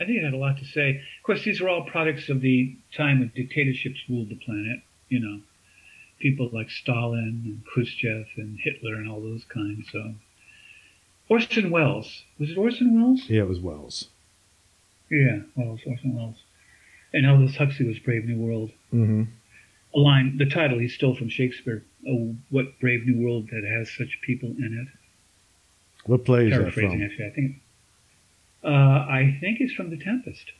[SPEAKER 2] I think it had a lot to say. Of course, these are all products of the time when dictatorships ruled the planet. You know, people like Stalin and Khrushchev and Hitler and all those kinds. So, Orson Welles was it Orson Welles?
[SPEAKER 1] Yeah, it was Welles.
[SPEAKER 2] Yeah, Welles, Orson Welles. And Aldous Huxley was Brave New World.
[SPEAKER 1] Mm-hmm.
[SPEAKER 2] A line, the title he stole from Shakespeare. Oh, what brave new world that has such people in it.
[SPEAKER 1] What play is that
[SPEAKER 2] Paraphrasing,
[SPEAKER 1] from?
[SPEAKER 2] actually, I think. Uh, I think it's from The Tempest.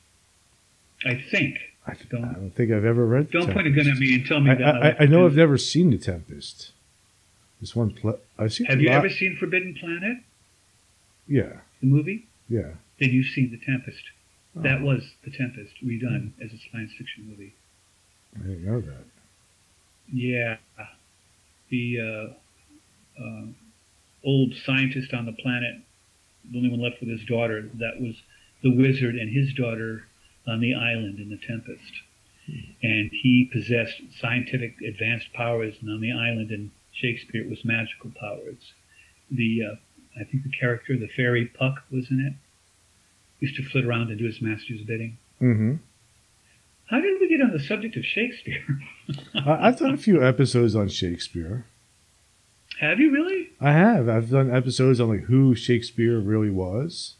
[SPEAKER 2] I think.
[SPEAKER 1] I,
[SPEAKER 2] Don't-
[SPEAKER 1] I don't think I've ever read. The
[SPEAKER 2] Don't point a gun at me and tell me
[SPEAKER 1] I,
[SPEAKER 2] that.
[SPEAKER 1] I, I know I've never seen The Tempest. This one play. I've seen.
[SPEAKER 2] Have you
[SPEAKER 1] lot-
[SPEAKER 2] ever seen Forbidden Planet,
[SPEAKER 1] Yeah,
[SPEAKER 2] the movie?
[SPEAKER 1] yeah.
[SPEAKER 2] Then you've seen The Tempest. That
[SPEAKER 1] Oh,
[SPEAKER 2] was The Tempest, redone as a science fiction movie.
[SPEAKER 1] I didn't know that.
[SPEAKER 2] Yeah. The uh, uh, old scientist on the planet, the only one left with his daughter, that was the wizard and his daughter on the island in the Tempest. And he possessed scientific advanced powers, and on the island in Shakespeare it was magical powers. the uh, I think the character, the fairy Puck, was in it. Used to flit around and do his master's bidding.
[SPEAKER 1] Mm-hmm.
[SPEAKER 2] How did we get on the subject of Shakespeare?
[SPEAKER 1] I, I've done a few episodes on Shakespeare.
[SPEAKER 2] Have you really?
[SPEAKER 1] I have. I've done episodes on like who Shakespeare really was.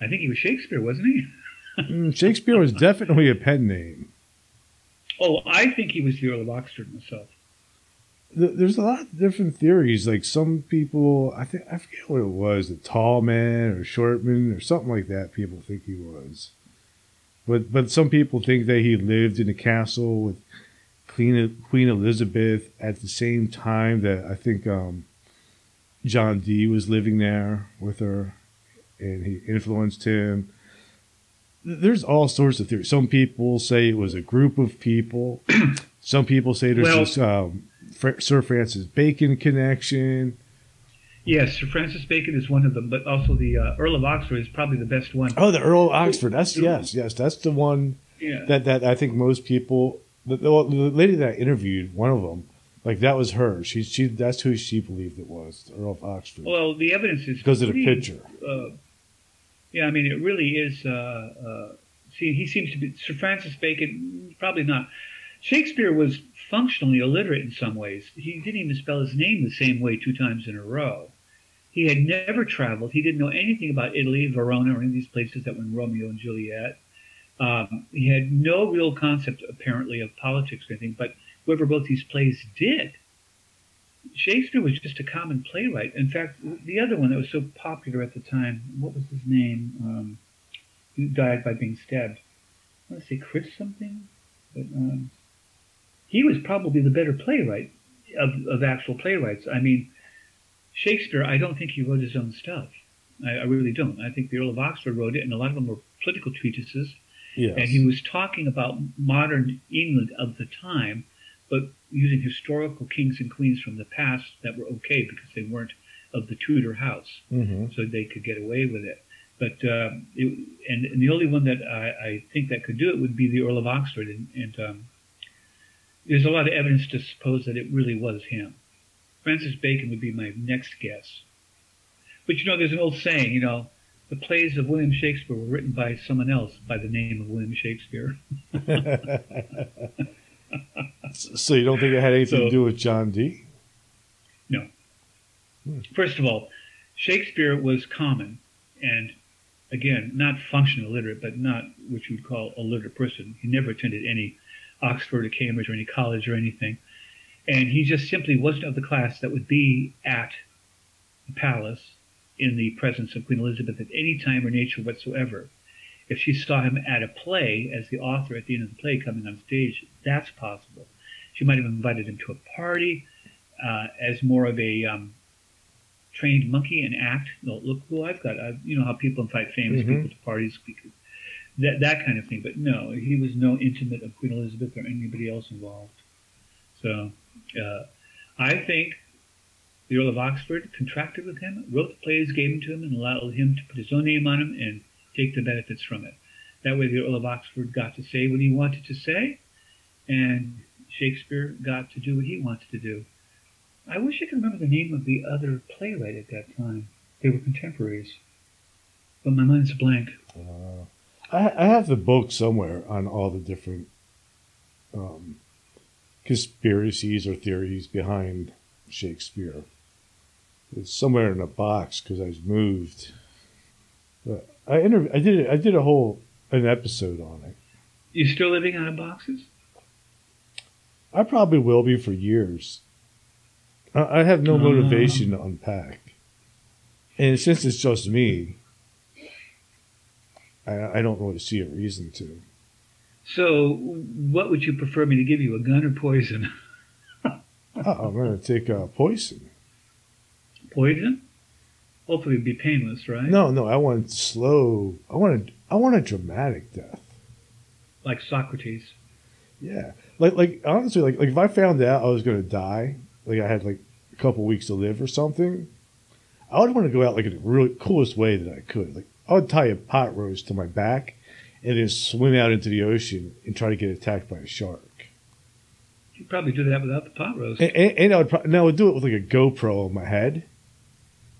[SPEAKER 2] I think he was Shakespeare, wasn't he?
[SPEAKER 1] Mm, Shakespeare was definitely a pen name.
[SPEAKER 2] Oh, I think he was the Earl of Oxford myself.
[SPEAKER 1] There's a lot of different theories. Like some people, I think I forget what it was, the tall man or short man or something like that. People think he was, but but some people think that he lived in a castle with Queen Queen Elizabeth at the same time that I think um, John Dee was living there with her, and he influenced him. There's all sorts of theories. Some people say it was a group of people. Some people say there's
[SPEAKER 2] Well-
[SPEAKER 1] this um, Sir Francis Bacon connection.
[SPEAKER 2] Yes, Sir Francis Bacon is one of them, but also the uh, Earl of Oxford is probably the best one.
[SPEAKER 1] Oh, the Earl of Oxford. That's yes, yes. That's the one
[SPEAKER 2] Yeah.
[SPEAKER 1] that that I think most people. The, the, the lady that I interviewed, one of them, like that was her. She she that's who she believed it was, the Earl of Oxford,
[SPEAKER 2] Well, the evidence is
[SPEAKER 1] because of the picture.
[SPEAKER 2] Uh, yeah, I mean, it really is. Uh, uh, see, he seems to be Sir Francis Bacon. Probably not. Shakespeare was functionally illiterate in some ways. He didn't even spell his name the same way two times in a row. He had never traveled. He didn't know anything about Italy, Verona, or any of these places that were in Romeo and Juliet. Um, he had no real concept, apparently, of politics or anything. But whoever wrote these plays did. Shakespeare was just a common playwright. In fact, the other one that was so popular at the time, what was his name? Um, died by being stabbed. I want to say Chris something, but um, he was probably the better playwright of, of actual playwrights. I mean, Shakespeare, I don't think he wrote his own stuff. I, I really don't. I think the Earl of Oxford wrote it, and a lot of them were political treatises.
[SPEAKER 1] Yes.
[SPEAKER 2] And he was talking about modern England of the time, but using historical kings and queens from the past that were okay because they weren't of the Tudor house,
[SPEAKER 1] hmm
[SPEAKER 2] so they could get away with it. But um, it, and, and the only one that I, I think that could do it would be the Earl of Oxford, and, and um, there's a lot of evidence to suppose that it really was him. Francis Bacon would be my next guess. But you know, there's an old saying, you know, the plays of William Shakespeare were written by someone else by the name of William Shakespeare.
[SPEAKER 1] so you don't think it had anything
[SPEAKER 2] So-
[SPEAKER 1] to do with John Dee?
[SPEAKER 2] First of all, Shakespeare was common, and again, not functional illiterate, but not what you would call a literate person. He never attended any Oxford or Cambridge or any college or anything, and he just simply wasn't of the class that would be at the palace in the presence of Queen Elizabeth at any time or nature whatsoever. If she saw him at a play as the author at the end of the play coming on stage, that's possible. She might have invited him to a party uh, as more of a um, trained monkey and act. No, look who I've got. i you know how people invite famous
[SPEAKER 1] Mhm.
[SPEAKER 2] people to parties because that that kind of thing. But no, he was no intimate of Queen Elizabeth or anybody else involved. So uh, I think the Earl of Oxford contracted with him, wrote the plays, gave them to him, and allowed him to put his own name on them and take the benefits from it. That way, the Earl of Oxford got to say what he wanted to say, and Shakespeare got to do what he wanted to do. I wish I could remember the name of the other playwright at that time. They were contemporaries, but my mind's blank.
[SPEAKER 1] Uh, I, I have the book somewhere on all the different um, conspiracies or theories behind Shakespeare. It's somewhere in a box because I moved. But I inter- I did I did a whole an episode on it.
[SPEAKER 2] You still living out of boxes?
[SPEAKER 1] I probably will be for years. I, I have no
[SPEAKER 2] Oh.
[SPEAKER 1] motivation to unpack, and since it's just me, I, I don't really see a reason to.
[SPEAKER 2] So, what would you prefer me to give you, a gun or poison?
[SPEAKER 1] Oh, I'm gonna take uh, poison.
[SPEAKER 2] Poison? Hopefully, it'd be painless, right?
[SPEAKER 1] No, no, I want slow. I want a, I want a dramatic death.
[SPEAKER 2] Like Socrates.
[SPEAKER 1] Yeah, like, like honestly, like, like if I found out I was gonna die, like I had like a couple weeks to live or something, I would want to go out like in the really coolest way that I could. Like I would tie a pot roast to my back, and then swim out into the ocean and try to get attacked by a shark.
[SPEAKER 2] You'd probably do that without the pot roast.
[SPEAKER 1] And, and, and I would, pro- and I would do it with like a GoPro on my head,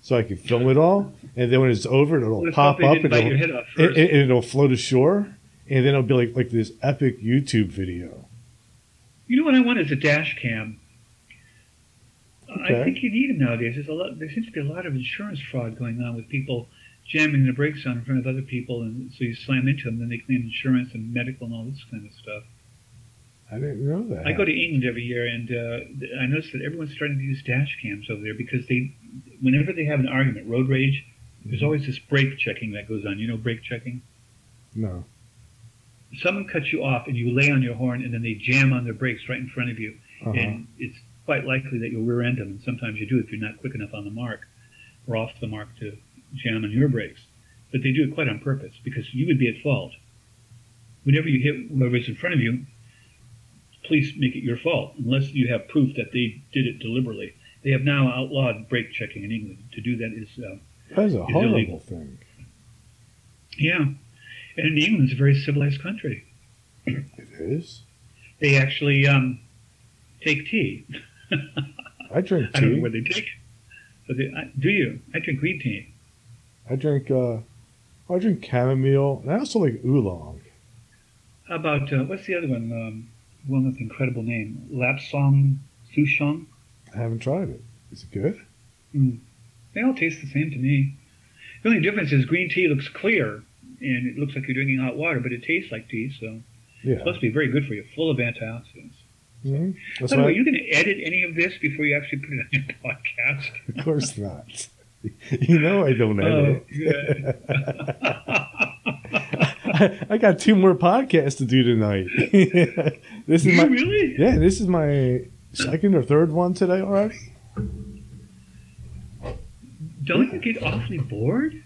[SPEAKER 1] so I could film it all. And then when it's over, it'll pop up and it'll,
[SPEAKER 2] your head off
[SPEAKER 1] it, it'll float ashore, and then it'll be like like this epic YouTube video.
[SPEAKER 2] You know what I want is a dash cam.
[SPEAKER 1] Okay.
[SPEAKER 2] I think you need them nowadays. There's a lot. There seems to be a lot of insurance fraud going on with people jamming the brakes on in front of other people, and so you slam into them, then they claim insurance and medical and all this kind of stuff.
[SPEAKER 1] I didn't know that.
[SPEAKER 2] I go to England every year, and uh, I notice that everyone's starting to use dash cams over there because they, whenever they have an argument, road rage, there's
[SPEAKER 1] Mm-hmm.
[SPEAKER 2] always this brake checking that goes on. You know, brake checking.
[SPEAKER 1] no.
[SPEAKER 2] Someone cuts you off, and you lay on your horn, and then they jam on their brakes right in front of you.
[SPEAKER 1] Uh-huh.
[SPEAKER 2] and it's quite likely that you'll rear end them, and sometimes you do if you're not quick enough on the mark or off the mark to jam on your brakes. But they do it quite on purpose because you would be at fault. Whenever you hit whoever's in front of you, please make it your fault, unless you have proof that they did it deliberately. They have now outlawed brake checking in England. To do that is, uh,
[SPEAKER 1] That's a
[SPEAKER 2] It's
[SPEAKER 1] horrible
[SPEAKER 2] illegal.
[SPEAKER 1] thing.
[SPEAKER 2] yeah. And England England's a very civilized country.
[SPEAKER 1] It is.
[SPEAKER 2] They actually um, take tea.
[SPEAKER 1] I drink
[SPEAKER 2] I don't know
[SPEAKER 1] tea.
[SPEAKER 2] what they take. But they, I, do you? I drink green tea.
[SPEAKER 1] I drink. Uh, I drink chamomile, and I also like oolong.
[SPEAKER 2] How about uh, what's the other one? Um, one with incredible name, Lapsang Souchong.
[SPEAKER 1] I haven't tried it. Is it good?
[SPEAKER 2] They all taste the same to me. The only difference is green tea looks clear and it looks like you're drinking hot water, but it tastes like tea, so it's
[SPEAKER 1] Yeah.
[SPEAKER 2] supposed to be very good for you, full of antioxidants.
[SPEAKER 1] hmm That's
[SPEAKER 2] By the way, are you going to edit any of this before you actually put it on your podcast?
[SPEAKER 1] of course not. you know I don't
[SPEAKER 2] Oh,
[SPEAKER 1] edit.
[SPEAKER 2] good.
[SPEAKER 1] I, I got two more podcasts to do tonight. this is my
[SPEAKER 2] really?
[SPEAKER 1] yeah. This is my second or third one today already.
[SPEAKER 2] Don't you get awfully bored?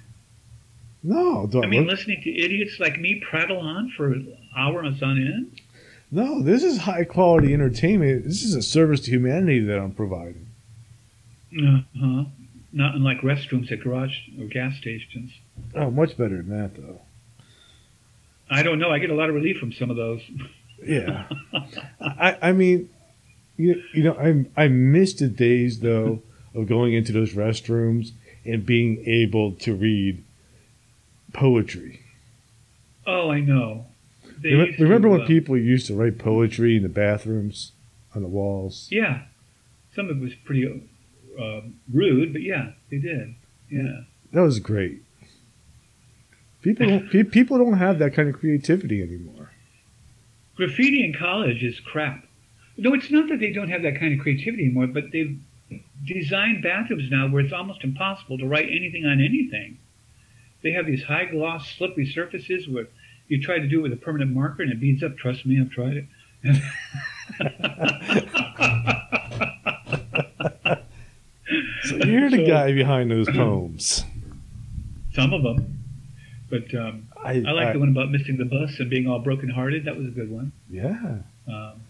[SPEAKER 1] No, do I,
[SPEAKER 2] mean,
[SPEAKER 1] look-
[SPEAKER 2] listening to idiots like me prattle on for hours on end?
[SPEAKER 1] no. This is high quality entertainment. This is a service to humanity that I'm providing.
[SPEAKER 2] Uh-huh. Not unlike restrooms at garage or gas stations.
[SPEAKER 1] Oh, much better than that though.
[SPEAKER 2] I don't know. I get a lot of relief from some of those.
[SPEAKER 1] Yeah. I, I mean, you, you know, I I miss the days though of going into those restrooms and being able to read poetry.
[SPEAKER 2] Oh, I know. They
[SPEAKER 1] Remem-
[SPEAKER 2] used to,
[SPEAKER 1] Remember when
[SPEAKER 2] uh,
[SPEAKER 1] people used to write poetry in the bathrooms on the walls?
[SPEAKER 2] Yeah. Some of it was pretty uh, rude, but yeah, they did. Yeah.
[SPEAKER 1] That was great. People don't, people don't have that kind of creativity anymore.
[SPEAKER 2] Graffiti in college is crap. No, it's not that they don't have that kind of creativity anymore, but they've designed bathrooms now where it's almost impossible to write anything on anything. They have these high gloss, slippery surfaces where you try to do it with a permanent marker and it beads up. Trust me, I've tried it.
[SPEAKER 1] So you're the
[SPEAKER 2] So-
[SPEAKER 1] guy behind those poems.
[SPEAKER 2] Some of them. But um,
[SPEAKER 1] I,
[SPEAKER 2] I like the one about missing the bus and being all brokenhearted. That was a good one.
[SPEAKER 1] Yeah.
[SPEAKER 2] Um,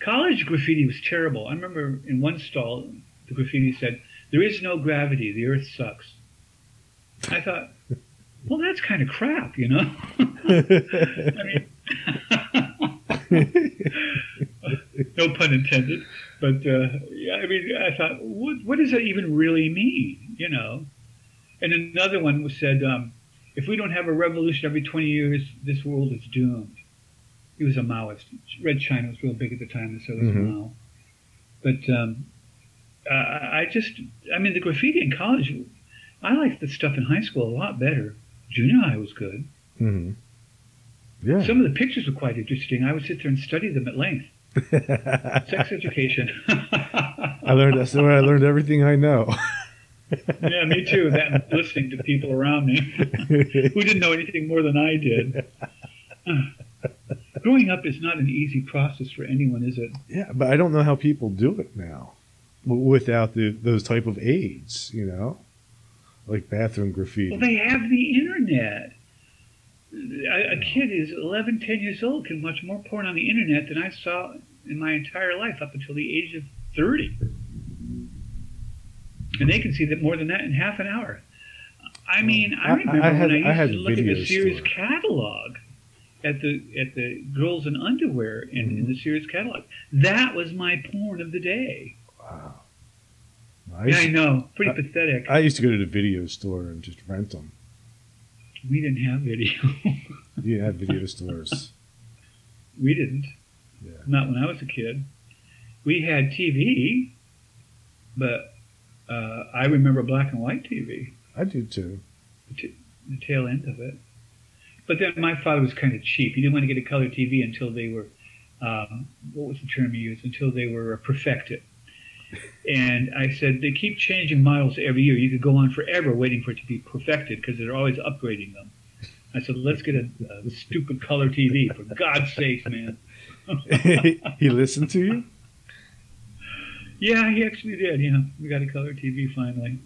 [SPEAKER 2] college graffiti was terrible. I remember in one stall, the graffiti said, "There is no gravity. The Earth sucks." I thought, well, that's kind of crap, you know. I mean, no pun intended. But uh, yeah, I mean, I thought, what, what does that even really mean, you know? And another one was said, um, if we don't have a revolution every 20 years, this world is doomed. He was a Maoist. Red China was real big at the time, and so was
[SPEAKER 1] Mhm.
[SPEAKER 2] Mao. But um, uh, I just, I mean, the graffiti in college, I liked the stuff in high school a lot better. Junior high was good.
[SPEAKER 1] hmm Yeah.
[SPEAKER 2] Some of the pictures were quite interesting. I would sit there and study them at length. Sex education.
[SPEAKER 1] I learned that's where I learned everything I know.
[SPEAKER 2] yeah, me too. That listening to people around me who didn't know anything more than I did. Growing up is not an easy process for anyone, is it?
[SPEAKER 1] yeah, but I don't know how people do it now without the, those type of aids, you know, like bathroom graffiti.
[SPEAKER 2] Well, they have the internet. A, a kid is 11, 10 years old can watch more porn on the internet than I saw in my entire life up until the age of 30. And they can see that more than that in half an hour. I mean, I
[SPEAKER 1] I- I
[SPEAKER 2] remember
[SPEAKER 1] had-
[SPEAKER 2] when I used
[SPEAKER 1] I had
[SPEAKER 2] to look at the Sears
[SPEAKER 1] store.
[SPEAKER 2] catalog at the at the girls in underwear in,
[SPEAKER 1] Mm-hmm.
[SPEAKER 2] in the Sears catalog. That was my porn of the day.
[SPEAKER 1] wow. I
[SPEAKER 2] Yeah, I know. Pretty pathetic.
[SPEAKER 1] I used to go to the video store and just rent them.
[SPEAKER 2] We didn't have video.
[SPEAKER 1] You had video stores.
[SPEAKER 2] we didn't.
[SPEAKER 1] Yeah.
[SPEAKER 2] Not when I was a kid. We had TV, but uh, I remember black and white TV,
[SPEAKER 1] I do too.
[SPEAKER 2] the tail end of it. But then my father was kind of cheap. He didn't want to get a color TV until they were, um, what was the term he used? Until they were perfected. And I said, they keep changing models every year. You could go on forever waiting for it to be perfected because they're always upgrading them. I said, let's get a, uh, a stupid color TV, for God's sake, man.
[SPEAKER 1] he listened to you?
[SPEAKER 2] Yeah, he actually did. Yeah, we got a color TV finally.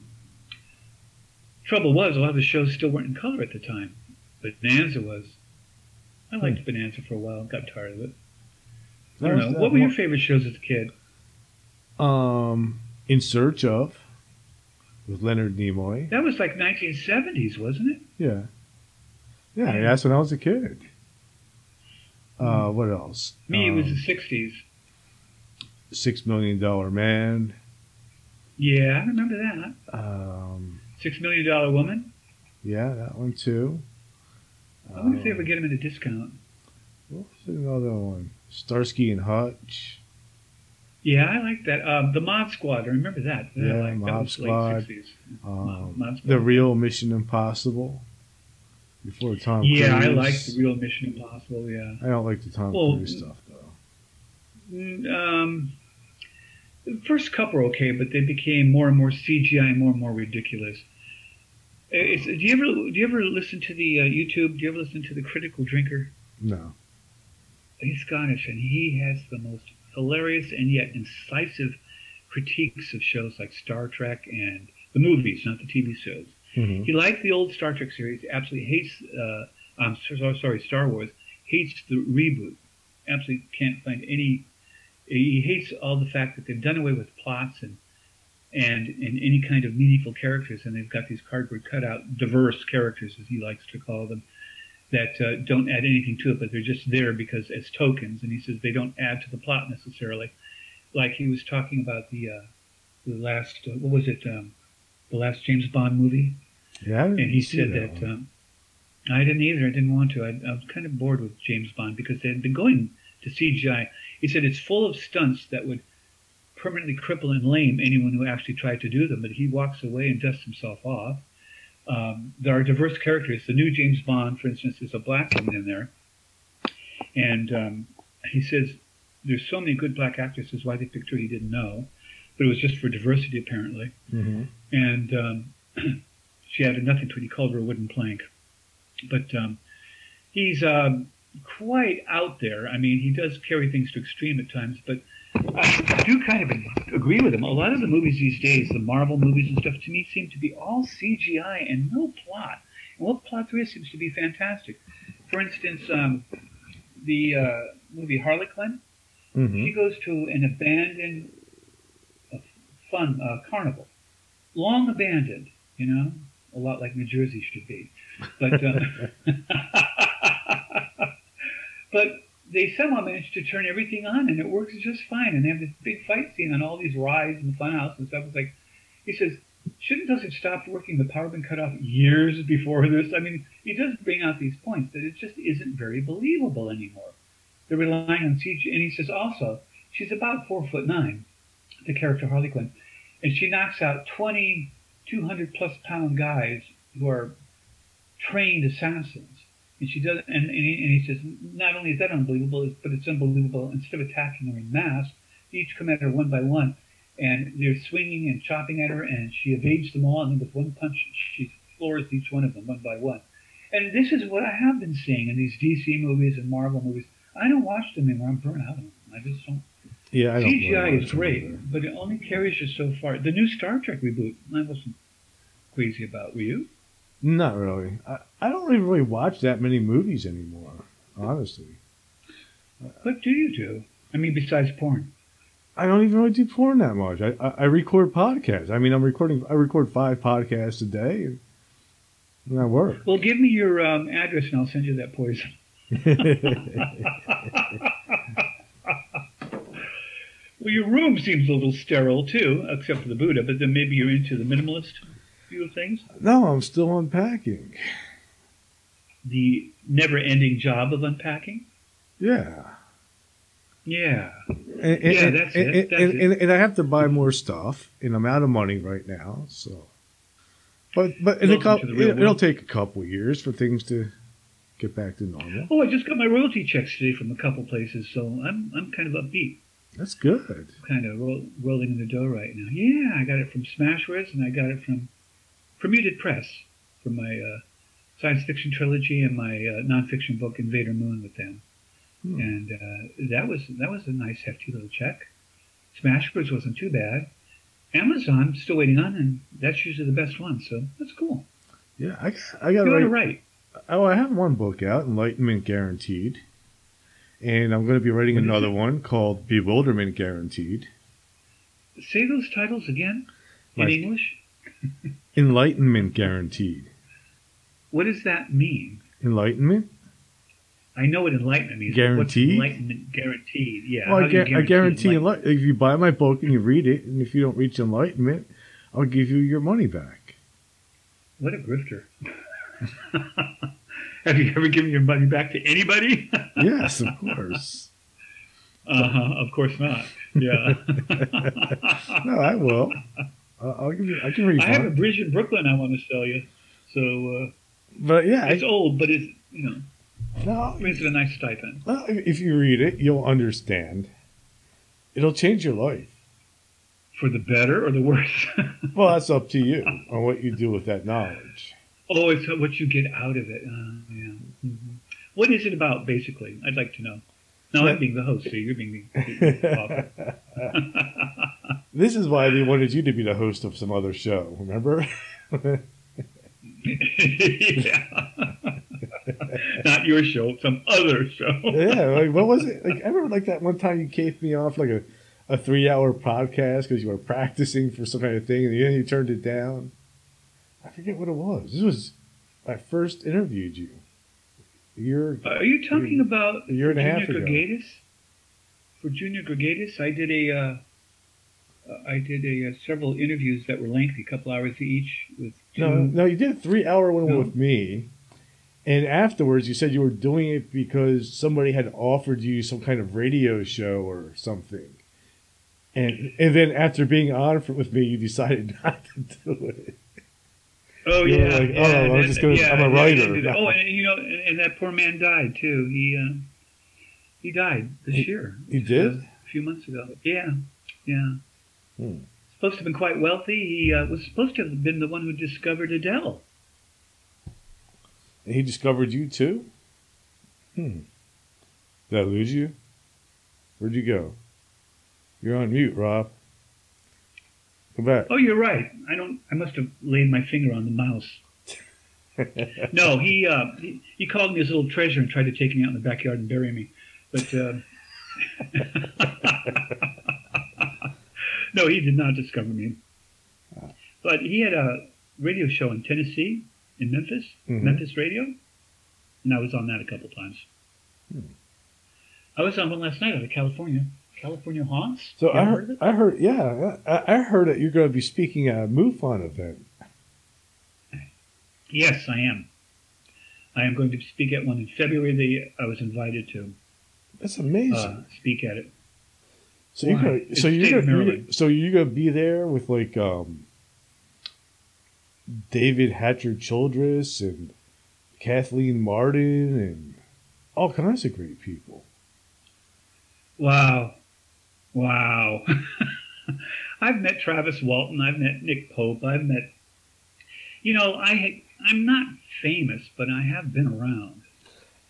[SPEAKER 2] Trouble was, a lot of the shows still weren't in color at the time. But Bonanza was. I liked hmm. Bonanza for a while. Got tired of it. I don't know. What were your favorite shows as a kid?
[SPEAKER 1] Um, In Search of with Leonard Nimoy.
[SPEAKER 2] That was like 1970s, wasn't it?
[SPEAKER 1] Yeah. Yeah, that's when I was a kid. Uh, what else?
[SPEAKER 2] Me, it was
[SPEAKER 1] Um,
[SPEAKER 2] the 60s.
[SPEAKER 1] Six Million Dollar Man.
[SPEAKER 2] Yeah, I remember that.
[SPEAKER 1] Um,
[SPEAKER 2] Six Million Dollar Woman.
[SPEAKER 1] yeah, that one too.
[SPEAKER 2] I wonder if they
[SPEAKER 1] Um,
[SPEAKER 2] ever get him at a discount.
[SPEAKER 1] What was another one? Starsky and Hutch.
[SPEAKER 2] Yeah, I like that. Um, the Mod Squad. I remember that.
[SPEAKER 1] Yeah,
[SPEAKER 2] that
[SPEAKER 1] Mod
[SPEAKER 2] was
[SPEAKER 1] Squad.
[SPEAKER 2] Late 60s.
[SPEAKER 1] Um,
[SPEAKER 2] Mod Squad.
[SPEAKER 1] the real Mission Impossible. Before Tom
[SPEAKER 2] Yeah, I like the real Mission Impossible. Yeah.
[SPEAKER 1] I don't like the Tom
[SPEAKER 2] Well,
[SPEAKER 1] Cruise stuff though.
[SPEAKER 2] Mm, Um, the first couple were okay, but they became more and more CGI and more and more ridiculous. It's, do you ever do you ever listen to the uh, YouTube? Do you ever listen to the Critical Drinker?
[SPEAKER 1] No.
[SPEAKER 2] He's Scottish, and he has the most hilarious and yet incisive critiques of shows like Star Trek and the movies, not the TV shows.
[SPEAKER 1] Mhm.
[SPEAKER 2] He likes the old Star Trek series. Absolutely hates. Uh, I'm so, sorry, Star Wars. Hates the reboot. Absolutely can't find any. He hates all the fact that they've done away with plots and and and any kind of meaningful characters, and they've got these cardboard cutout diverse characters, as he likes to call them, that uh, don't add anything to it, but they're just there because as tokens. And he says they don't add to the plot necessarily. Like he was talking about the uh, the last uh, what was it? Um, the last James Bond movie
[SPEAKER 1] Yeah,
[SPEAKER 2] and he said that,
[SPEAKER 1] one.
[SPEAKER 2] um, I didn't either. I didn't want to. I, I was kind of bored with James Bond because they had been going to CGI. He said it's full of stunts that would permanently cripple and lame anyone who actually tried to do them. But he walks away and dusts himself off. Um, there are diverse characters. The new James Bond, for instance, is a black woman in there, and um, he says there's so many good black actresses. Why they picked her, he didn't know, but it was just for diversity apparently
[SPEAKER 1] Mhm.
[SPEAKER 2] and um, she added nothing to it. He called her a wooden plank. But um, he's um, quite out there. I mean, he does carry things to extreme at times, but I do kind of agree with him. A lot of the movies these days, the Marvel movies and stuff, to me seem to be all CGI and no plot. And what plot there is seems to be fantastic. For instance, um, the uh, movie Harley Quinn,
[SPEAKER 1] Mhm.
[SPEAKER 2] she goes to an abandoned uh, fun uh, carnival, long abandoned. You know, a lot like New Jersey should be, but uh, but they somehow managed to turn everything on, and it works just fine. And they have this big fight scene on all these rides and funhouse and stuff. It's like he says, shouldn't those have stopped working? The power been cut off years before this. I mean, he does bring out these points that it just isn't very believable anymore. They're relying on CG, and he says also she's about four foot nine, the character Harley Quinn, and she knocks out 20, 200 plus pound guys who are trained assassins. And she does, and, and, he, and he says, not only is that unbelievable, but it's unbelievable. Instead of attacking her in mass, they each come at her one by one, and they're swinging and chopping at her, and she evades them all, and then with one punch, she floors each one of them one by one. And this is what I have been seeing in these DC movies and Marvel movies. I don't watch them anymore. I'm burnt out on them. I just don't.
[SPEAKER 1] Yeah, I don't
[SPEAKER 2] CGI
[SPEAKER 1] watch
[SPEAKER 2] is great,
[SPEAKER 1] either.
[SPEAKER 2] but it only carries you so far. The new Star Trek reboot, I wasn't crazy about. Were you?
[SPEAKER 1] Not really. I, I don't even really watch that many movies anymore, honestly.
[SPEAKER 2] What do you do? I mean, besides porn.
[SPEAKER 1] I don't even really do porn that much. I, I, I record podcasts. I mean, I'm recording. I record five podcasts a day, and, and I work.
[SPEAKER 2] Well, give me your um, address and I'll send you that poison. Well, your room seems a little sterile too, except for the Buddha. But then maybe you're into the minimalist of things.
[SPEAKER 1] No, I'm still unpacking.
[SPEAKER 2] The never-ending job of unpacking.
[SPEAKER 1] Yeah.
[SPEAKER 2] Yeah.
[SPEAKER 1] And, and,
[SPEAKER 2] Yeah, that's
[SPEAKER 1] and,
[SPEAKER 2] it, that's
[SPEAKER 1] and,
[SPEAKER 2] it.
[SPEAKER 1] and, and I have to buy more stuff, and I'm out of money right now. So, but but in a couple, it, will take a couple years for things to get back to normal.
[SPEAKER 2] Oh, I just got my royalty checks today from a couple places, so I'm I'm kind of upbeat.
[SPEAKER 1] That's good.
[SPEAKER 2] kind of roll, rolling in the dough right now. Yeah, I got it from Smashwords, and I got it from Permuted Press for my uh, science fiction trilogy and my uh, nonfiction book Invader Moon with them.
[SPEAKER 1] Hmm.
[SPEAKER 2] And uh, that was that was a nice hefty little check. Smashwords wasn't too bad. Amazon I'm still waiting on, and that's usually the best one, so that's cool.
[SPEAKER 1] Yeah, I, I got right.
[SPEAKER 2] write.
[SPEAKER 1] Oh, I have one book out, Enlightenment Guaranteed, and I'm going to be writing
[SPEAKER 2] What
[SPEAKER 1] another one called Bewilderment Guaranteed.
[SPEAKER 2] Say those titles again in
[SPEAKER 1] Right.
[SPEAKER 2] English.
[SPEAKER 1] Enlightenment Guaranteed.
[SPEAKER 2] What does that mean?
[SPEAKER 1] Enlightenment?
[SPEAKER 2] I know what enlightenment means.
[SPEAKER 1] Guaranteed?
[SPEAKER 2] What's enlightenment guaranteed. Yeah.
[SPEAKER 1] Well, I,
[SPEAKER 2] do you
[SPEAKER 1] gu- I guarantee
[SPEAKER 2] enlightenment?
[SPEAKER 1] enli- if you buy my book and you read it, and if you don't reach enlightenment, I'll give you your money back.
[SPEAKER 2] What a grifter. Have you ever given your money back to anybody?
[SPEAKER 1] Yes, of course.
[SPEAKER 2] uh huh. Of course not. Yeah.
[SPEAKER 1] No, I will. I'll, give you. I can read.
[SPEAKER 2] I have a bridge in Brooklyn I want to sell you. So
[SPEAKER 1] But yeah,
[SPEAKER 2] uh, it's
[SPEAKER 1] I,
[SPEAKER 2] old, but it's you know
[SPEAKER 1] no,
[SPEAKER 2] brings it a nice stipend.
[SPEAKER 1] well, if you read it, you'll understand. It'll change your life.
[SPEAKER 2] For the better or the worse?
[SPEAKER 1] Well, that's up to you on what you do with that knowledge.
[SPEAKER 2] oh, it's what you get out of it. Uh, yeah. hmm What is it about, basically? I'd like to know. No, I'm being the host, so you're being the, the author.
[SPEAKER 1] This is why they wanted you to be the host of some other show. Remember?
[SPEAKER 2] yeah. Not your show, some other show.
[SPEAKER 1] yeah. Like, what was it? Like I remember, like that one time you caved me off like a, a three hour podcast because you were practicing for some kind of thing, and then you turned it down. I forget what it was. This was I first interviewed you. You're
[SPEAKER 2] Are you talking about
[SPEAKER 1] a year and a
[SPEAKER 2] Junior
[SPEAKER 1] ago.
[SPEAKER 2] Gregatus? For Junior Gregatus, I did a, uh, uh, I did a uh, several interviews that were lengthy, a couple hours each, with two.
[SPEAKER 1] No, no, you did a three hour one
[SPEAKER 2] No.
[SPEAKER 1] with me. And afterwards, you said you were doing it because somebody had offered you some kind of radio show or something. And and then after being on for, with me, you decided not to do it.
[SPEAKER 2] Oh
[SPEAKER 1] You
[SPEAKER 2] yeah,
[SPEAKER 1] like,
[SPEAKER 2] yeah,
[SPEAKER 1] oh, I'm just gonna- I'm a
[SPEAKER 2] yeah, yeah,
[SPEAKER 1] writer.
[SPEAKER 2] Oh, and you know, and, that poor man died too. He uh, he died this
[SPEAKER 1] He-
[SPEAKER 2] year.
[SPEAKER 1] he did?
[SPEAKER 2] A few months ago. Yeah, yeah.
[SPEAKER 1] Hmm.
[SPEAKER 2] Supposed to have been quite wealthy. He uh, was supposed to have been the one who discovered Adele.
[SPEAKER 1] And he discovered you too? Hmm. Did I lose you? Where'd you go? You're on mute, Rob. Come back.
[SPEAKER 2] Oh, you're right. I don't. I must have laid my finger on the mouse. No, he, uh, he he called me his little treasure and tried to take me out in the backyard and bury me, but uh, no, he did not discover me. But he had a radio show in Tennessee, in Memphis,
[SPEAKER 1] Mhm.
[SPEAKER 2] Memphis radio, and I was on that a couple times.
[SPEAKER 1] Hmm.
[SPEAKER 2] I was on one last night out of California, California Haunts.
[SPEAKER 1] So I heard,
[SPEAKER 2] it?
[SPEAKER 1] I heard, yeah, I, I heard that you're going to be speaking at a MUFON event.
[SPEAKER 2] Yes, I am. I am going to speak at one in February. They, I was invited to
[SPEAKER 1] That's amazing.
[SPEAKER 2] uh, speak at it.
[SPEAKER 1] So you're gonna, so you're gonna, you're
[SPEAKER 2] Maryland.
[SPEAKER 1] gonna- so you're gonna be there with like um, David Hatcher Childress and Kathleen Marden and all kinds of great people.
[SPEAKER 2] Wow. Wow. I've met Travis Walton. I've met Nick Pope. I've met, you know, I, I'm not famous, but I have been around.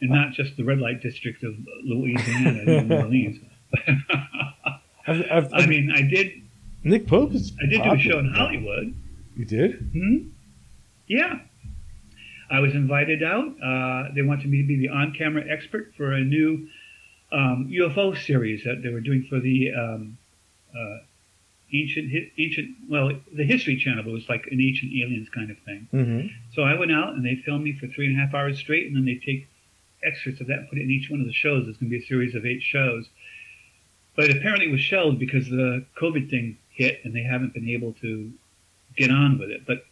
[SPEAKER 2] And not just the red light district of Louisiana, and New Orleans.
[SPEAKER 1] I've, I've,
[SPEAKER 2] I mean, I did,
[SPEAKER 1] Nick Pope is.
[SPEAKER 2] I did do a show in. Hollywood.
[SPEAKER 1] You did?
[SPEAKER 2] Hmm? Yeah. I was invited out. Uh, they wanted me to be the on-camera expert for a new um, UFO series that they were doing for the um, uh, ancient, ancient, well, the History Channel. But it was like an ancient aliens kind of thing.
[SPEAKER 1] Mm-hmm.
[SPEAKER 2] So I went out and they filmed me for three and a half hours straight, and then they take excerpts of that and put it in each one of the shows. It's going to be a series of eight shows. But apparently it was shelved because the COVID thing hit, and they haven't been able to get on with it. But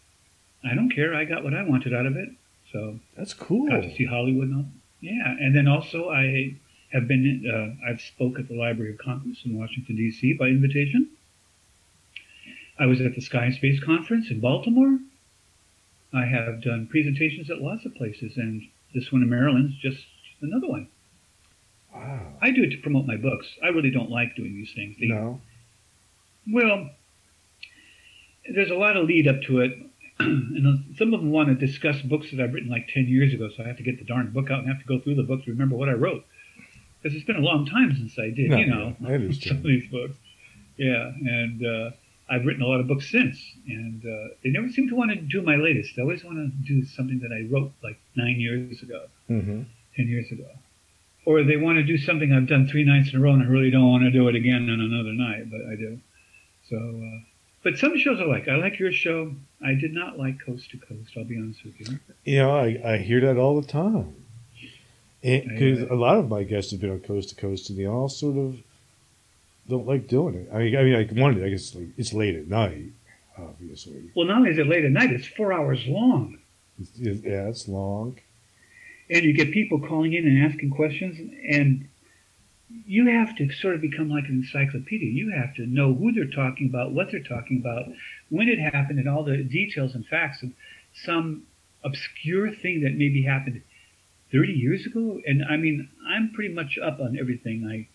[SPEAKER 2] I don't care. I got what I wanted out of it, so
[SPEAKER 1] That's cool.
[SPEAKER 2] got to see Hollywood. And all. Yeah, and then also I have been. Uh, I've spoke at the Library of Congress in Washington D.C. by invitation. I was at the Sky and Space Conference in Baltimore. I have done presentations at lots of places, and this one in Maryland is just another one.
[SPEAKER 1] Wow.
[SPEAKER 2] I do it to promote my books. I really don't like doing these things. They-
[SPEAKER 1] No.
[SPEAKER 2] Well, there's a lot of lead up to it, and some of them want to discuss books that I've written like 10 years ago, so I have to get the darn book out and have to go through the book to remember what I wrote. Because it's been a long time since I did,
[SPEAKER 1] No,
[SPEAKER 2] you know,
[SPEAKER 1] I
[SPEAKER 2] some of these books. Yeah, and uh, I've written a lot of books since, and uh, they never seem to want to do my latest. They always want to do something that I wrote like nine years ago.
[SPEAKER 1] Mm-hmm.
[SPEAKER 2] 10 years ago. Or they want to do something I've done three nights in a row and I really don't want to do it again on another night, but I do. So, uh, but some shows I like. I like your show. I did not like Coast to Coast, I'll be honest with you.
[SPEAKER 1] You know, I, I hear that all the time. Because a lot of my guests have been on Coast to Coast, and they all sort of don't like doing it. I mean, I mean, like one, I guess like, it's late at night, obviously.
[SPEAKER 2] Well, not only is it late at night, it's four hours long.
[SPEAKER 1] It's, it- yeah, it's long.
[SPEAKER 2] And you get people calling in and asking questions, and you have to sort of become like an encyclopedia. You have to know who they're talking about, what they're talking about, when it happened, and all the details and facts of some obscure thing that maybe happened 30 years ago. And I mean, I'm pretty much up on everything I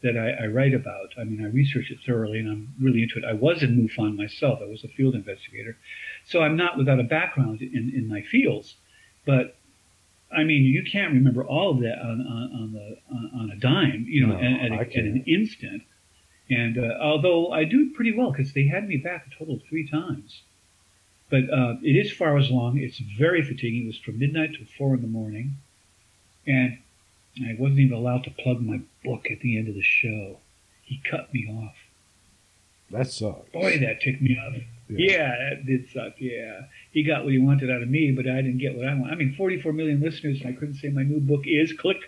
[SPEAKER 2] that I, I write about. I mean, I research it thoroughly, and I'm really into it. I was in MUFON myself. I was a field investigator, so I'm not without a background in, in my fields. But I mean, you can't remember all of that on, on, on the on, on a dime, you know,
[SPEAKER 1] No,
[SPEAKER 2] at, at, at an instant. And uh, although I do pretty well because they had me back a total of three times, but uh, it is four hours long. It's very fatiguing. It was from midnight to four in the morning, and I wasn't even allowed to plug my book at the end of the show. He cut me off.
[SPEAKER 1] That sucks.
[SPEAKER 2] Boy, that ticked me off.
[SPEAKER 1] Yeah.
[SPEAKER 2] Yeah, that did suck. Yeah, he got what he wanted out of me, but I didn't get what I want. I mean, 44 million listeners, and I couldn't say my new book is click.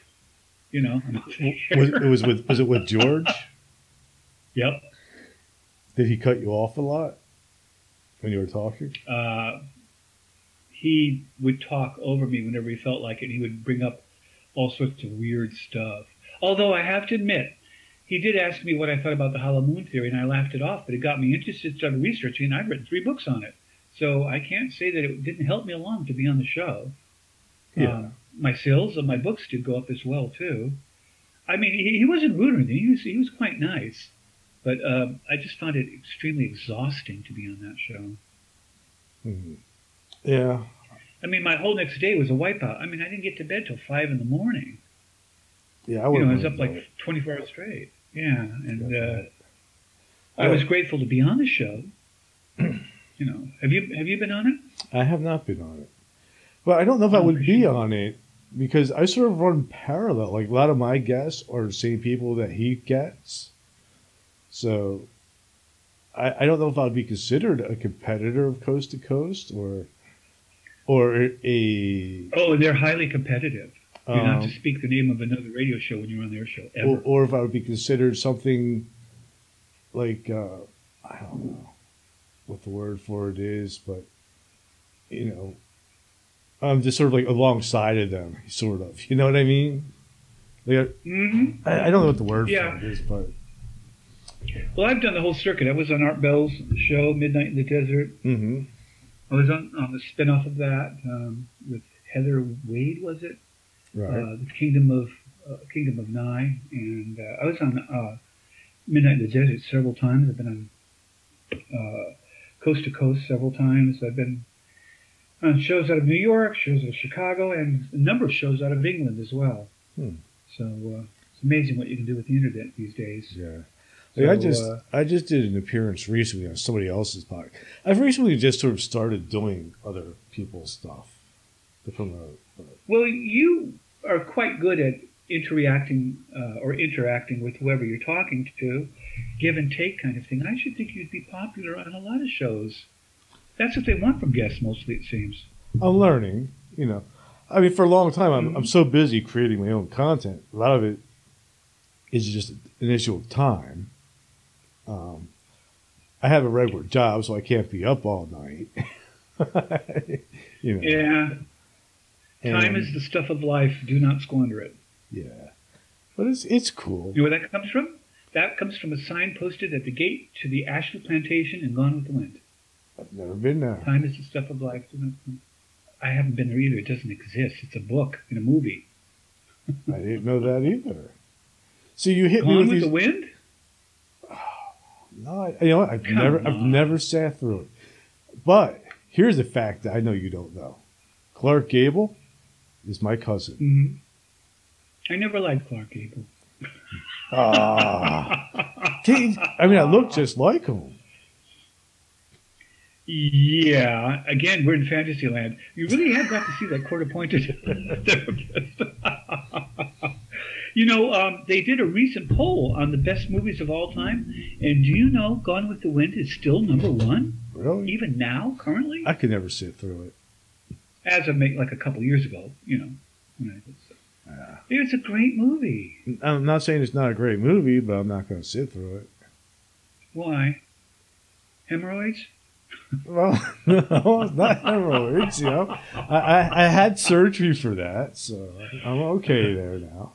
[SPEAKER 2] You know. I'm off the air.
[SPEAKER 1] Was, it was with was it with George?
[SPEAKER 2] Yep.
[SPEAKER 1] Did he cut you off a lot when you were talking?
[SPEAKER 2] Uh, he would talk over me whenever he felt like it. He would bring up all sorts of weird stuff. Although I have to admit, he did ask me what I thought about the Hollow Moon theory, and I laughed it off. But it got me interested, started researching, and I've written three books on it. So I can't say that it didn't help me along to be on the show.
[SPEAKER 1] Yeah.
[SPEAKER 2] Um, my sales of my books did go up as well too. I mean, he, he wasn't rude or anything. He was he was quite nice, but um, I just found it extremely exhausting to be on that show.
[SPEAKER 1] Mhm. Yeah.
[SPEAKER 2] I mean, my whole next day was a wipeout. I mean, I didn't get to bed till five in the morning.
[SPEAKER 1] Yeah, I
[SPEAKER 2] you know, I was up like 24 hours straight. Yeah, and uh, I was grateful to be on the show. you know, have you have you been on it?
[SPEAKER 1] I have not been on it. But I don't know if I would be on it because I sort of run parallel. Like a lot of my guests are the same people that he gets. So I, I don't know if I'd be considered a competitor of Coast to Coast or or a
[SPEAKER 2] Oh, they're highly competitive. You're not to
[SPEAKER 1] um,
[SPEAKER 2] speak the name of another radio show when you're on their show ever.
[SPEAKER 1] or, or if I would be considered something like uh, I don't know what the word for it is, but you know, I'm just sort of like alongside of them, sort of. You know what I mean? Like,
[SPEAKER 2] hmm
[SPEAKER 1] I, I don't know what the word
[SPEAKER 2] Yeah.
[SPEAKER 1] for it is, but
[SPEAKER 2] Well, I've done the whole circuit. I was on Art Bell's show, Midnight in the Desert.
[SPEAKER 1] hmm
[SPEAKER 2] I was on, on the spin-off of that um, with Heather Wade, was it?
[SPEAKER 1] Right.
[SPEAKER 2] uh, the Kingdom of uh, Kingdom of Nye, and uh, I was on uh, Midnight in the Desert several times. I've been on uh, Coast to Coast several times. I've been on shows out of New York, shows out of Chicago, and a number of shows out of England as well.
[SPEAKER 1] Hmm.
[SPEAKER 2] So uh, it's amazing what you can do with the internet these days.
[SPEAKER 1] yeah. Like, I just
[SPEAKER 2] uh,
[SPEAKER 1] I just did an appearance recently on somebody else's podcast. I've recently just sort of started doing other people's stuff to promote.
[SPEAKER 2] Well, you are quite good at interacting uh, or interacting with whoever you're talking to, give and take kind of thing. I should think you'd be popular on a lot of shows. That's what they want from guests, mostly, it seems.
[SPEAKER 1] I'm learning, you know. I mean, for a long time, I'm,
[SPEAKER 2] Mhm.
[SPEAKER 1] I'm so busy creating my own content. A lot of it is just an issue of time. Um, I have a regular job, so I can't be up all night. you know.
[SPEAKER 2] Yeah. Time is the stuff of life. Do not squander it.
[SPEAKER 1] yeah, but it's it's cool.
[SPEAKER 2] You know where that comes from? That comes from a sign posted at the gate to the Asheville Plantation and Gone with the Wind.
[SPEAKER 1] I've never been there.
[SPEAKER 2] Time is the stuff of life. Do not I haven't been there either. It doesn't exist. It's a book in a movie.
[SPEAKER 1] I didn't know that either. So you hit me with
[SPEAKER 2] with
[SPEAKER 1] these.
[SPEAKER 2] the Wind?
[SPEAKER 1] No, I, you know what? I've
[SPEAKER 2] Come
[SPEAKER 1] never, I've never sat through it. But here's a fact that I know you don't know: Clark Gable is my cousin.
[SPEAKER 2] hmm I never liked Clark Gable.
[SPEAKER 1] Ah, I mean, I look just like him.
[SPEAKER 2] Yeah, again, we're in fantasy land. You really have got to see that court-appointed therapist. you know, um, they did a recent poll on the best movies of all time, and do you know Gone with the Wind is still number one,
[SPEAKER 1] Really?
[SPEAKER 2] even now, currently,
[SPEAKER 1] I could never sit through it.
[SPEAKER 2] As of make, like a couple years ago. You know, when I was,
[SPEAKER 1] Yeah.
[SPEAKER 2] it's a great movie.
[SPEAKER 1] I'm not saying it's not a great movie, but I'm not going to sit through it.
[SPEAKER 2] Why? Hemorrhoids?
[SPEAKER 1] Well, no, it's not hemorrhoids. You know, I, I, I had surgery for that, so I'm okay there now.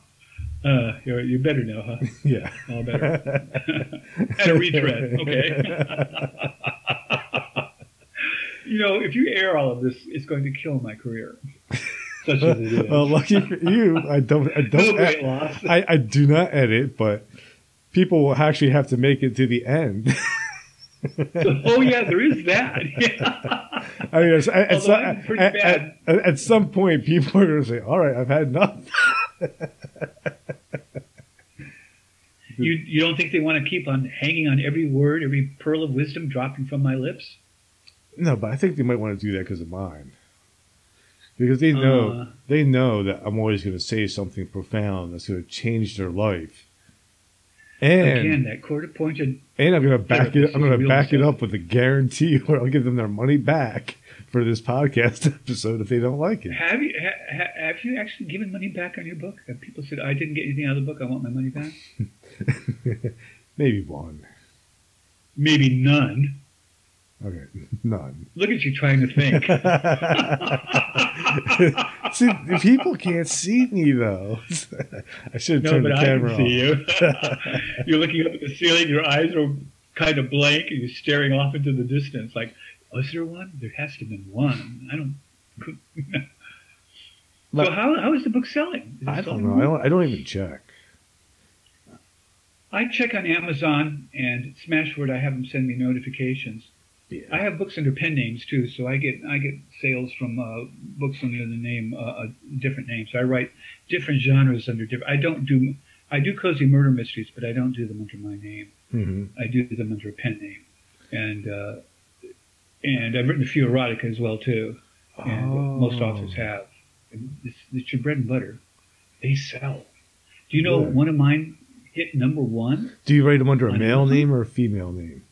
[SPEAKER 2] Uh, you're, you better know, huh?
[SPEAKER 1] Yeah.
[SPEAKER 2] All better. At a retread, okay. You know, if you air all of this, it's going to kill my career. Such as it is.
[SPEAKER 1] well, lucky for you, I don't. I don't.
[SPEAKER 2] great loss.
[SPEAKER 1] I, I do not edit, but people will actually have to make it to the end.
[SPEAKER 2] oh yeah, there is that. Yeah.
[SPEAKER 1] I mean, at, at, some,
[SPEAKER 2] I'm
[SPEAKER 1] at,
[SPEAKER 2] bad.
[SPEAKER 1] at- at some point, people are going to say, "All right, I've had enough."
[SPEAKER 2] You you don't think they want to keep on hanging on every word, every pearl of wisdom dropping from my lips?
[SPEAKER 1] No, but I think they might want to do that because of mine, because they know
[SPEAKER 2] Uh.
[SPEAKER 1] they know that I'm always going to say something profound that's going to change their life, and
[SPEAKER 2] Again, that court-appointed.
[SPEAKER 1] and I'm going to back it. I'm going to back it up with a guarantee where I'll give them their money back for this podcast episode if they don't like it.
[SPEAKER 2] Have you ha, have you actually given money back on your book? Have people said I didn't get anything out of the book? I want my money back.
[SPEAKER 1] Maybe one.
[SPEAKER 2] Maybe none.
[SPEAKER 1] Okay, none.
[SPEAKER 2] Look at you trying to think.
[SPEAKER 1] see, people can't see me though. I should have
[SPEAKER 2] No,
[SPEAKER 1] turned
[SPEAKER 2] but
[SPEAKER 1] the
[SPEAKER 2] I
[SPEAKER 1] camera
[SPEAKER 2] can see you. you're looking up at the ceiling. Your eyes are kind of blank, and you're staring off into the distance. Like, was there one? There has to have been one. I don't. so how how is the book selling?
[SPEAKER 1] I don't
[SPEAKER 2] selling
[SPEAKER 1] know. I don't. I don't even check.
[SPEAKER 2] I check on Amazon and Smashword. I have them send me notifications. I have books under pen names too, so I get I get sales from uh, books under the name uh, different name. So I write different genres under different. I don't do I do cozy murder mysteries, but I don't do them under my name.
[SPEAKER 1] hmm
[SPEAKER 2] I do them under a pen name, and uh, and I've written a few erotica as well too. And most
[SPEAKER 1] Oh.
[SPEAKER 2] authors have. It's, it's your bread and butter. They sell. Do you know
[SPEAKER 1] Good.
[SPEAKER 2] one of mine hit number one?
[SPEAKER 1] Do you write them under a male name or a female name?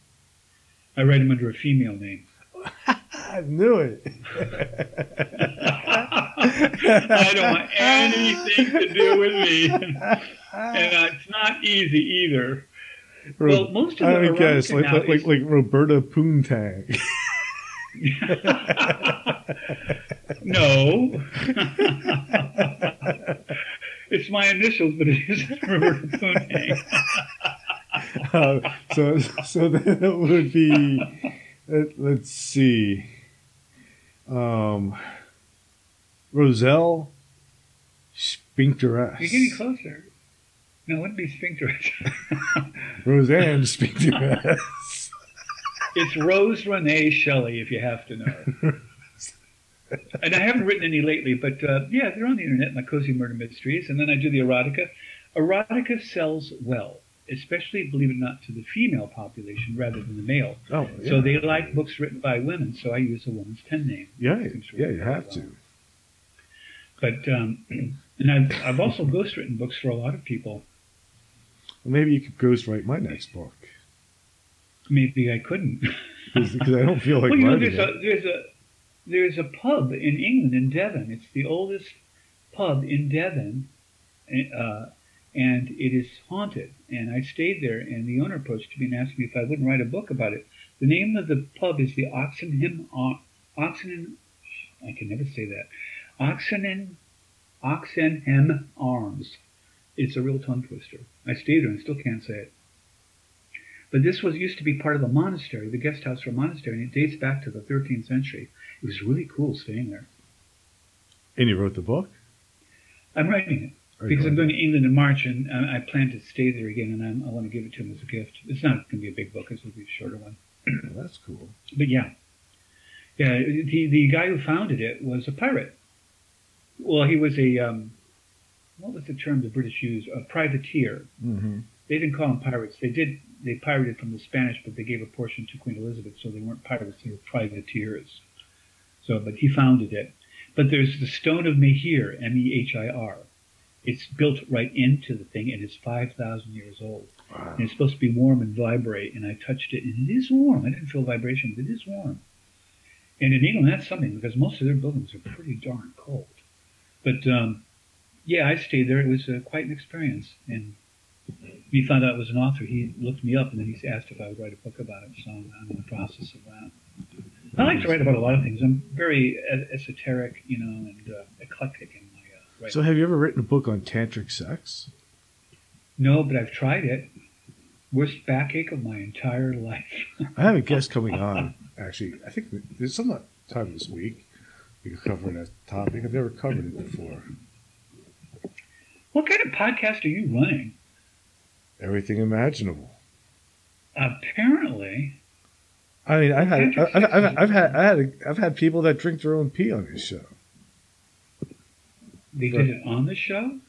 [SPEAKER 2] I write them under a female name.
[SPEAKER 1] I knew it.
[SPEAKER 2] I don't want anything to do with me. and uh, it's not easy either. Well, most of
[SPEAKER 1] I
[SPEAKER 2] the
[SPEAKER 1] don't guess like like, like like Roberta Poontang.
[SPEAKER 2] no. it's my initials, but it isn't Roberta Poontang.
[SPEAKER 1] Uh, so so then it would be let, let's see um Roselle Sphincteress
[SPEAKER 2] You're getting closer. No, it wouldn't be sphincterus.
[SPEAKER 1] Roseanne Sphincteress
[SPEAKER 2] it's Rose Renee Shelley, if you have to know. and I haven't written any lately, but uh, yeah, they're on the internet, my cozy murder mysteries, and then I do the erotica. Erotica sells well, especially, believe it or not, to the female population rather than the male.
[SPEAKER 1] oh yeah.
[SPEAKER 2] So they like books written by women, so I use a woman's pen name.
[SPEAKER 1] yeah yeah you have
[SPEAKER 2] well.
[SPEAKER 1] to
[SPEAKER 2] But um, and I've I've also ghostwritten books for a lot of people.
[SPEAKER 1] maybe you could ghostwrite my next book
[SPEAKER 2] Maybe I couldn't.
[SPEAKER 1] because I don't feel like
[SPEAKER 2] well, you know, there's
[SPEAKER 1] it.
[SPEAKER 2] a there's a there's a pub in England in Devon. It's the oldest pub in Devon, uh, and it is haunted. And I stayed there, and the owner approached me and asked me if I wouldn't write a book about it. The name of the pub is the Oxenham Oxenham. I can never say that. Oxenham Oxenham Arms. It's a real tongue twister. I stayed there and still can't say it. But this was used to be part of a monastery, the guest house for a monastery, and it dates back to the 13th century. It was really cool staying there.
[SPEAKER 1] And you wrote the book?
[SPEAKER 2] I'm writing it because I'm going to England in March, and I plan to stay there again, and I'm, i want to give it to him as a gift. It's not going to be a big book; it's going to be a shorter one.
[SPEAKER 1] well, that's cool.
[SPEAKER 2] But yeah, yeah. The the guy who founded it was a pirate. Well, he was a um, what was the term the British used? A privateer.
[SPEAKER 1] Mm-hmm.
[SPEAKER 2] They didn't call them pirates. They did. They pirated from the Spanish, but they gave a portion to Queen Elizabeth, so they weren't pirates. They were privateers. So, but he founded it. But there's the Stone of Mehir, M-E-H-I-R. It's built right into the thing, and it's 5,000 years old.
[SPEAKER 1] Wow.
[SPEAKER 2] And it's supposed to be warm and vibrate, and I touched it, and it is warm. I didn't feel vibration, but it is warm. And in England, that's something, because most of their buildings are pretty darn cold. But, um, yeah, I stayed there. It was uh, quite an experience. And he found out I was an author. He looked me up, and then he asked if I would write a book about it. So I'm in the process of that. I like to write about a lot of things. I'm very esoteric, you know, and uh, eclectic in my writing.
[SPEAKER 1] So, have you ever written a book on tantric sex?
[SPEAKER 2] No, but I've tried it. Worst backache of my entire life.
[SPEAKER 1] I have a guest coming on. Actually, I think there's some time this week we could cover that topic. I've never covered it before.
[SPEAKER 2] What kind of podcast are you running?
[SPEAKER 1] Everything imaginable.
[SPEAKER 2] Apparently.
[SPEAKER 1] I mean, I've had, I've, I've, I've, had, I had, I've had people that drink their own pee on this show.
[SPEAKER 2] They did it on the show.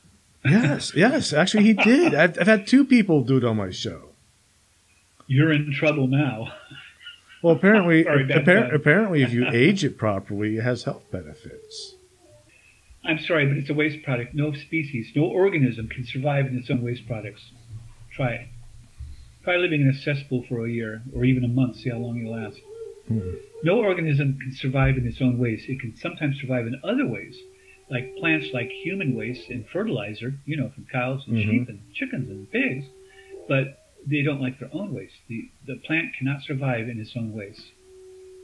[SPEAKER 1] Yes, yes, actually, he did. I've, I've had two people do it on my show.
[SPEAKER 2] You're in trouble now.
[SPEAKER 1] Well, apparently, Sorry, appar- apparently, if you age it properly, it has health benefits.
[SPEAKER 2] I'm sorry, but it's a waste product. No species, no organism can survive in its own waste products. Try it. Try living in a cesspool for a year or even a month, see how long you last.
[SPEAKER 1] Hmm.
[SPEAKER 2] No organism can survive in its own waste. It can sometimes survive in other ways, like plants like human waste and fertilizer, you know, from cows and mm-hmm. sheep and chickens and pigs, but they don't like their own waste. The, the plant cannot survive in its own waste.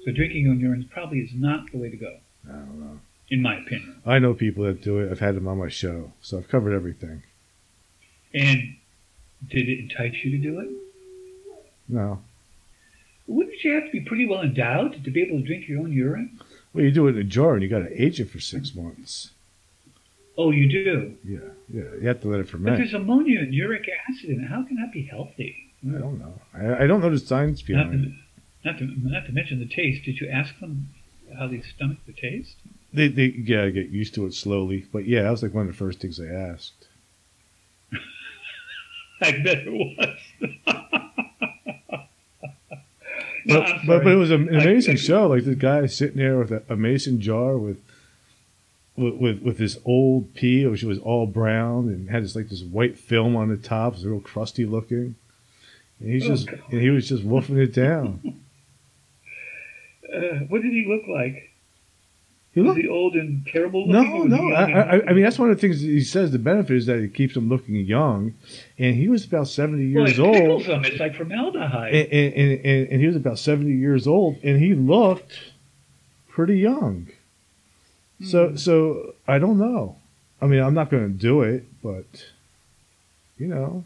[SPEAKER 2] So drinking your own urine probably is not the way to go.
[SPEAKER 1] I don't know.
[SPEAKER 2] In my opinion.
[SPEAKER 1] I know people that do it. I've had them on my show, so I've covered everything.
[SPEAKER 2] And did it entice you to do it?
[SPEAKER 1] No.
[SPEAKER 2] Wouldn't you have to be pretty well endowed to be able to drink your own urine?
[SPEAKER 1] Well, you do it in a jar and you got to age it for six months.
[SPEAKER 2] Oh, you do?
[SPEAKER 1] Yeah, yeah. You have to let it ferment.
[SPEAKER 2] But there's ammonia and uric acid in it. How can that be healthy?
[SPEAKER 1] I don't know. I, I don't know the science behind
[SPEAKER 2] not to, it. Not to, not to mention the taste. Did you ask them how they stomach the taste?
[SPEAKER 1] They, they yeah, get used to it slowly. But yeah, that was like one of the first things I asked.
[SPEAKER 2] I bet it was.
[SPEAKER 1] but, but, but it was an amazing show. Like this guy sitting there with a, a mason jar with with, with, with this old pea, which was all brown and had this like this white film on the top. It was real crusty looking. And he's oh, just and he was just wolfing it down.
[SPEAKER 2] Uh, what did he look like?
[SPEAKER 1] He
[SPEAKER 2] looked, was he old and terrible looking?
[SPEAKER 1] No, no. I, I, I, mean, that's one of the things he says. The benefit is that it keeps him looking young, and he was about seventy years
[SPEAKER 2] well,
[SPEAKER 1] it old.
[SPEAKER 2] Him. It's like formaldehyde.
[SPEAKER 1] And, and, and, and, he was about seventy years old, and he looked pretty young. Hmm. So, so I don't know. I mean, I'm not going to do it, but you know.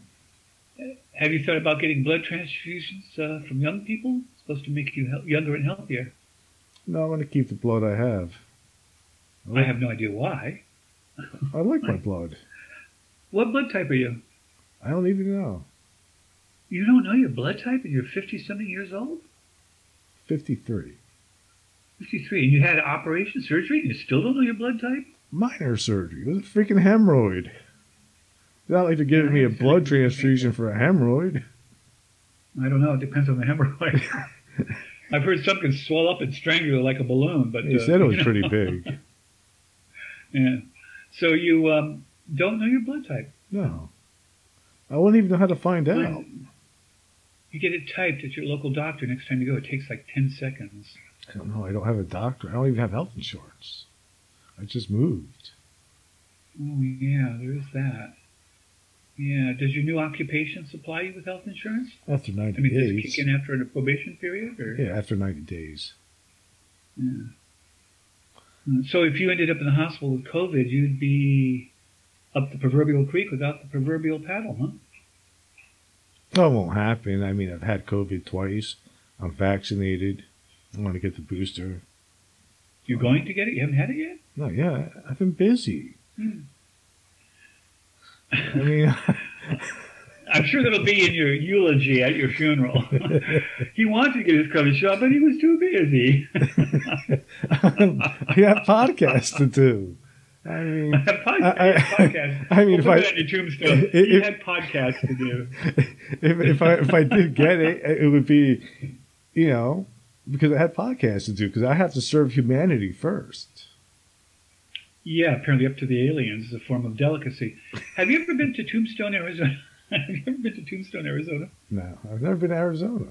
[SPEAKER 2] Have you thought about getting blood transfusions uh, from young people? It's supposed to make you he- younger and healthier.
[SPEAKER 1] No, I'm going to keep the blood I have.
[SPEAKER 2] I have no idea why.
[SPEAKER 1] I like my blood.
[SPEAKER 2] What blood type are you?
[SPEAKER 1] I don't even know.
[SPEAKER 2] You don't know your blood type and you're 50 something years old?
[SPEAKER 1] 53.
[SPEAKER 2] 53. And you had operation, surgery, and you still don't know your blood type?
[SPEAKER 1] Minor surgery. It was a freaking hemorrhoid. It's not like they're giving me a blood transfusion for a hemorrhoid.
[SPEAKER 2] I don't know. It depends on the hemorrhoid. I've heard some can swell up and strangle you like a balloon, but
[SPEAKER 1] he uh, said it was pretty big.
[SPEAKER 2] Yeah. So you um, don't know your blood type?
[SPEAKER 1] No. I wouldn't even know how to find out.
[SPEAKER 2] You get it typed at your local doctor next time you go. It takes like 10 seconds.
[SPEAKER 1] I don't know. I don't have a doctor. I don't even have health insurance. I just moved.
[SPEAKER 2] Oh, yeah, there is that. Yeah. Does your new occupation supply you with health insurance?
[SPEAKER 1] After 90 days.
[SPEAKER 2] I mean, does it kick in after a probation period? Or?
[SPEAKER 1] Yeah, after 90 days.
[SPEAKER 2] Yeah. So if you ended up in the hospital with COVID, you'd be up the proverbial creek without the proverbial paddle, huh?
[SPEAKER 1] That won't happen. I mean, I've had COVID twice. I'm vaccinated. I want to get the booster.
[SPEAKER 2] You're going to get it? You haven't had it yet?
[SPEAKER 1] No, yeah, I've been busy.
[SPEAKER 2] Hmm.
[SPEAKER 1] I mean,
[SPEAKER 2] I'm sure that'll be in your eulogy at your funeral. he wanted to get his coffee shop, but he was too busy.
[SPEAKER 1] I got podcasts to do. I mean,
[SPEAKER 2] podcast.
[SPEAKER 1] I- I-. I mean, if I-
[SPEAKER 2] your tombstone.
[SPEAKER 1] if-
[SPEAKER 2] he
[SPEAKER 1] if-
[SPEAKER 2] had podcasts to do.
[SPEAKER 1] if, if I if I did get it, it would be, you know, because I had podcasts to do. Because I have to serve humanity first.
[SPEAKER 2] Yeah, apparently up to the aliens is a form of delicacy. Have you ever been to Tombstone, Arizona? Have you ever been to Tombstone, Arizona?
[SPEAKER 1] No, I've never been to Arizona.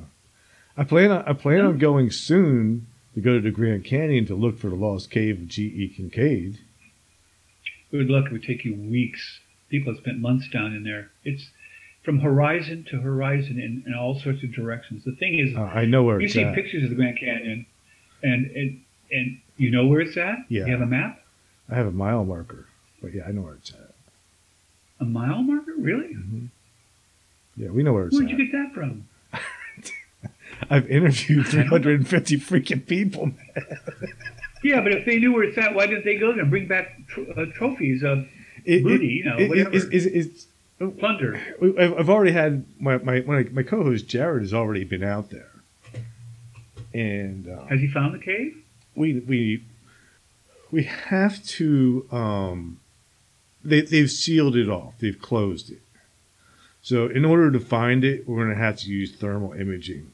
[SPEAKER 1] I plan on I plan on going soon to go to the Grand Canyon to look for the lost cave of G. E. Kinkaid.
[SPEAKER 2] Good luck. It would take you weeks. People have spent months down in there. It's from horizon to horizon in, in all sorts of directions. The thing is,
[SPEAKER 1] Uh, I know where
[SPEAKER 2] you've seen
[SPEAKER 1] at.
[SPEAKER 2] pictures of the Grand Canyon, and, and and you know where it's at.
[SPEAKER 1] Yeah.
[SPEAKER 2] You have a map,
[SPEAKER 1] I have a mile marker, but yeah, I know where it's at.
[SPEAKER 2] a mile marker. Really?
[SPEAKER 1] Yeah, we know where it's
[SPEAKER 2] Where'd
[SPEAKER 1] at.
[SPEAKER 2] you get that from?
[SPEAKER 1] I've interviewed 350 freaking people.
[SPEAKER 2] Yeah, but if they knew where it's at, why didn't they go there and bring back tr- uh, trophies of
[SPEAKER 1] It,
[SPEAKER 2] Booty, you know,
[SPEAKER 1] it-
[SPEAKER 2] whatever. plunder?
[SPEAKER 1] I've already had my my my, co-host Jared has already been out there, and uh,
[SPEAKER 2] Has he found the cave?
[SPEAKER 1] we we we have to. Um, they they've sealed it off. They've closed it. So in order to find it, we're going to have to use thermal imaging.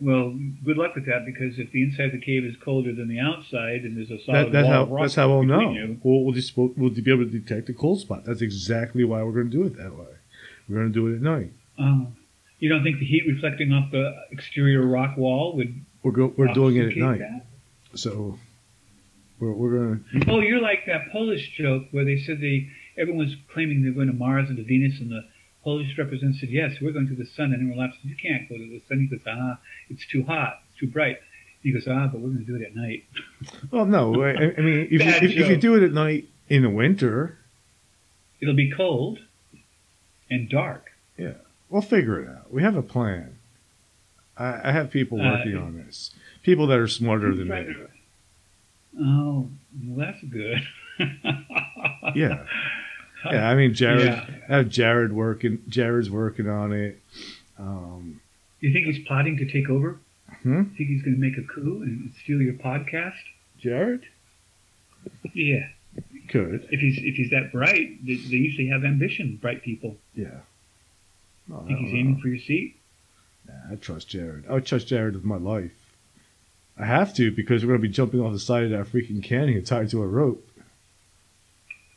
[SPEAKER 2] Well, good luck with that because if the inside of the cave is colder than the outside and there's a solid
[SPEAKER 1] That, that's
[SPEAKER 2] wall
[SPEAKER 1] how
[SPEAKER 2] of rock
[SPEAKER 1] that's how we'll know.
[SPEAKER 2] you-
[SPEAKER 1] We'll, we'll just we'll, we'll be able to detect a cold spot. That's exactly why we're going to do it that way. We're going to do it at night.
[SPEAKER 2] Oh. you don't think the heat reflecting off the exterior rock wall would?
[SPEAKER 1] We're go, we're doing it at night. So we're we're going to?
[SPEAKER 2] Oh, you're like that Polish joke where they said they everyone was claiming they're going to Mars and to Venus, and the Polish representative said, "Yes, we're going to the sun," and laughed. Said, "You can't go to the sun." He goes, "Ah, it's too hot, it's too bright." He goes, "Ah, but we're going to do it at night."
[SPEAKER 1] Well, no. I, I mean, if you, if, if you do it at night in the winter,
[SPEAKER 2] It'll be cold and dark. Yeah.
[SPEAKER 1] We'll figure it out. We have a plan. I, I have people
[SPEAKER 2] Uh,
[SPEAKER 1] working on this. People that are smarter than
[SPEAKER 2] Right.
[SPEAKER 1] me.
[SPEAKER 2] Oh, well, that's good.
[SPEAKER 1] Yeah. Yeah, I mean, Jared.
[SPEAKER 2] Yeah.
[SPEAKER 1] I have Jared working. Jared's working on it. Um,
[SPEAKER 2] You think he's plotting to take over?
[SPEAKER 1] Hmm?
[SPEAKER 2] Think he's going to make a coup and steal your podcast?
[SPEAKER 1] Jared
[SPEAKER 2] Yeah.
[SPEAKER 1] could.
[SPEAKER 2] If he's if he's that bright, they, they usually have ambition. Bright people.
[SPEAKER 1] Yeah. No, I
[SPEAKER 2] Think he's
[SPEAKER 1] don't
[SPEAKER 2] aiming for your seat?
[SPEAKER 1] Nah, I trust Jared. I would trust Jared with my life. I have to because we're going to be jumping off the side of that freaking canyon tied to a rope.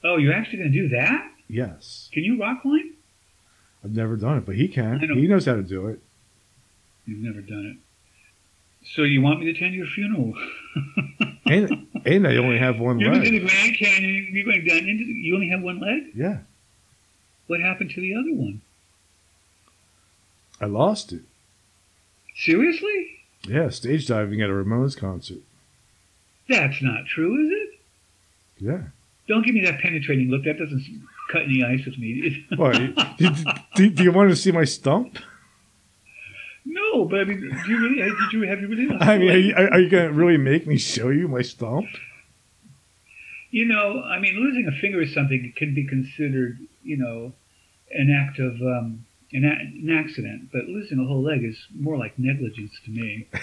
[SPEAKER 2] Oh, you're actually going to do that?
[SPEAKER 1] Yes.
[SPEAKER 2] Can you rock climb?
[SPEAKER 1] I've never done it, but he can. He knows how to do it.
[SPEAKER 2] You've never done it. So you want me to attend your funeral?
[SPEAKER 1] And and I only have one leg?
[SPEAKER 2] You're going to the Grand Canyon. You're going down into. The, you only have one leg.
[SPEAKER 1] Yeah,
[SPEAKER 2] What happened to the other one?
[SPEAKER 1] I lost it.
[SPEAKER 2] Seriously?
[SPEAKER 1] Yeah, stage diving at a Ramones concert.
[SPEAKER 2] That's not true, is it?
[SPEAKER 1] Yeah.
[SPEAKER 2] Don't give me that penetrating look. That doesn't cut any ice with me.
[SPEAKER 1] What? do, do, do you want to see my stump?
[SPEAKER 2] no, but I mean, do you really? Did you have you really?
[SPEAKER 1] I mean, are you, are you going to really make me show you my stump?
[SPEAKER 2] You know, I mean, losing a finger is something can be considered, you know, an act of um, an, a- an accident, but losing a whole leg is more like negligence to me.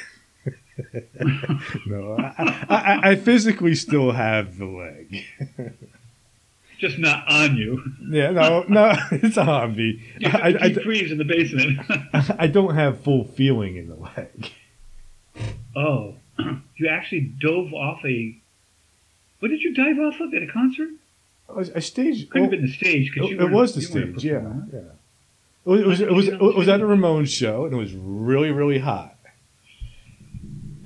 [SPEAKER 1] No, I, I, I physically still have the leg.
[SPEAKER 2] Just not on you.
[SPEAKER 1] Yeah, no, no, it's on me.
[SPEAKER 2] You
[SPEAKER 1] I, I,
[SPEAKER 2] freeze in the basement.
[SPEAKER 1] I don't have full feeling in the leg.
[SPEAKER 2] oh, you actually dove off a. What did you dive off of at a concert?
[SPEAKER 1] I, I staged.
[SPEAKER 2] Could have been the stage because
[SPEAKER 1] it,
[SPEAKER 2] you
[SPEAKER 1] it was the
[SPEAKER 2] a
[SPEAKER 1] stage, yeah, yeah. It was, it was, it was,
[SPEAKER 2] Why did
[SPEAKER 1] it was at a Ramones show, and it was really, really hot.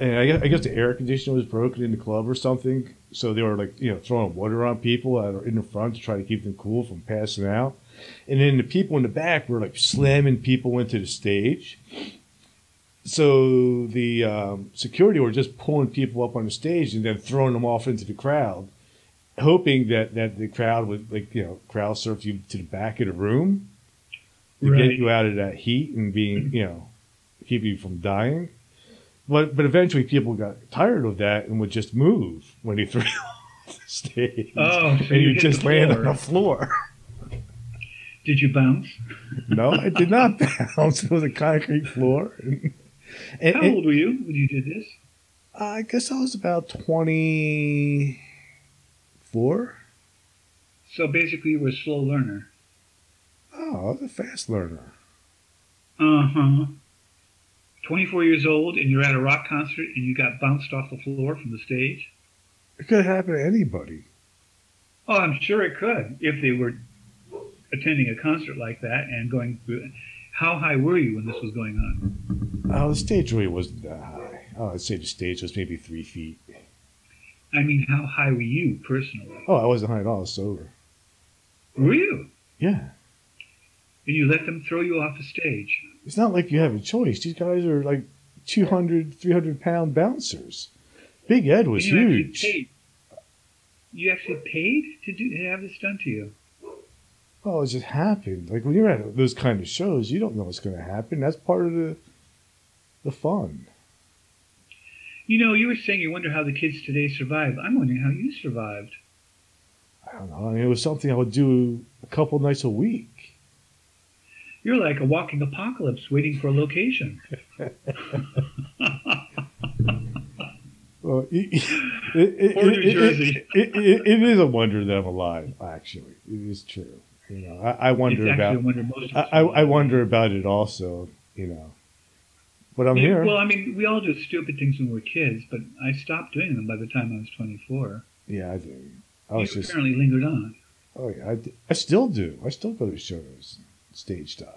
[SPEAKER 1] And I guess, I guess the air conditioner was broken in the club or something, so they were like, you know, throwing water on people that are in the front to try to keep them cool from passing out. and then the people in the back were like slamming people into the stage. So the um, security were just pulling people up on the stage and then throwing them off into the crowd, hoping that, that the crowd would like you know crowd surf you to the back of the room to
[SPEAKER 2] Right.
[SPEAKER 1] get you out of that heat and being you know keep you from dying. But but eventually people got tired of that and would just move when he threw off the stage.
[SPEAKER 2] Oh, so
[SPEAKER 1] and
[SPEAKER 2] you
[SPEAKER 1] just land on the floor.
[SPEAKER 2] Did you bounce?
[SPEAKER 1] No, I did not bounce. It was a concrete floor. And, and-
[SPEAKER 2] How
[SPEAKER 1] and-
[SPEAKER 2] old were you when you did this?
[SPEAKER 1] I guess I was about 24.
[SPEAKER 2] So basically, you were a slow learner.
[SPEAKER 1] Oh, I was a fast learner.
[SPEAKER 2] Uh huh. 24 years old, and you're at a rock concert, and you got bounced off the floor from the stage.
[SPEAKER 1] It could happen to anybody.
[SPEAKER 2] Oh, I'm sure it could if they were attending a concert like that and going through. How high were you when this was going on?
[SPEAKER 1] Oh, the stage really wasn't that high. Oh, I'd say the stage was maybe three feet.
[SPEAKER 2] I mean, how high were you personally?
[SPEAKER 1] Oh, I wasn't high at all. I was sober.
[SPEAKER 2] Were you?
[SPEAKER 1] Yeah.
[SPEAKER 2] And you let them throw you off the stage.
[SPEAKER 1] It's not like you have a choice. These guys are like 200, 300 pound bouncers. Big Ed was
[SPEAKER 2] you actually
[SPEAKER 1] huge.
[SPEAKER 2] paid. You actually paid to do to have this done to you.
[SPEAKER 1] Well, it just happened. Like when you're at those kind of shows, you don't know what's going to happen. That's part of the the fun.
[SPEAKER 2] You know, you were saying you wonder how the kids today survive. I'm wondering how you survived.
[SPEAKER 1] I don't know. I mean, it was something I would do a couple nights a week.
[SPEAKER 2] You're like a walking apocalypse waiting for a location.
[SPEAKER 1] Well, it, it,
[SPEAKER 2] Or
[SPEAKER 1] it-
[SPEAKER 2] New
[SPEAKER 1] it-
[SPEAKER 2] Jersey.
[SPEAKER 1] It, it, it is a wonder that I'm alive. Actually, it is true. You know, I, I wonder
[SPEAKER 2] actually
[SPEAKER 1] about.
[SPEAKER 2] a wonder most
[SPEAKER 1] I, I, I wonder about it also. You know, but I'm
[SPEAKER 2] Yeah,
[SPEAKER 1] here.
[SPEAKER 2] Well, I mean, we all do stupid things when we're kids, but I stopped doing them by the time I was 24.
[SPEAKER 1] yeah, I do. I
[SPEAKER 2] you
[SPEAKER 1] was just.
[SPEAKER 2] apparently lingered on.
[SPEAKER 1] Oh yeah, I, d- I still do. I still go to shows, stage dive.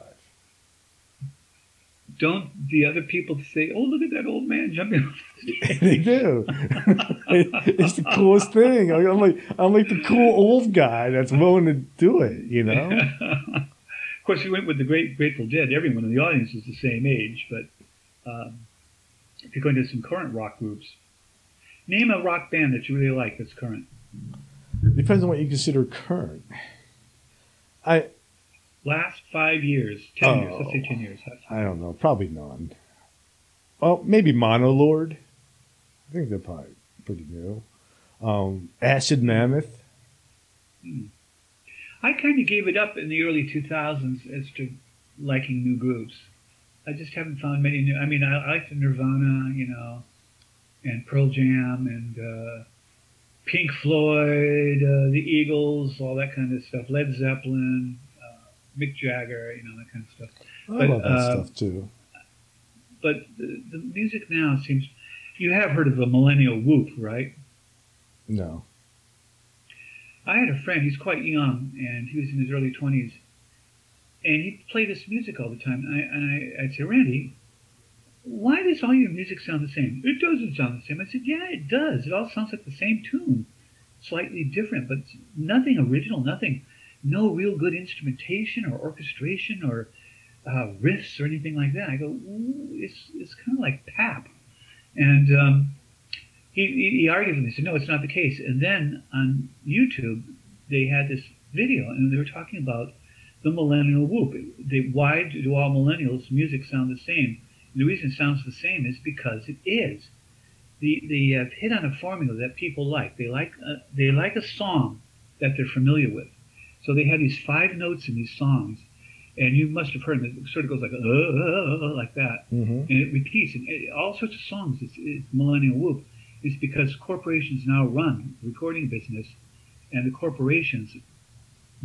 [SPEAKER 2] Don't the other people say, "Oh, look at that old man jumping"? off the stage."
[SPEAKER 1] they do. it's the coolest thing. I'm like I'm like the cool old guy that's willing to do it. You know.
[SPEAKER 2] of course, we went with the Great Grateful Dead. Everyone in the audience is the same age, but um, if you're going to some current rock groups, name a rock band that you really like that's current.
[SPEAKER 1] Depends on what you consider current. I
[SPEAKER 2] Last five years, ten years. Let's say
[SPEAKER 1] Oh.
[SPEAKER 2] ten years.
[SPEAKER 1] I don't know. Probably none. Well, maybe Monolord. I think they're probably pretty new. Um, Acid Mammoth.
[SPEAKER 2] I kind of gave it up in the early 2000s as to liking new groups. I just haven't found many new. I mean, I, I like the Nirvana, you know, and Pearl Jam and uh, Pink Floyd, uh, the Eagles, all that kind of stuff. Led Zeppelin, Mick Jagger, you know, that kind of stuff.
[SPEAKER 1] I
[SPEAKER 2] But,
[SPEAKER 1] love that
[SPEAKER 2] uh,
[SPEAKER 1] stuff too.
[SPEAKER 2] But the, the music now seems. You have heard of the millennial whoop, right?
[SPEAKER 1] No.
[SPEAKER 2] I had a friend, he's quite young, and he was in his early 20s, and he'd play this music all the time. And, I, and I, I'd say, Randy, why does all your music sound the same? It doesn't sound the same. I said, yeah, it does. It all sounds like the same tune, slightly different, but nothing original, nothing, no real good instrumentation or orchestration or uh, riffs or anything like that. I go, it's, it's kind of like pap. And um, he, he, argued with me. He said, no, it's not the case. And then on YouTube, they had this video, and they were talking about the millennial whoop. They, why do all millennials' music sound the same? And the reason it sounds the same is because it is. The, they have hit on a formula that people like. They like uh, they like a song that they're familiar with. So they have these five notes in these songs, and you must have heard them. It sort of goes like uh, like that
[SPEAKER 1] hmm
[SPEAKER 2] and it repeats in in all sorts of songs. It's, it's millennial whoop. It's because corporations now run the recording business, and the corporations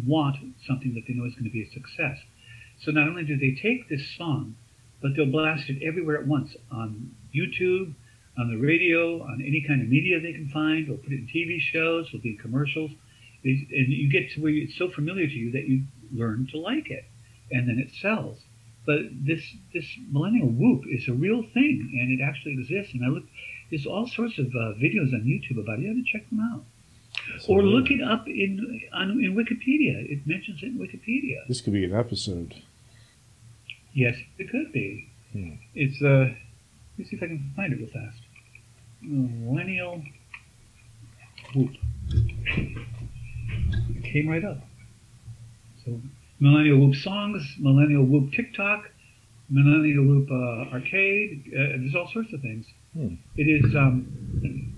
[SPEAKER 2] want something that they know is going to be a success. So not only do they take this song, but they'll blast it everywhere at once on YouTube, on the radio, on any kind of media they can find, or put it in TV shows, it'll be in commercials. And you get to where it's so familiar to you that you learn to like it, and then it sells but this this millennial whoop is a real thing and it actually exists and i look there's all sorts of uh, videos on youtube about it you have to check them out
[SPEAKER 1] So,
[SPEAKER 2] or look it up in on in Wikipedia. It mentions it in Wikipedia.
[SPEAKER 1] This could be an episode.
[SPEAKER 2] Yes, it could be.
[SPEAKER 1] Hmm.
[SPEAKER 2] It's uh. Let me see if I can find it real fast. Millennial Whoop. It came right up. So Millennial Whoop songs, Millennial Whoop TikTok, Millennial Whoop uh, arcade. Uh, there's all sorts of things.
[SPEAKER 1] Hmm.
[SPEAKER 2] It is um,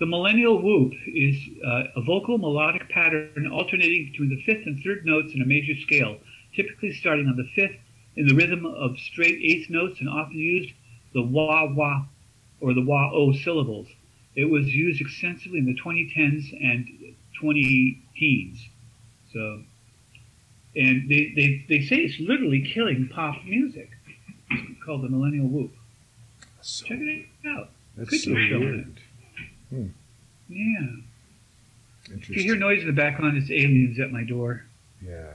[SPEAKER 2] the Millennial Whoop is uh, a vocal melodic pattern alternating between the fifth and third notes in a major scale, typically starting on the fifth in the rhythm of straight eighth notes and often used the wah wah or the wah o syllables. It was used extensively in the 2010s and 20 teens. So, and they, they, they say it's literally killing pop music. It's called the Millennial Whoop.
[SPEAKER 1] So,
[SPEAKER 2] Check it out.
[SPEAKER 1] that's
[SPEAKER 2] Could
[SPEAKER 1] so
[SPEAKER 2] do a show on
[SPEAKER 1] weird.
[SPEAKER 2] Yeah. If you hear noise in the background, it's aliens at my door.
[SPEAKER 1] yeah.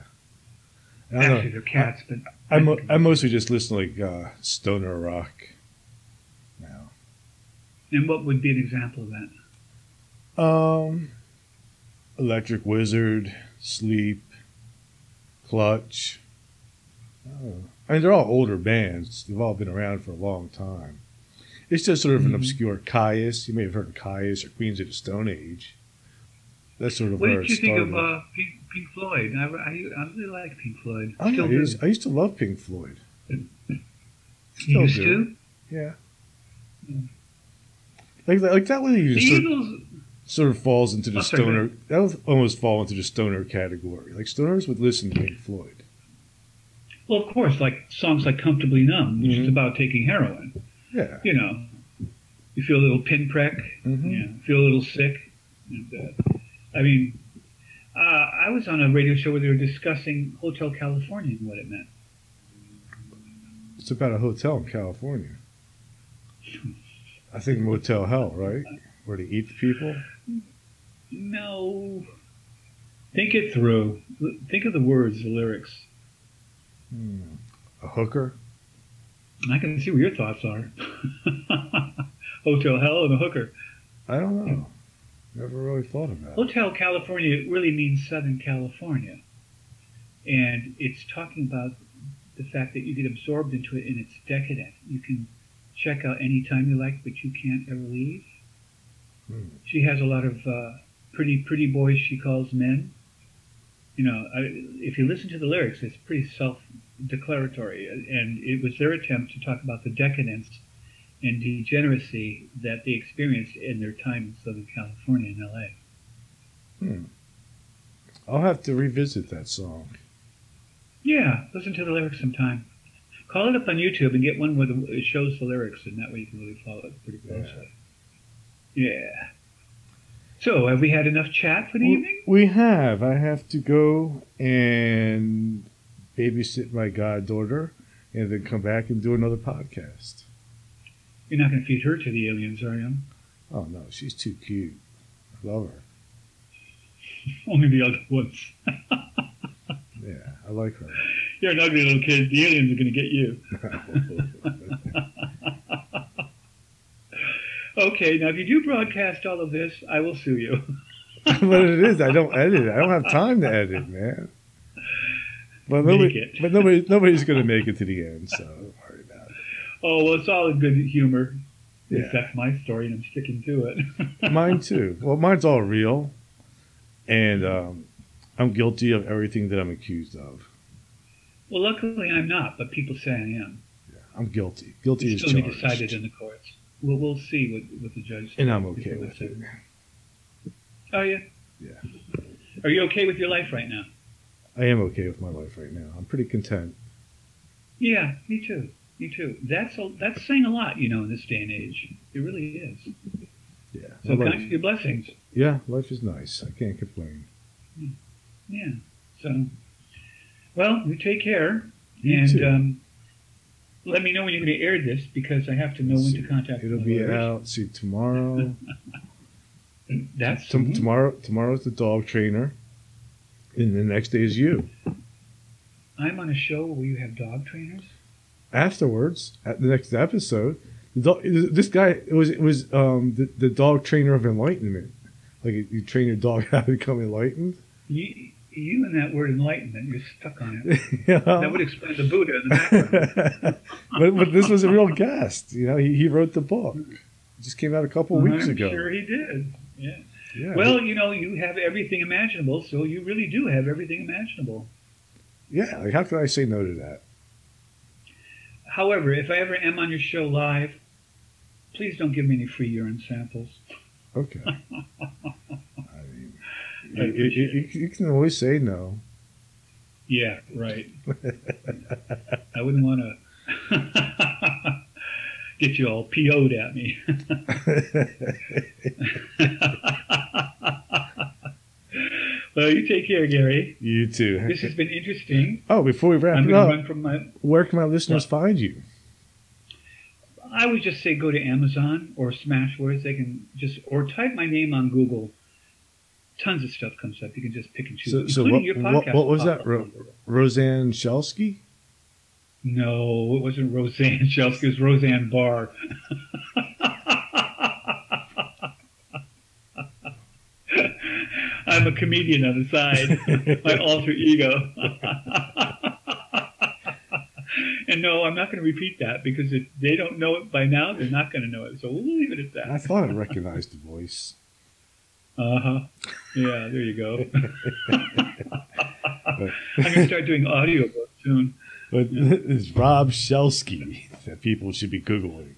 [SPEAKER 1] I
[SPEAKER 2] Actually, they're cats, but
[SPEAKER 1] I, mo- I mostly just listen to like uh, stoner rock now.
[SPEAKER 2] and what would be an example of that?
[SPEAKER 1] Um, Electric Wizard, Sleep, Clutch. Oh. I mean, they're all older bands. They've all been around for a long time. It's just sort of an
[SPEAKER 2] Mhm.
[SPEAKER 1] obscure Kyuss. You may have heard of Kyuss or Queens of the Stone Age. That's sort of
[SPEAKER 2] What
[SPEAKER 1] where
[SPEAKER 2] did
[SPEAKER 1] it
[SPEAKER 2] you think
[SPEAKER 1] started.
[SPEAKER 2] of uh, Pink, Pink Floyd? I, I, I really like Pink Floyd.
[SPEAKER 1] I,
[SPEAKER 2] do.
[SPEAKER 1] used, I used to love Pink Floyd.
[SPEAKER 2] You
[SPEAKER 1] Still
[SPEAKER 2] used
[SPEAKER 1] do.
[SPEAKER 2] to?
[SPEAKER 1] Yeah.
[SPEAKER 2] Mm.
[SPEAKER 1] Like, like that way
[SPEAKER 2] The
[SPEAKER 1] you sort,
[SPEAKER 2] Eagles,
[SPEAKER 1] sort of falls into the stoner. That would almost fall into the stoner category. Like stoners would listen to Pink Floyd.
[SPEAKER 2] well, of course, like songs like Comfortably Numb, which is
[SPEAKER 1] Mhm.
[SPEAKER 2] about taking heroin.
[SPEAKER 1] Yeah.
[SPEAKER 2] You know, you feel a little pinprick,
[SPEAKER 1] Mhm.
[SPEAKER 2] yeah, feel a little sick. And, uh, I mean, uh, I was on a radio show where they were discussing Hotel California and what it meant.
[SPEAKER 1] It's about a hotel in California. I think Motel Hell, right? Where they eat the people.
[SPEAKER 2] No. Think it through. Think of the words, the lyrics.
[SPEAKER 1] Hmm. A hooker.
[SPEAKER 2] I can see what your thoughts are. Hotel Hell and a hooker.
[SPEAKER 1] I don't know. Never really thought about it.
[SPEAKER 2] Hotel California really means Southern California. And it's talking about the fact that you get absorbed into it and it's decadent. You can check out anytime you like, but you can't ever leave.
[SPEAKER 1] Hmm.
[SPEAKER 2] She has a lot of uh, pretty, pretty boys she calls men. You know, I, if you listen to the lyrics, it's pretty self-declaratory. And it was their attempt to talk about the decadence and degeneracy that they experienced in their time in Southern California and LA. Hmm.
[SPEAKER 1] I'll have to revisit that song.
[SPEAKER 2] Yeah, listen to the lyrics sometime. Call it up on YouTube and get one where the, it shows the lyrics, and that way you can really follow it pretty closely. Yeah. So, have we had enough chat for the evening?
[SPEAKER 1] We have. I have to go and babysit my goddaughter and then come back and do another podcast.
[SPEAKER 2] You're not going to feed her to the aliens, are you?
[SPEAKER 1] Oh, no. She's too cute. I love her.
[SPEAKER 2] Only the other ones.
[SPEAKER 1] Yeah, I like her.
[SPEAKER 2] You're an ugly little kid. The aliens are going to get you. Okay, now if you do broadcast all of this, I will sue you.
[SPEAKER 1] but it is. I don't edit. it. I don't have time to edit, man. But
[SPEAKER 2] Make
[SPEAKER 1] nobody,
[SPEAKER 2] it.
[SPEAKER 1] but nobody, nobody's going to make it to the end, so don't worry about it.
[SPEAKER 2] Oh, well, it's all in good humor.
[SPEAKER 1] Yeah.
[SPEAKER 2] That's my story, and I'm sticking to it.
[SPEAKER 1] Mine too. Well, mine's all real, and um, I'm guilty of everything that I'm accused of.
[SPEAKER 2] Well, luckily I'm not, but people say I am.
[SPEAKER 1] Yeah, I'm guilty. Guilty
[SPEAKER 2] It's
[SPEAKER 1] is
[SPEAKER 2] still be decided in the courts. We'll, we'll see what, what the judge
[SPEAKER 1] and I'm okay with it.
[SPEAKER 2] Are you?
[SPEAKER 1] Yeah.
[SPEAKER 2] Are you okay with your life right now?
[SPEAKER 1] I am okay with my life right now. I'm pretty content.
[SPEAKER 2] Yeah, me too. Me too. That's a, that's saying a lot, you know, in this day and age. It really is.
[SPEAKER 1] Yeah.
[SPEAKER 2] So
[SPEAKER 1] my
[SPEAKER 2] count
[SPEAKER 1] life,
[SPEAKER 2] your blessings.
[SPEAKER 1] yeah, life is nice. I can't complain.
[SPEAKER 2] Yeah. So, well, you take care,
[SPEAKER 1] You
[SPEAKER 2] and
[SPEAKER 1] too.
[SPEAKER 2] um, let me know when you're going to air this because I have to know when to contact.
[SPEAKER 1] It'll be out. See tomorrow.
[SPEAKER 2] That's
[SPEAKER 1] Tom- tomorrow. Tomorrow's the dog trainer, and the next day is you.
[SPEAKER 2] I'm on a show where you have dog trainers.
[SPEAKER 1] Afterwards, at the next episode, the dog, this guy it was it was um, the, the dog trainer of enlightenment. Like you train your dog how to become enlightened.
[SPEAKER 2] You, you and that word enlightenment, you're stuck on it.
[SPEAKER 1] yeah.
[SPEAKER 2] That would explain the Buddha in the background.
[SPEAKER 1] but, but this was a real guest. You know, he, he wrote the book. It just came out a couple weeks
[SPEAKER 2] I'm
[SPEAKER 1] ago.
[SPEAKER 2] sure he did. Yeah.
[SPEAKER 1] Yeah.
[SPEAKER 2] Well, you know, you have everything imaginable, so you really do have everything imaginable.
[SPEAKER 1] yeah. Like, how could I say no to that?
[SPEAKER 2] However, if I ever am on your show live, please don't give me any free urine samples.
[SPEAKER 1] Okay. I mean,
[SPEAKER 2] I
[SPEAKER 1] you, you- you- can always say no.
[SPEAKER 2] Yeah, right. I wouldn't want to get you all PO'd at me. well, you take care, Gary.
[SPEAKER 1] you too.
[SPEAKER 2] This has been interesting.
[SPEAKER 1] Oh, before we wrap
[SPEAKER 2] I'm
[SPEAKER 1] it up,
[SPEAKER 2] my.
[SPEAKER 1] where can my listeners find you?
[SPEAKER 2] I would just say go to Amazon or Smashwords. They can just or type my name on Google. Tons of stuff comes up. You can just pick and choose,
[SPEAKER 1] So- so what-
[SPEAKER 2] your
[SPEAKER 1] what- what was that, Ro- Roseanne Shelsky?
[SPEAKER 2] No, it wasn't Roseanne Shelsky. It was Roseanne Barr. I'm a comedian on the side, my alter ego. and no, I'm not going to repeat that because if they don't know it by now, they're not going to know it. So we'll leave it at that.
[SPEAKER 1] I thought I recognized the voice.
[SPEAKER 2] Uh huh. Yeah, there you go. I'm going to start doing audiobooks soon.
[SPEAKER 1] But it's Rob Shelsky that people should be Googling.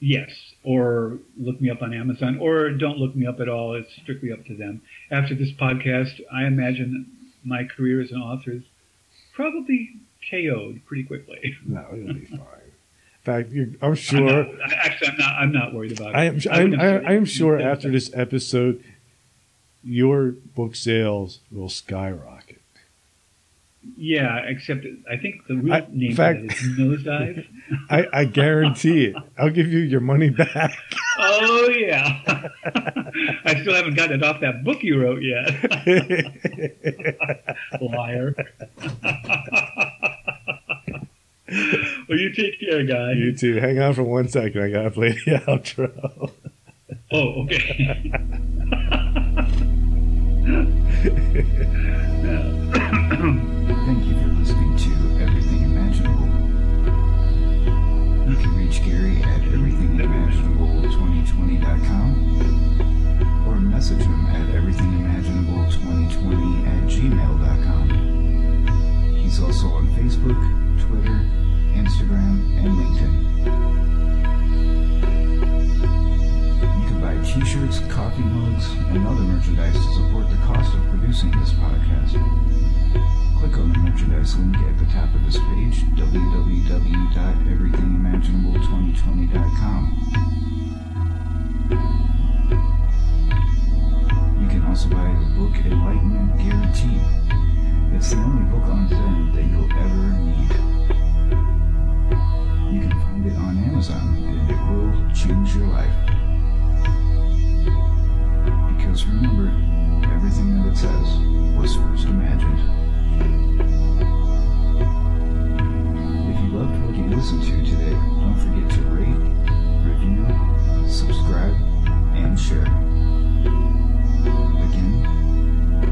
[SPEAKER 2] Yes, or look me up on Amazon, or don't look me up at all. It's strictly up to them. After this podcast, I imagine my career as an author is probably KO'd pretty quickly.
[SPEAKER 1] No, it'll be fine. Fact, I'm
[SPEAKER 2] I'm
[SPEAKER 1] sure.
[SPEAKER 2] not, I- actually, I'm not. I'm not worried about it.
[SPEAKER 1] I am.
[SPEAKER 2] I
[SPEAKER 1] I am, I, I am sure after this episode, your book sales will skyrocket.
[SPEAKER 2] Yeah, except I think the real
[SPEAKER 1] I-
[SPEAKER 2] name
[SPEAKER 1] fact-
[SPEAKER 2] is Nosedive.
[SPEAKER 1] I, I guarantee it. I'll give you your money back.
[SPEAKER 2] oh yeah. I still haven't gotten it off that book you wrote yet. Liar. Well, you take care, guy.
[SPEAKER 1] you too. Hang on for one second. I gotta play the outro.
[SPEAKER 2] Oh, okay.
[SPEAKER 3] Thank you for listening to Everything Imaginable. You can reach Gary at everythingimaginable2020.com or message him at everythingimaginable2020 at gmail.com. He's also on Facebook, Twitter, Instagram, and LinkedIn. You can buy t-shirts, coffee mugs, and other merchandise to support the cost of producing this podcast. Click on the merchandise link at the top of this page, www.everythingimaginable2020.com. You can also buy the book Enlightenment Guaranteed. It's the only book on Zen that you'll ever need. You can find it on Amazon and it will change your life. Because remember, everything that it says was first imagined. If you loved what you listened to today, don't forget to rate, review, subscribe, and share. Again,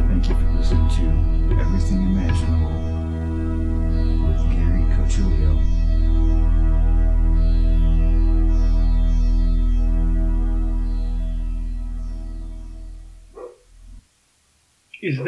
[SPEAKER 3] thank you for listening to Everything Imaginable
[SPEAKER 2] Is that